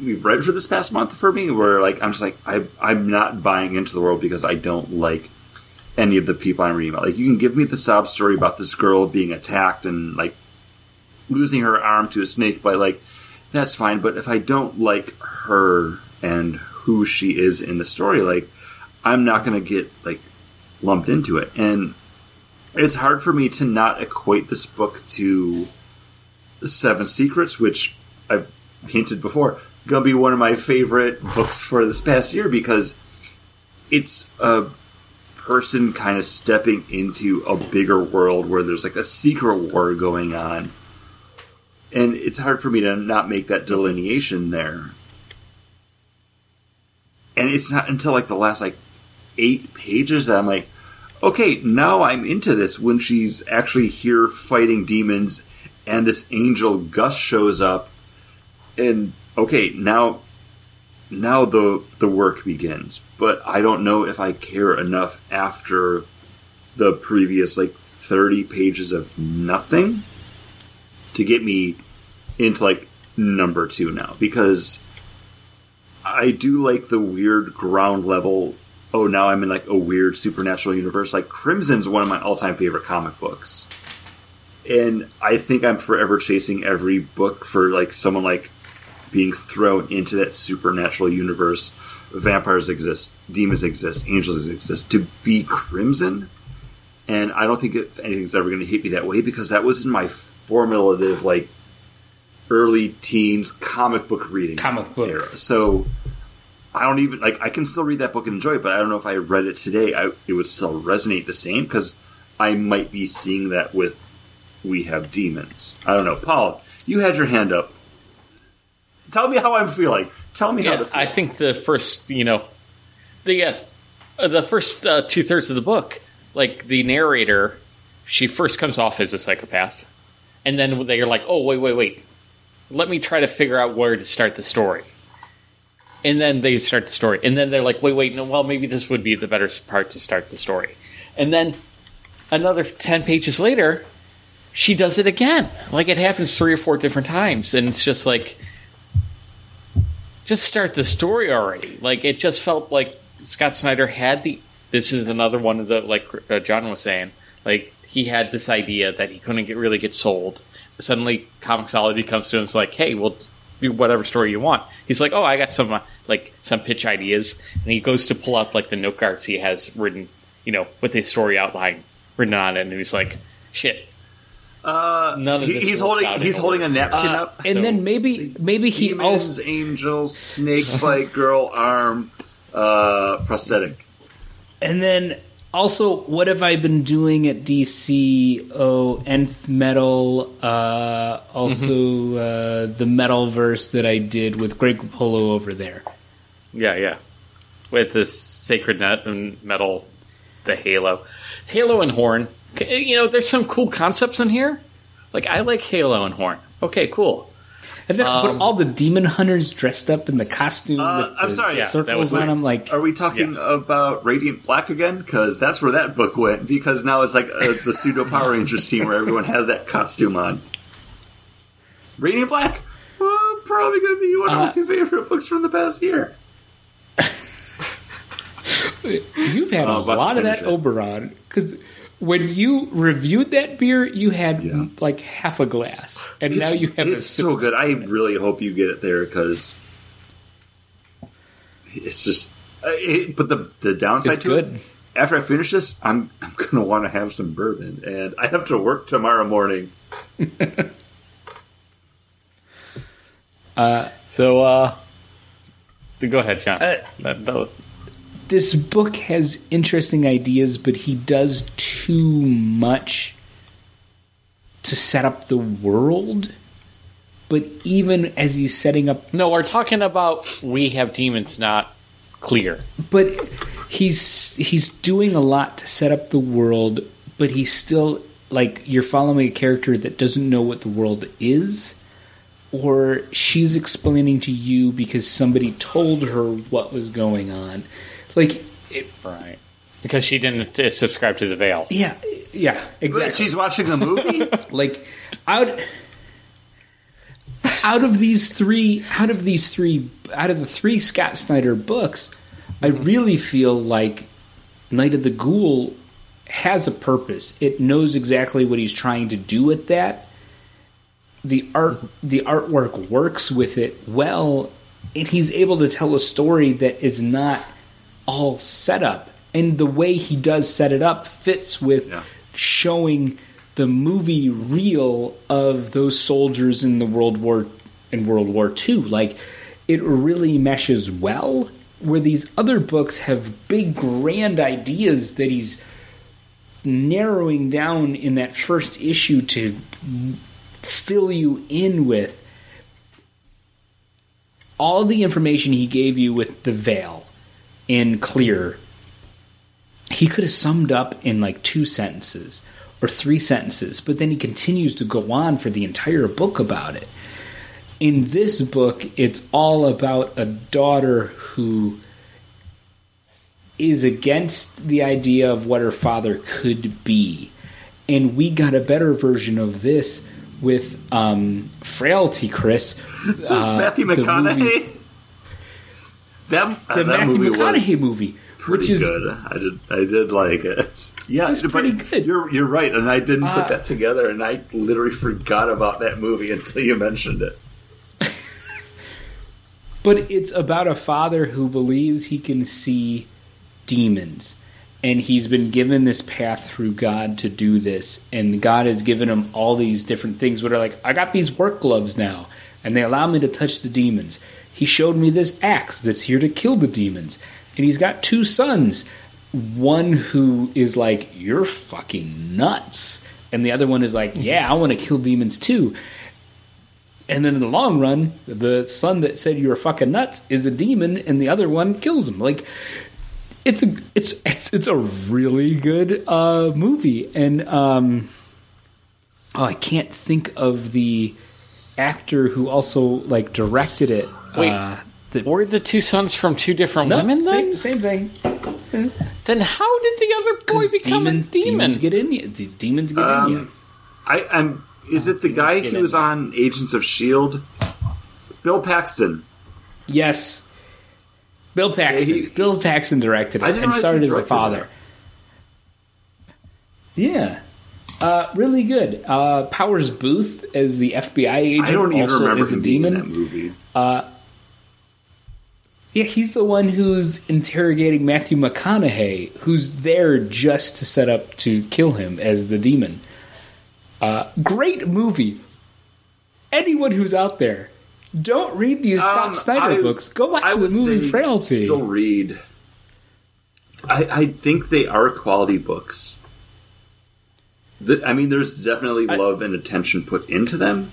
we've read for this past month for me, where like I'm just like I I'm not buying into the world because I don't like any of the people I'm reading about. Like you can give me the sob story about this girl being attacked and like losing her arm to a snake, but like that's fine. But if I don't like her and who she is in the story, like I'm not gonna get like lumped into it. And it's hard for me to not equate this book to Seven Secrets, which I've hinted before, gonna be one of my favorite books for this past year because it's a person kind of stepping into a bigger world where there's like a secret war going on. And it's hard for me to not make that delineation there. And it's not until like the last like eight pages that I'm like, okay, now I'm into this when she's actually here fighting demons and this angel Gus shows up and okay, now now the the work begins. But I don't know if I care enough after the previous like 30 pages of nothing to get me into like number 2 now because I do like the weird ground level oh now I'm in like a weird supernatural universe like Crimson's one of my all-time favorite comic books. And I think I'm forever chasing every book for like someone like being thrown into that supernatural universe. Vampires exist, demons exist, angels exist. To be Crimson, and I don't think if anything's ever going to hit me that way because that was in my formative, like early teens comic book reading Comic book. era. So I don't even like. I can still read that book and enjoy it, but I don't know if I read it today, I, it would still resonate the same because I might be seeing that with "We Have Demons." I don't know, Paul. You had your hand up. Tell me how I'm feeling. Tell me how Yeah, feel. I think the first, you know, the uh, the first uh, two thirds of the book, like the narrator, she first comes off as a psychopath, and then they're like, "Oh, wait, wait, wait, let me try to figure out where to start the story." And then they start the story, and then they're like, "Wait, wait, no, well, maybe this would be the better part to start the story." And then another ten pages later, she does it again. Like it happens three or four different times, and it's just like just start the story already. Like it just felt like Scott Snyder had the. This is another one of the like uh, John was saying. Like he had this idea that he couldn't get really get sold. Suddenly, Comixology comes to him and is like, "Hey, we'll do whatever story you want." He's like, "Oh, I got some uh, like some pitch ideas, and he goes to pull up like the note cards he has written, you know, with his story outline written on it, and he's like, "Shit, Uh, None of he- this he's holding he's holding a order. napkin Uh, up. and So- then maybe maybe he also angels, snake bite, girl arm, uh, prosthetic. and then also what have I been doing at DC? Oh, Nth Metal, uh, also Mm-hmm. uh, the Metal verse that I did with Greg Polo over there. yeah, yeah," with this sacred net and metal, the Halo, Halo and Horn. You know, there's some cool concepts in here. Like I like Halo and Horn. Okay, cool. And then Um, but all the demon hunters dressed up in the costume Uh, with I'm the sorry, yeah, that circles was on like- them. Like Are we talking about Radiant Black again? Because that's where that book went. Because now it's like uh, the pseudo Power Rangers team where everyone has that costume on. Radiant Black, well, probably going to be one Uh, of my favorite books from the past year. You've had Oh, a lot of that it. Oberon because when you reviewed that beer, you had Yeah. like half a glass, and It's, now you have it's sip. so good. I really hope you get it there because it's just. uh, It, but the the downside It's to good. it, after I finish this, I'm I'm gonna want to have some bourbon, and I have to work tomorrow morning. Uh, so, uh, go ahead, John. Uh, that, that was This book has interesting ideas, but he does too much to set up the world. But even as he's setting up no. We're talking about we have demons, not clear. but he's he's doing a lot to set up the world but he's still like you're following a character that doesn't know what the world is or she's explaining to you because somebody told her what was going on like it, Right. Because she didn't uh, subscribe to the veil. yeah yeah exactly She's watching the movie. like out out of these three out of these three out of the three Scott Snyder books I really feel like Night of the Ghoul has a purpose it knows exactly what he's trying to do with that the art the artwork works with it well and he's able to tell a story that is not all set up and the way he does set it up fits with Yeah. showing the movie reel of those soldiers in the World War in World War II. Like it really meshes well. Where these other books have big grand ideas that he's narrowing down in that first issue to fill you in with all the information he gave you with the veil in clear he could have summed up in like two sentences or three sentences, but then he continues to go on for the entire book about it. In this book, it's all about a daughter who is against the idea of what her father could be. And we got a better version of this with um, Frailty Chris. Uh, Matthew McConaughey. That The, that Matthew movie McConaughey movie, pretty which is good. I did I did like it. Yeah, It's pretty good. You're you're right, and I didn't Uh, put that together, and I literally forgot about that movie until you mentioned it. But it's about a father who believes he can see demons. And he's been given this path through God to do this. And God has given him all these different things that are like, I got these work gloves now, and they allow me to touch the demons. He showed me this axe that's here to kill the demons. And he's got two sons. One who is like, You're fucking nuts. And the other one is like, Yeah, I want to kill demons too. And then in the long run, the son that said you were fucking nuts is a demon, and the other one kills him. Like it's a it's it's, it's a really good uh, movie, and um, oh, I can't think of the actor who also like directed it. Wait. uh, the, Were the two sons from two different no, women then? same, same thing. Then how did the other boy become demons, a demon? demons get in you. The demons get in Um, you. I I'm is it the guy who was on Agents of Shield? Bill Paxton. Yes. Bill Paxton. Yeah, he- Bill Paxton directed it didn't and realize started as a father. that. Yeah. Uh, really good. Uh, Powers Boothe as the FBI agent I don't even also remember is a him being in demon. that movie. Yeah, he's the one who's interrogating Matthew McConaughey, who's there just to set up to kill him as the demon. Uh, great movie. Anyone who's out there, don't read these Scott Um, Snyder I- books. Go watch the movie Frailty. Still read. I, I think they are quality books. The, I mean, there's definitely I- love and attention put into them,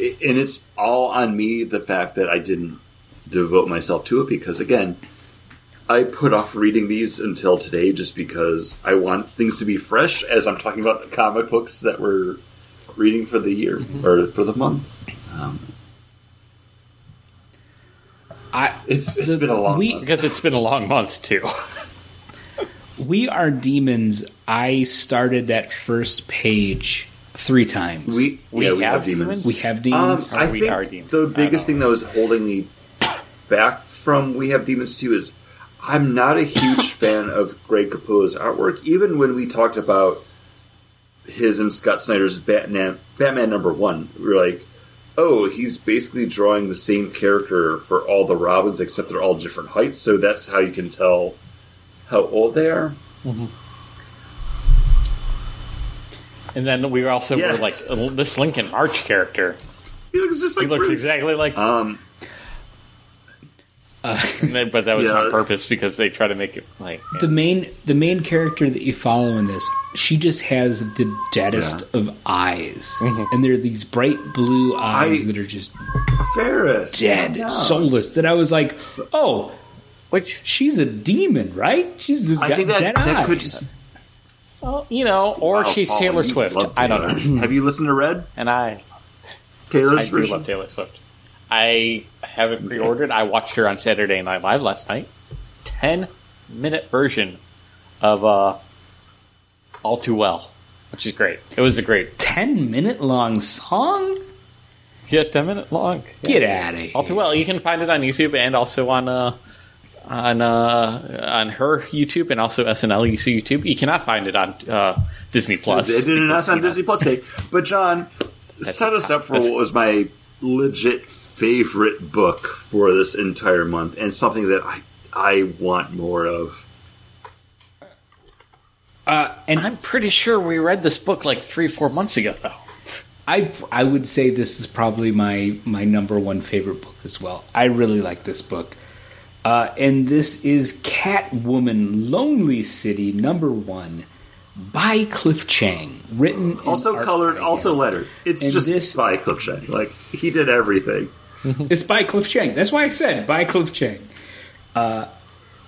and it's all on me. The fact that I didn't devote myself to it because, again, I put off reading these until today just because I want things to be fresh as I'm talking about the comic books that we're reading for the year Mm-hmm. or for the month. Um, I, it's it's The- been a long we- month. Because it's been a long month too. we are demons. I started that first page three times. We, We yeah, we have have demons. demons? We have Um, demons. Or I we think are demons. the biggest thing that was holding me back from We Have Demons too is I'm not a huge fan of Greg Capullo's artwork. Even when we talked about his and Scott Snyder's Batman, Batman number one, we were like, oh, he's basically drawing the same character for all the Robins, except they're all different heights. So that's how you can tell how old they are. And then we were also Yeah. were like, this Lincoln March character. He looks just like He looks Bruce. exactly like. Um, Uh, but that was Yeah. on purpose because they try to make it like. the main the main character that you follow in this, she just has the deadest of eyes, and they're these bright blue eyes I- that are just Ferris, dead, yeah. soulless. That I was like, oh, Which, she's a demon, right? She's just I got think that dead that eyes. could just well, you know, or Wow, she's Paul, Taylor Swift. love I don't know. Have you listened to Red? And I, Taylor's I do love Taylor Swift. I haven't pre-ordered. I watched her on Saturday Night Live last night. Ten minute version of uh, "All Too Well," which is great. It was a great, ten minute long song. yeah, ten minute long. Yeah. Get out of here! All Too Well. You can find it on YouTube and also on uh, on uh, on her YouTube and also SNL YouTube. You cannot find it on uh, Disney Plus. They did announce on Disney Plus today. But John, set us up for what was my legit favorite book for this entire month, and something that I I want more of. Uh, and I'm pretty sure we read this book like three, four months ago, though. I I would say this is probably my my number one favorite book as well. I really like this book, uh, and this is Catwoman: Lonely City number one by Cliff Chiang, written Also colored, also him. lettered. It's And just this- by Cliff Chiang. Like he did everything. It's by Cliff Chiang. That's why I said by Cliff Chiang. Uh,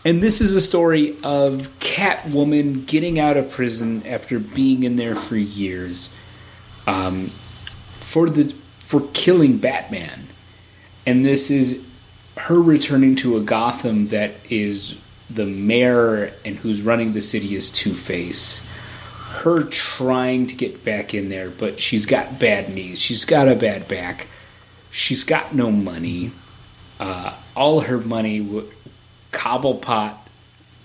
and this is a story of Catwoman getting out of prison after being in there for years, um, for the for killing Batman. And this is her returning to a Gotham that is the mayor and who's running the city is Two Face. Her trying to get back in there, but she's got bad knees. She's got a bad back. She's got no money. Uh, all her money, w- Cobblepot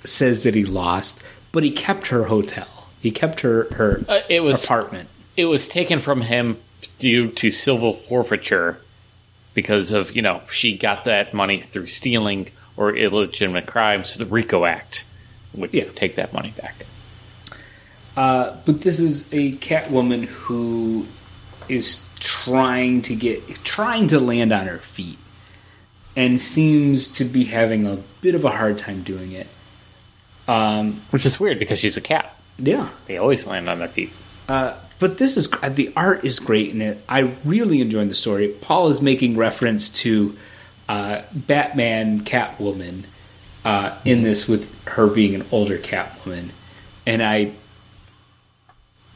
says that he lost, but he kept her hotel. He kept her her Uh, it was apartment. it was taken from him due to civil forfeiture because of you know she got that money through stealing or illegitimate crimes. The RICO Act would Yeah. take that money back. Uh, but this is a Catwoman who is trying to get trying to land on her feet and seems to be having a bit of a hard time doing it. Um, Which is weird because she's a cat. yeah, They always land on their feet. Uh, but this is the art is great in it. I really enjoyed the story. Paul is making reference to uh, Batman Catwoman uh, in this with her being an older Catwoman, and I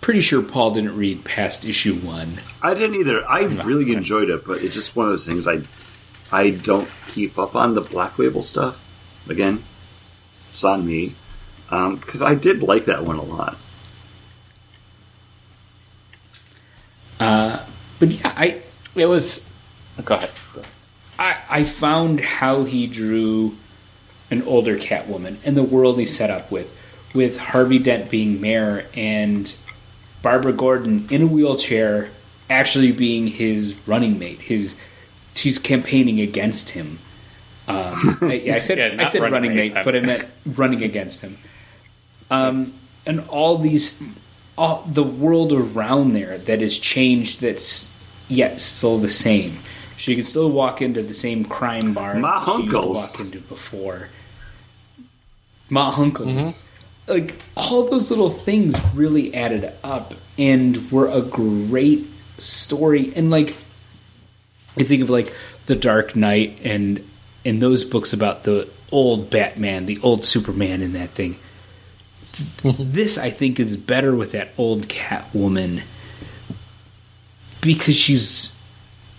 pretty sure Paul didn't read past issue one. I didn't either. I really enjoyed it, but it's just one of those things. I I don't keep up on the Black Label stuff. Again, it's on me because I did like that one a lot. Uh, but yeah, I It was. Go ahead. I, I found how he drew an older Catwoman and the world he set up with, with Harvey Dent being mayor and Barbara Gordon in a wheelchair actually being his running mate. His she's campaigning against him. Um, I, yeah, I said Yeah, I said running running mate, mate, but I meant running against him. Um, and all these, all the world around there that has changed. That's yet still the same. She can still walk into the same crime bar Ma that she used to Hunkel's. walk into before. Ma Hunkel's. Like all those little things really added up and were a great story. And like I think of like the Dark Knight and and those books about the old Batman, the old Superman in that thing. this I think is better with that old Catwoman because she's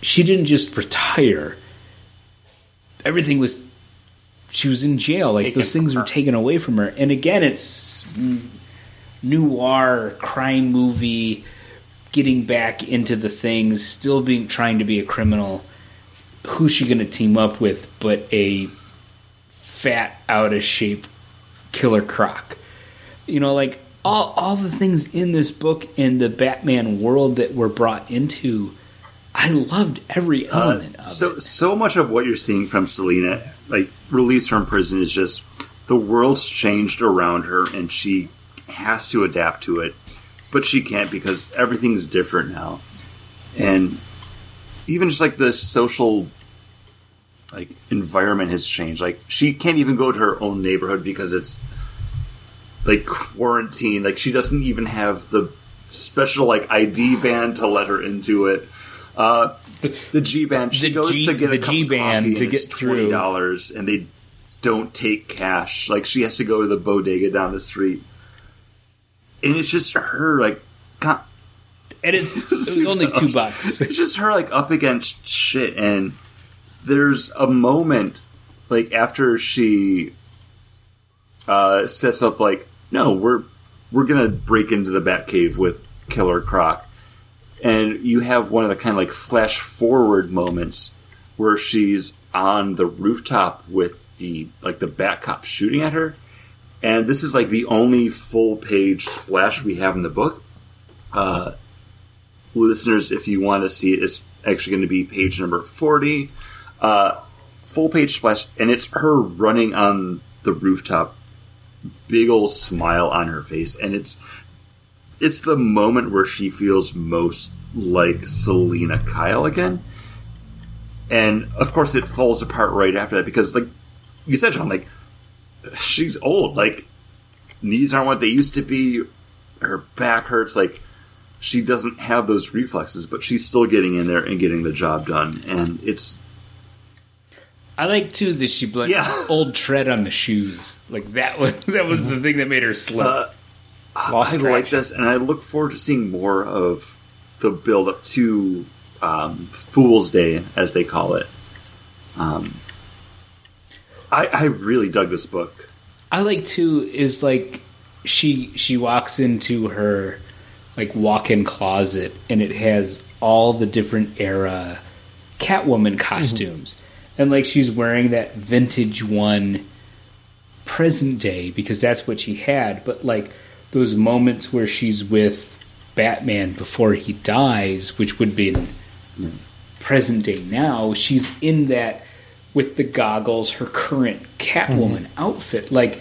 she didn't just retire. Everything was she was in jail. Like Taken those things were taken away from her. And again, it's noir crime movie, getting back into the things, still being trying to be a criminal. Who's she going to team up with but a fat, out of shape killer croc? You know, like all all the things in this book and the Batman world that were brought into. I loved every Uh, element of so it. so much of what you're seeing from Selina, like released from prison, is just the world's changed around her, and she has to adapt to it, but she can't because everything's different now, and even just like the social like environment has changed. Like she can't even go to her own neighborhood because it's like quarantine. Like she doesn't even have the special like ID band to let her into it. Uh, the G band. She The goes G- to get a the G band to get through. twenty dollars, and they don't take cash. Like she has to go to the bodega down the street, and it's just her like. And it's, it was only two bucks. it's just her like up against shit and there's a moment like after she uh sets up like no we're we're gonna break into the bat cave with killer croc and you have one of the kind of like flash forward moments where she's on the rooftop with the like the bat cop shooting at her. And this is like the only full page splash we have in the book. Uh listeners, if you want to see it, it's actually going to be page number 40. Uh, full page splash, and it's her running on the rooftop, big old smile on her face, and it's it's the moment where she feels most like Selina Kyle again. And of course, it falls apart right after that because, like you said, John, like she's old. Like knees aren't what they used to be. Her back hurts. Like she doesn't have those reflexes, but she's still getting in there and getting the job done. And it's I like too that she put Yeah. old tread on the shoes. Like that was that was the thing that made her slip. uh, I track. like this, and I look forward to seeing more of the build up to um, Fool's Day, as they call it. Um, I, I really dug this book. I like too is like she she walks into her like walk-in closet and it has all the different era Catwoman costumes. And like she's wearing that vintage one present day because that's what she had, but like those moments where she's with Batman before he dies, which would be in present day now, she's in that with the goggles, her current Catwoman mm-hmm. outfit. Like,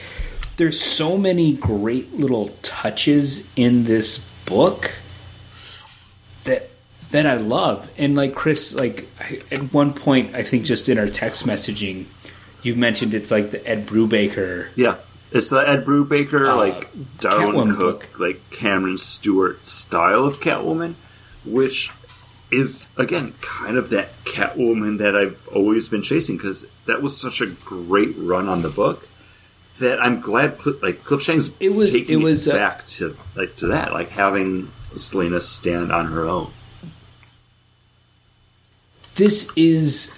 there's so many great little touches in this book that that I love. And like Chris, like I- at one point, I think just in our text messaging, you mentioned it's like the Ed Brubaker. Yeah, it's the Ed Brubaker, Uh, like Darwin Catwoman Cook, book. like Cameron Stewart style of Catwoman, which is again kind of that Catwoman that I've always been chasing because that was such a great run on the book that I'm glad Cliff, like Cliff Chiang's It was- taking it was, it uh, back to like to that, like having Selina stand on her own. this is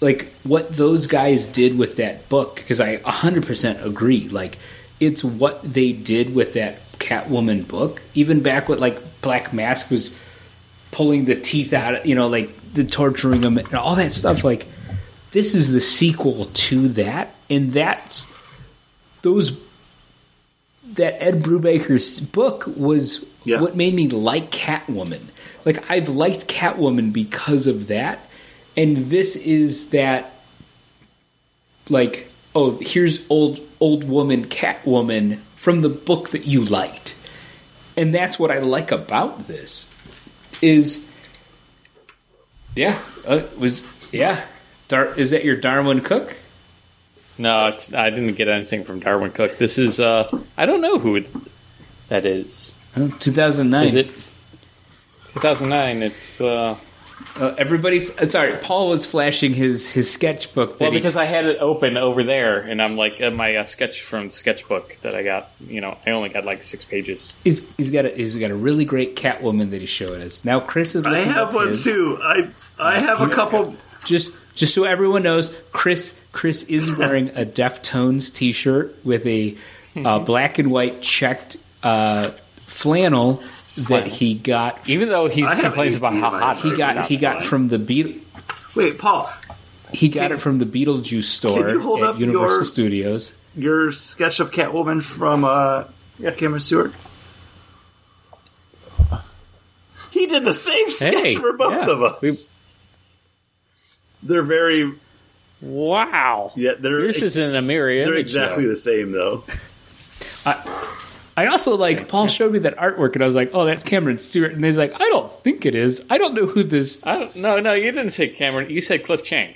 like what those guys did with that book because I 100% agree like it's what they did with that Catwoman book even back with like Black Mask was pulling the teeth out you know like the torturing them and all that stuff like this is the sequel to that and that's those that Ed Brubaker's book was Yeah. what made me like Catwoman. Like I've liked Catwoman because of that, and this is that like, oh, here's old old woman, Catwoman from the book that you liked, and that's what I like about this. Is yeah, uh, was yeah. Dar- is that your Darwin Cooke? No, it's, I didn't get anything from Darwin Cooke. This is uh, I don't know who it, that is. Oh, 2009. Is it 2009? It's uh, Uh, everybody's. uh, Sorry, Paul was flashing his his sketchbook. That well he- because I had it open over there, and I'm like uh, my uh, sketch from sketchbook that I got. You know, I only got like six pages. he's, he's got a he's got a really great Catwoman that he's showing us. Now Chris is. I have one his. too. I I have a couple. Just just so everyone knows, Chris Chris is wearing a Deftones T-shirt with a uh, black and white checked uh, flannel that he got. Even though he complains about how hot He got he got fine. from the Beat. Wait, Paul, He got Can- it from the Beetlejuice store you hold at up Universal your- Studios. your sketch of Catwoman from uh, Yeah. Cameron Stewart. He did the same sketch Hey, for both yeah. of us. We- They're very Wow. yeah. They're Yours is in a mirror they're exactly though. the same though. I also like Paul showed me that artwork, and I was like, "Oh, that's Cameron Stewart." And he's like, "I don't think it is. I don't know who this." I don't, no, no, you didn't say Cameron. You said Cliff Chiang.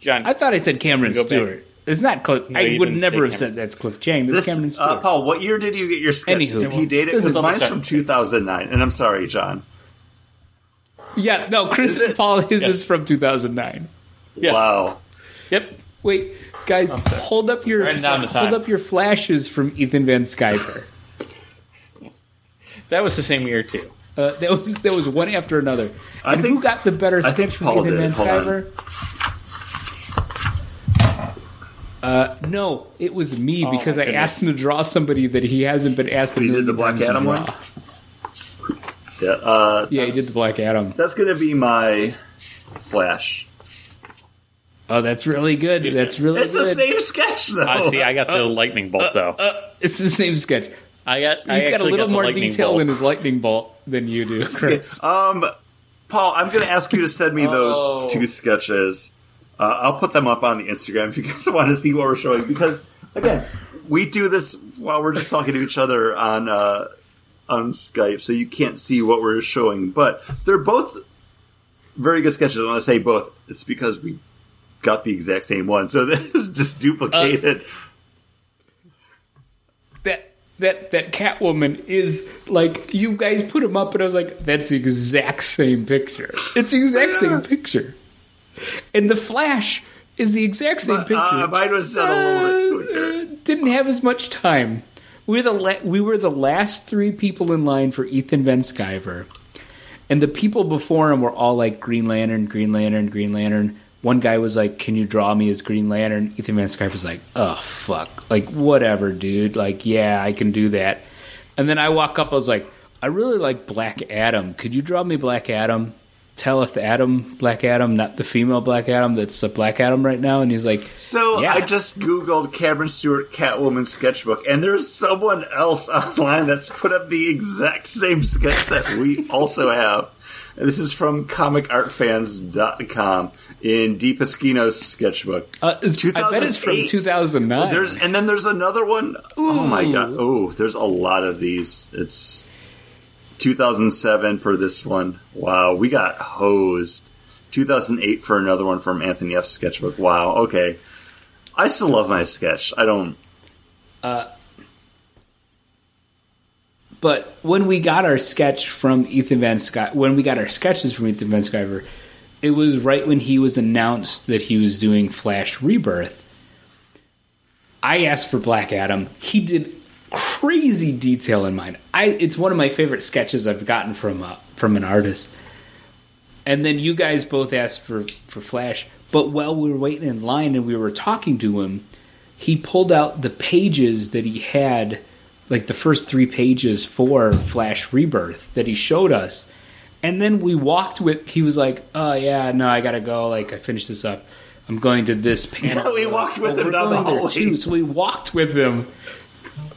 John, I thought I said Cameron Go back. Stewart. It's not Cliff. No, I would never have Cameron. said that's Cliff Chang. That's This Cameron Stewart. uh, Paul, what year did you get your sketch? Anywho. did he date it? Because mine's matter. from 2009. And I'm sorry, John. yeah, no, Chris Is it? Paul. His Yes. is from 2009. Yeah. Wow. Yep. Wait, guys, hold up your Writing down the time. hold up your flashes from Ethan Van Sciver. That was the same year too. Uh, that was that was one after another. I and think- who got the better I sketch think from Paul Ethan did. Van Hold on. Sciver? Uh, no, it was me Oh, because I goodness. asked him to draw somebody that he hasn't been asked. a He did million the Black times to Adam draw. one? Yeah. Uh, Yeah, he did the Black Adam. That's going to be my flash. Oh, that's really good. That's really It's the same sketch though. I see. I got the lightning bolt though. Uh, it's the same sketch. I got. I He's got a little the more detail bolt. in his lightning bolt than you do, Chris. Um, Paul, I'm going to ask you to send me those Oh. two sketches. Uh, I'll put them up on the Instagram if you guys want to see what we're showing. Because again, we do this while we're just talking to each other on uh, on Skype, so you can't see what we're showing. But they're both very good sketches. When I say both, it's because we got the exact same one. So this is just duplicated. that that that Catwoman is like you guys put him up, and I was like, that's the exact same picture. It's the exact same picture, and the Flash is the exact same But, picture. uh, mine was done a little bit quicker. Uh, didn't have as much time. We were the la- we were the last three people in line for Ethan Van Sciver, and the people before him were all like Green Lantern, Green Lantern, Green Lantern. One guy was like, "Can you draw me as Green Lantern?" Ethan Van Sciver was like, "Oh fuck, like whatever, dude. Like, yeah, I can do that." And then I walk up, I was like, "I really like Black Adam. Could you draw me Black Adam?" Telleth Adam, Black Adam, not the female Black Adam that's the Black Adam right now. And he's like, So Yeah. I just googled Cameron Stewart Catwoman sketchbook, and there's someone else online that's put up the exact same sketch that we also have. This is from comicartfans.com in Dee Pasquino's sketchbook. Uh, I bet it's from 2009. There's and then there's another one. Oh my god! Oh, there's a lot of these. It's 2007 for this one. Wow, we got hosed. 2008 for another one from Anthony F. Sketchbook. Wow. Okay, I still love my sketch. I don't. But when we got our sketch from Ethan Van Sky, when we got our sketches from Ethan Van Sciver, it was right when he was announced that he was doing Flash Rebirth. I asked for Black Adam. He did crazy detail in mine. I it's one of my favorite sketches I've gotten from uh, from an artist. And then you guys both asked for for Flash, but while we were waiting in line and we were talking to him, he pulled out the pages that he had, like the first three pages for Flash Rebirth that he showed us. And then we walked with. He was like, "Oh yeah, no, I gotta go. Like I finished this up. I'm going to this panel." Yeah, we walked with "Oh, him down the going there, too." So we walked with him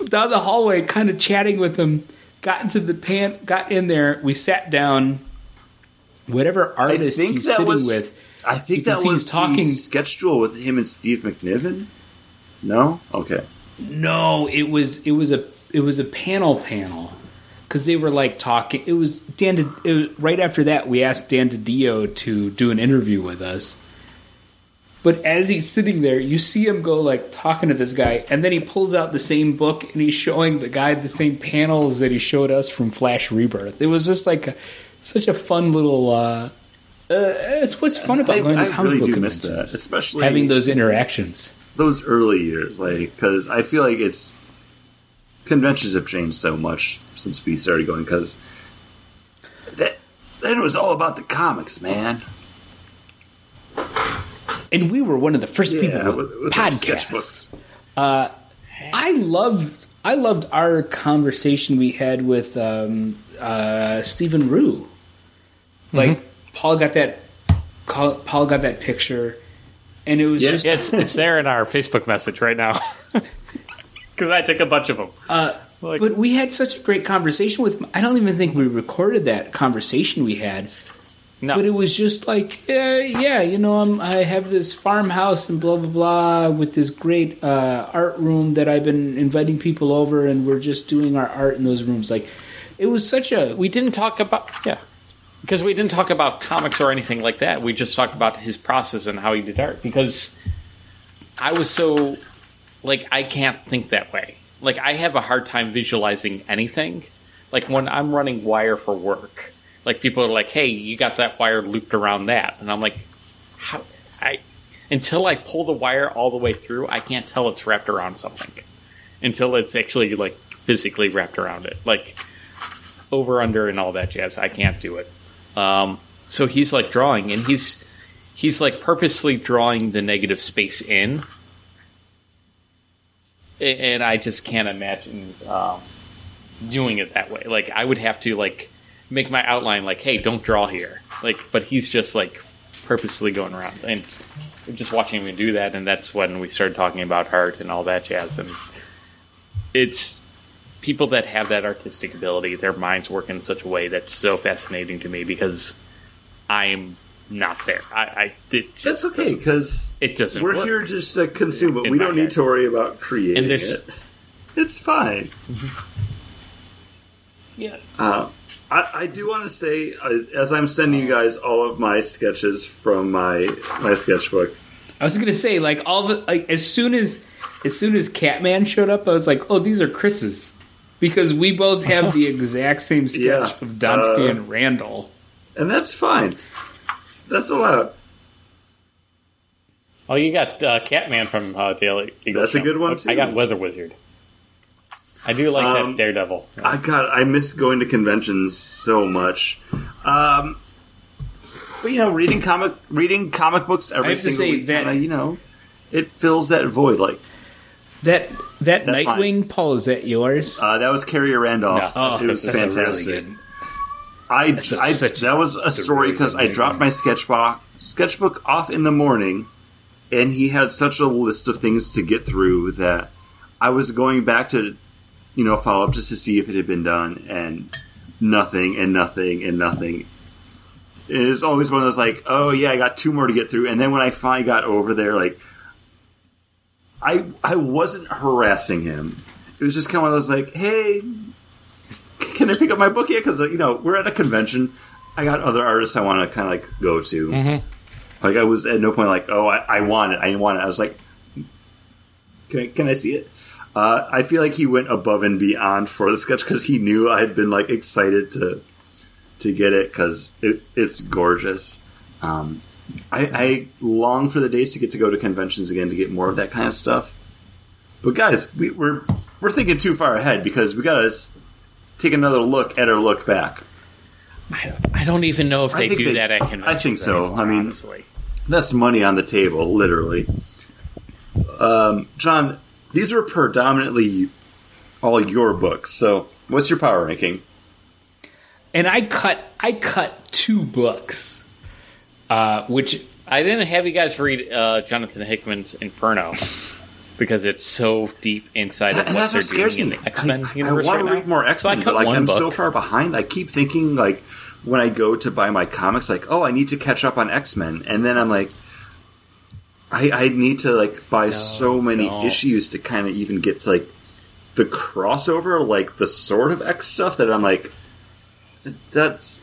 down the hallway, kind of chatting with him. Got into the pan, got in there. We sat down. Whatever artist he's sitting was- with, I think can that was he's talking- the sketch duel with him and Steve McNiven. No, okay. No, it was it was a it was a panel panel because they were like talking. It was Dan. Di- It was, right after that, we asked Dan DiDio to do an interview with us. But as he's sitting there, you see him go like talking to this guy, and then he pulls out the same book and he's showing the guy the same panels that he showed us from Flash Rebirth. It was just like a, such a fun little. Uh, uh, it's what's fun about I, going to I comic really book do miss that, especially having those interactions. those early years, like because I feel like it's conventions have changed so much since we started going. Because that then it was all about the comics, man. And we were one of the first people with, with, with our podcasts. sketchbooks. I loved I loved our conversation we had with um, uh, Stephane Roux. Like Paul got that Paul Paul got that picture, and it was Yeah. just Yeah, it's, it's there in our Facebook message right now. Because I took a bunch of them. Uh, Like- but we had such a great conversation with him. I don't even think we recorded that conversation we had. No. But it was just like, yeah, yeah, you know, I'm, I have this farmhouse and blah blah blah with this great uh, art room that I've been inviting people over, and we're just doing our art in those rooms. Like, it was such a we didn't talk about yeah because we didn't talk about comics or anything like that we just talked about his process and how he did art because i was so like i can't think that way like i have a hard time visualizing anything like when i'm running wire for work like people are like hey you got that wire looped around that and i'm like how i until i pull the wire all the way through i can't tell it's wrapped around something until it's actually like physically wrapped around it like over under and all that jazz. I can't do it. Um, so he's like drawing, and he's he's like purposely drawing the negative space in, and I just can't imagine um, doing it that way. Like I would have to like make my outline like, hey, don't draw here. Like, but he's just like purposely going around and just watching him do that, and that's when we started talking about art and all that jazz, and it's people that have that artistic ability, their minds work in such a way that's so fascinating to me because I'm not there. I, I it just That's okay because It doesn't. we're work. here just to consume it. In We don't need to worry about creating And this- it. It's fine. Yeah. Uh, I, I do want to say, uh, as I'm sending you guys all of my sketches from my my sketchbook, I was gonna say like all the like as soon as as soon as Catman showed up, I was like, oh, these are Chris's because we both have the exact same sketch Yeah, of Donsky uh, and Randall. and that's fine. That's allowed. Oh, you got uh, Catman from uh, Daily Eagle. That's a good one, too. I got Weather Wizard. I do like Um, that Daredevil. I got. I miss going to conventions so much. Um, but you know, reading comic reading comic books every single say week, that- kinda, you know, it fills that void. Like That that That's Nightwing, Paul, is that yours? uh, that was Khary Randolph. oh, it was fantastic. really good. I, That's I such- that was a story because I dropped my sketchbook sketchbook off in the morning, and he had such a list of things to get through that I was going back to, you know, follow up just to see if it had been done, and nothing, and nothing, and nothing. It is always one of those like, oh yeah, I got two more to get through, and then when I finally got over there, like, I I wasn't harassing him. It was just kind of one of those like, hey, can I pick up my book yet? Because you know we're at a convention. I got other artists I want to kind of like go to. Like I was at no point like, oh, I, I want it. I want it. I was like, can I, can I see it? Uh, I feel like he went above and beyond for the sketch because he knew I had been like excited to to get it because it, it's gorgeous. Um, I, I long for the days to get to go to conventions again to get more of that kind of stuff. But guys, we, we're we're thinking too far ahead because we got to take another look at our look back. I, I don't even know if they do they- that at I think so. I mean- honestly. That's money on the table, literally. Um, John, these were predominantly all your books. So, what's your power ranking? And I cut I cut two books, uh, which I didn't have you guys read uh, Jonathan Hickman's Inferno because it's so deep inside of And what that's they're what scares doing me. in the X Men I, universe I want right to now. read more X Men, cut but like I'm book. so far behind. I keep thinking like when I go to buy my comics, like, oh, I need to catch up on X Men, and then I'm like, I, I need to like buy so many no. issues to kind of even get to like the crossover, like the sort of X stuff that I'm like, that's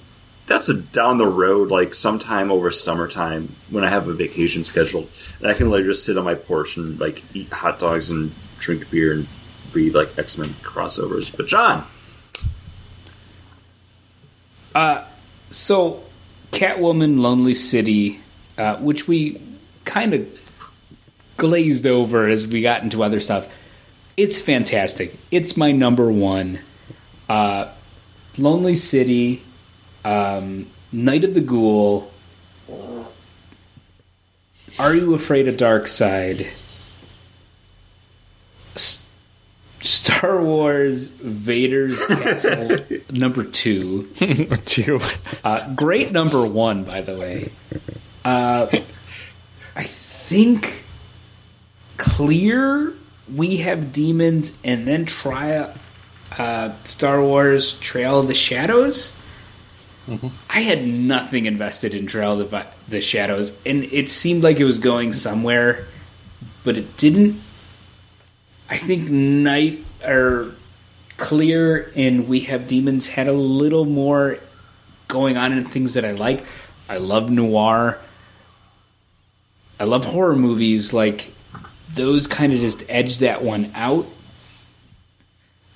that's down the road, like sometime over summertime when I have a vacation scheduled, and I can like just sit on my porch and like eat hot dogs and drink beer and read like X Men crossovers. But John, So, Catwoman, Lonely City, uh, which we kind of glazed over as we got into other stuff. It's fantastic. It's my number one. Uh, Lonely City, um, Night of the Ghoul. Are you afraid of Darkseid? S- Star Wars Vader's Castle number two. Two. Uh, great number one, by the way. Uh, I think clear. We have demons, and then try uh, Star Wars Trail of the Shadows. I had nothing invested in Trail of the, the Shadows, and it seemed like it was going somewhere, but it didn't. I think Night or Clear and We Have Demons had a little more going on in things that I like. I love noir. I love horror movies. Like those kind of just edge that one out.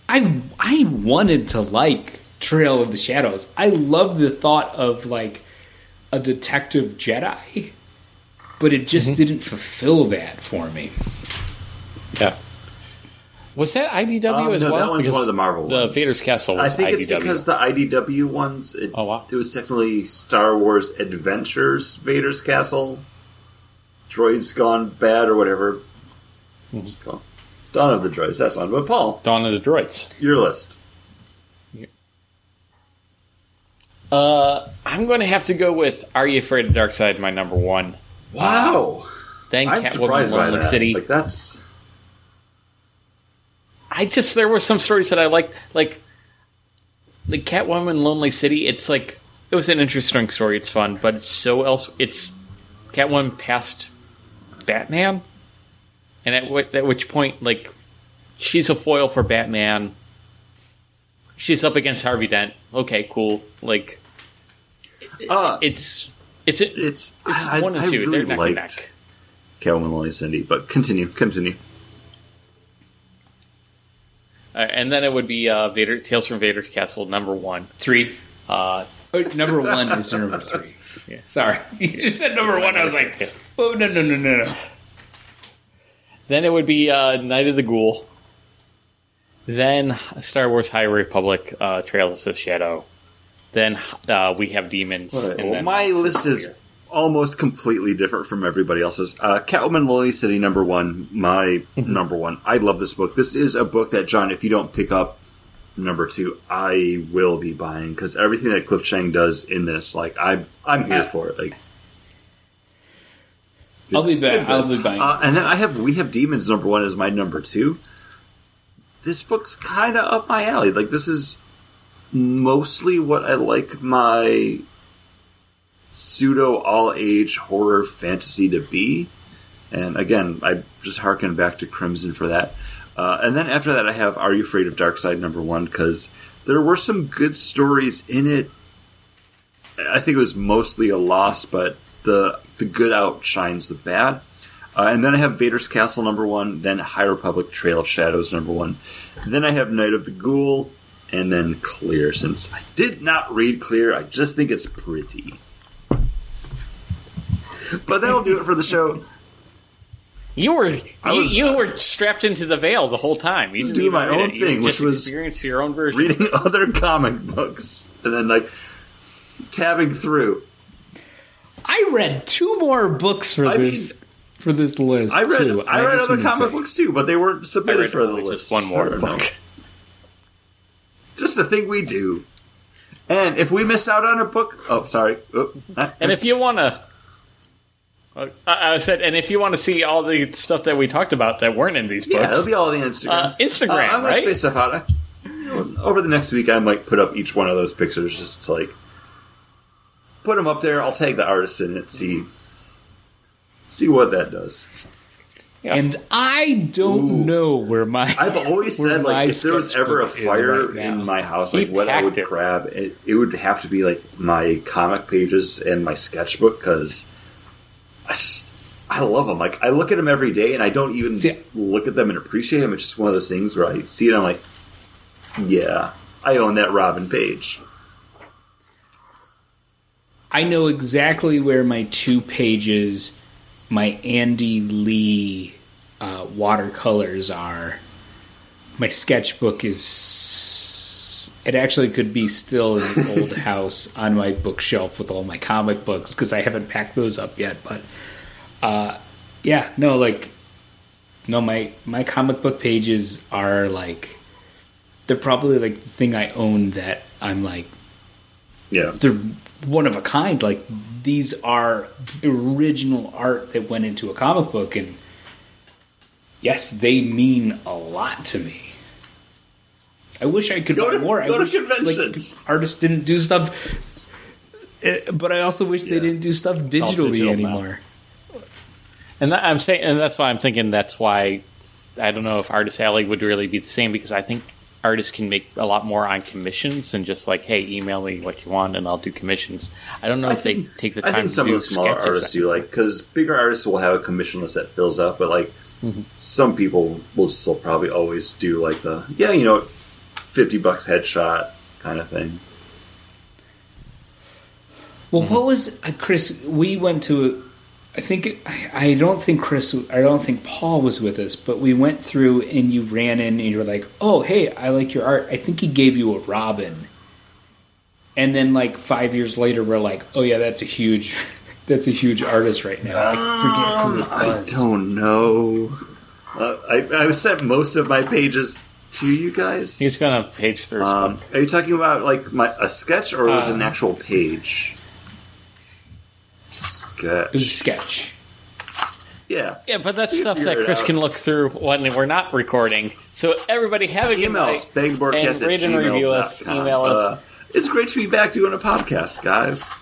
I I wanted to like Trail of the Shadows. I love the thought of like a detective Jedi, but it just didn't fulfill that for me. Yeah. Was that IDW Um, as no, well? that one's Because one of the Marvel The. Vader's Castle I was think it's IDW. because the IDW ones. It, Oh, wow. It was technically Star Wars Adventures Vader's Castle, Droids Gone Bad or whatever. Hmm. It's called Dawn of the Droids. That's one. But Paul, Dawn of the Droids. your list. Uh, I'm going to have to go with Are You Afraid of Darkseid, my number one. Wow, Then I'm Catwoman Lonely that. City. Like that's I just there were some stories that I liked, like the Catwoman Lonely City. It's like it was an interesting story. It's fun, but it's so else. It's Catwoman past Batman, and at, wh- at which point, like she's a foil for Batman. She's up against Harvey Dent. Okay, cool. Like uh, it's it's it's, it's it's I, one and I two. really They're neck and liked neck. Catwoman Lonely City, but continue, continue. Uh, and then it would be uh, Vader Tales from Vader's Castle number one. Three. Uh, Oh, number one is number three. Yeah. Sorry, you just said number one. I was like, oh no no no no no. Then it would be uh, Night of the Ghoul. Then Star Wars High Republic, uh, Trails of Shadow. Then uh, we have Demons. All right, and well, my list is Clear. almost completely different from everybody else's. Uh, Catwoman Lonely City, number one, my number one. I love this book. This is a book that, John, if you don't pick up number two, I will be buying because everything that Cliff Chiang does in this, like, I, I'm here for it. Like, I'll be back. I'll be buying. Uh, and then I have We Have Demons number one as my number two. This book's kind of up my alley. Like this is mostly what I like my pseudo all age horror fantasy to be. And again, I just harken back to Crimson for that. Uh, and then after that, I have Are You Afraid of Darkseid number one because there were some good stories in it. I think it was mostly a loss, but the the good outshines the bad. Uh, and then I have Vader's Castle number one, then High Republic Trail of Shadows number one, then I have Night of the Ghoul, and then Clear. Since I did not read Clear, I just think it's pretty. But that'll do it for the show. You were I you, was- you were strapped into the veil the whole time. You Just didn't doing my own it. Thing, just which was experienced your own version. Reading other comic books and then like tabbing through. I read two more books for I this for this list. I read too. I read other comic say- books too, but they weren't I submitted read for the list. just one more I don't know. book. Just a thing we do. And if we miss out on a book, oh, sorry. And if you want to, I, I said, and if you want to see all the stuff that we talked about that weren't in these books, yeah, it'll be all on the Instagram. Uh, Instagram, Uh, I'm right? space stuff out. Over the next week, I might put up each one of those pictures just to like put them up there. I'll tag the artist in it. See, see what that does. Yeah. And I don't Ooh. know where my I've always said like if there was ever a fire right in my house, He like what I would it. grab, it, it would have to be like my comic pages and my sketchbook because I just I love them. Like I look at them every day, and I don't even See- look at them and appreciate them. It's just one of those things where I see it, and I'm like, yeah, I own that Robin page. I know exactly where my two pages, my Andy Lee uh, watercolors are. My sketchbook is. It actually could be still in the old house on my bookshelf with all my comic books because I haven't packed those up yet. But uh, yeah, no, like no, my my comic book pages are like they're probably like the thing I own that I'm like Yeah, they're one of a kind. Like these are original art that went into a comic book, and yes, they mean a lot to me. I wish I could Go buy to- more. I go to wish like, artists didn't do stuff, Eh, but I also wish they didn't do stuff digitally digital now. anymore. And I'm saying, and that's why I'm thinking that's why I don't know if Artist Alley would really be the same because I think artists can make a lot more on commissions and just like, hey, email me what you want and I'll do commissions. I don't know I if they take the time. I time. think some to of the smaller artists do like because bigger artists will have a commission list that fills up, but like Mm-hmm. some people will still probably always do like the yeah, you know, fifty bucks headshot kind of thing. Well, what was uh, Chris? We went to. I think I, I don't think Chris. I don't think Paul was with us, but we went through and you ran in and you were like, "Oh, hey, I like your art." I think he gave you a Robin, and then like five years later, we're like, "Oh yeah, that's a huge, that's a huge artist right now." I forget who it was. I don't know. Uh, I I sent most of my pages to you guys. He's gonna page through. Um, are you talking about like my a sketch or was it an Uh, actual page? It was a Sketch. sketch. Yeah. yeah, but that's you stuff that Chris out. can look through when we're not recording. So everybody have a good Email night. us, And rate and review us, email us. Uh, it's great to be back doing a podcast, guys.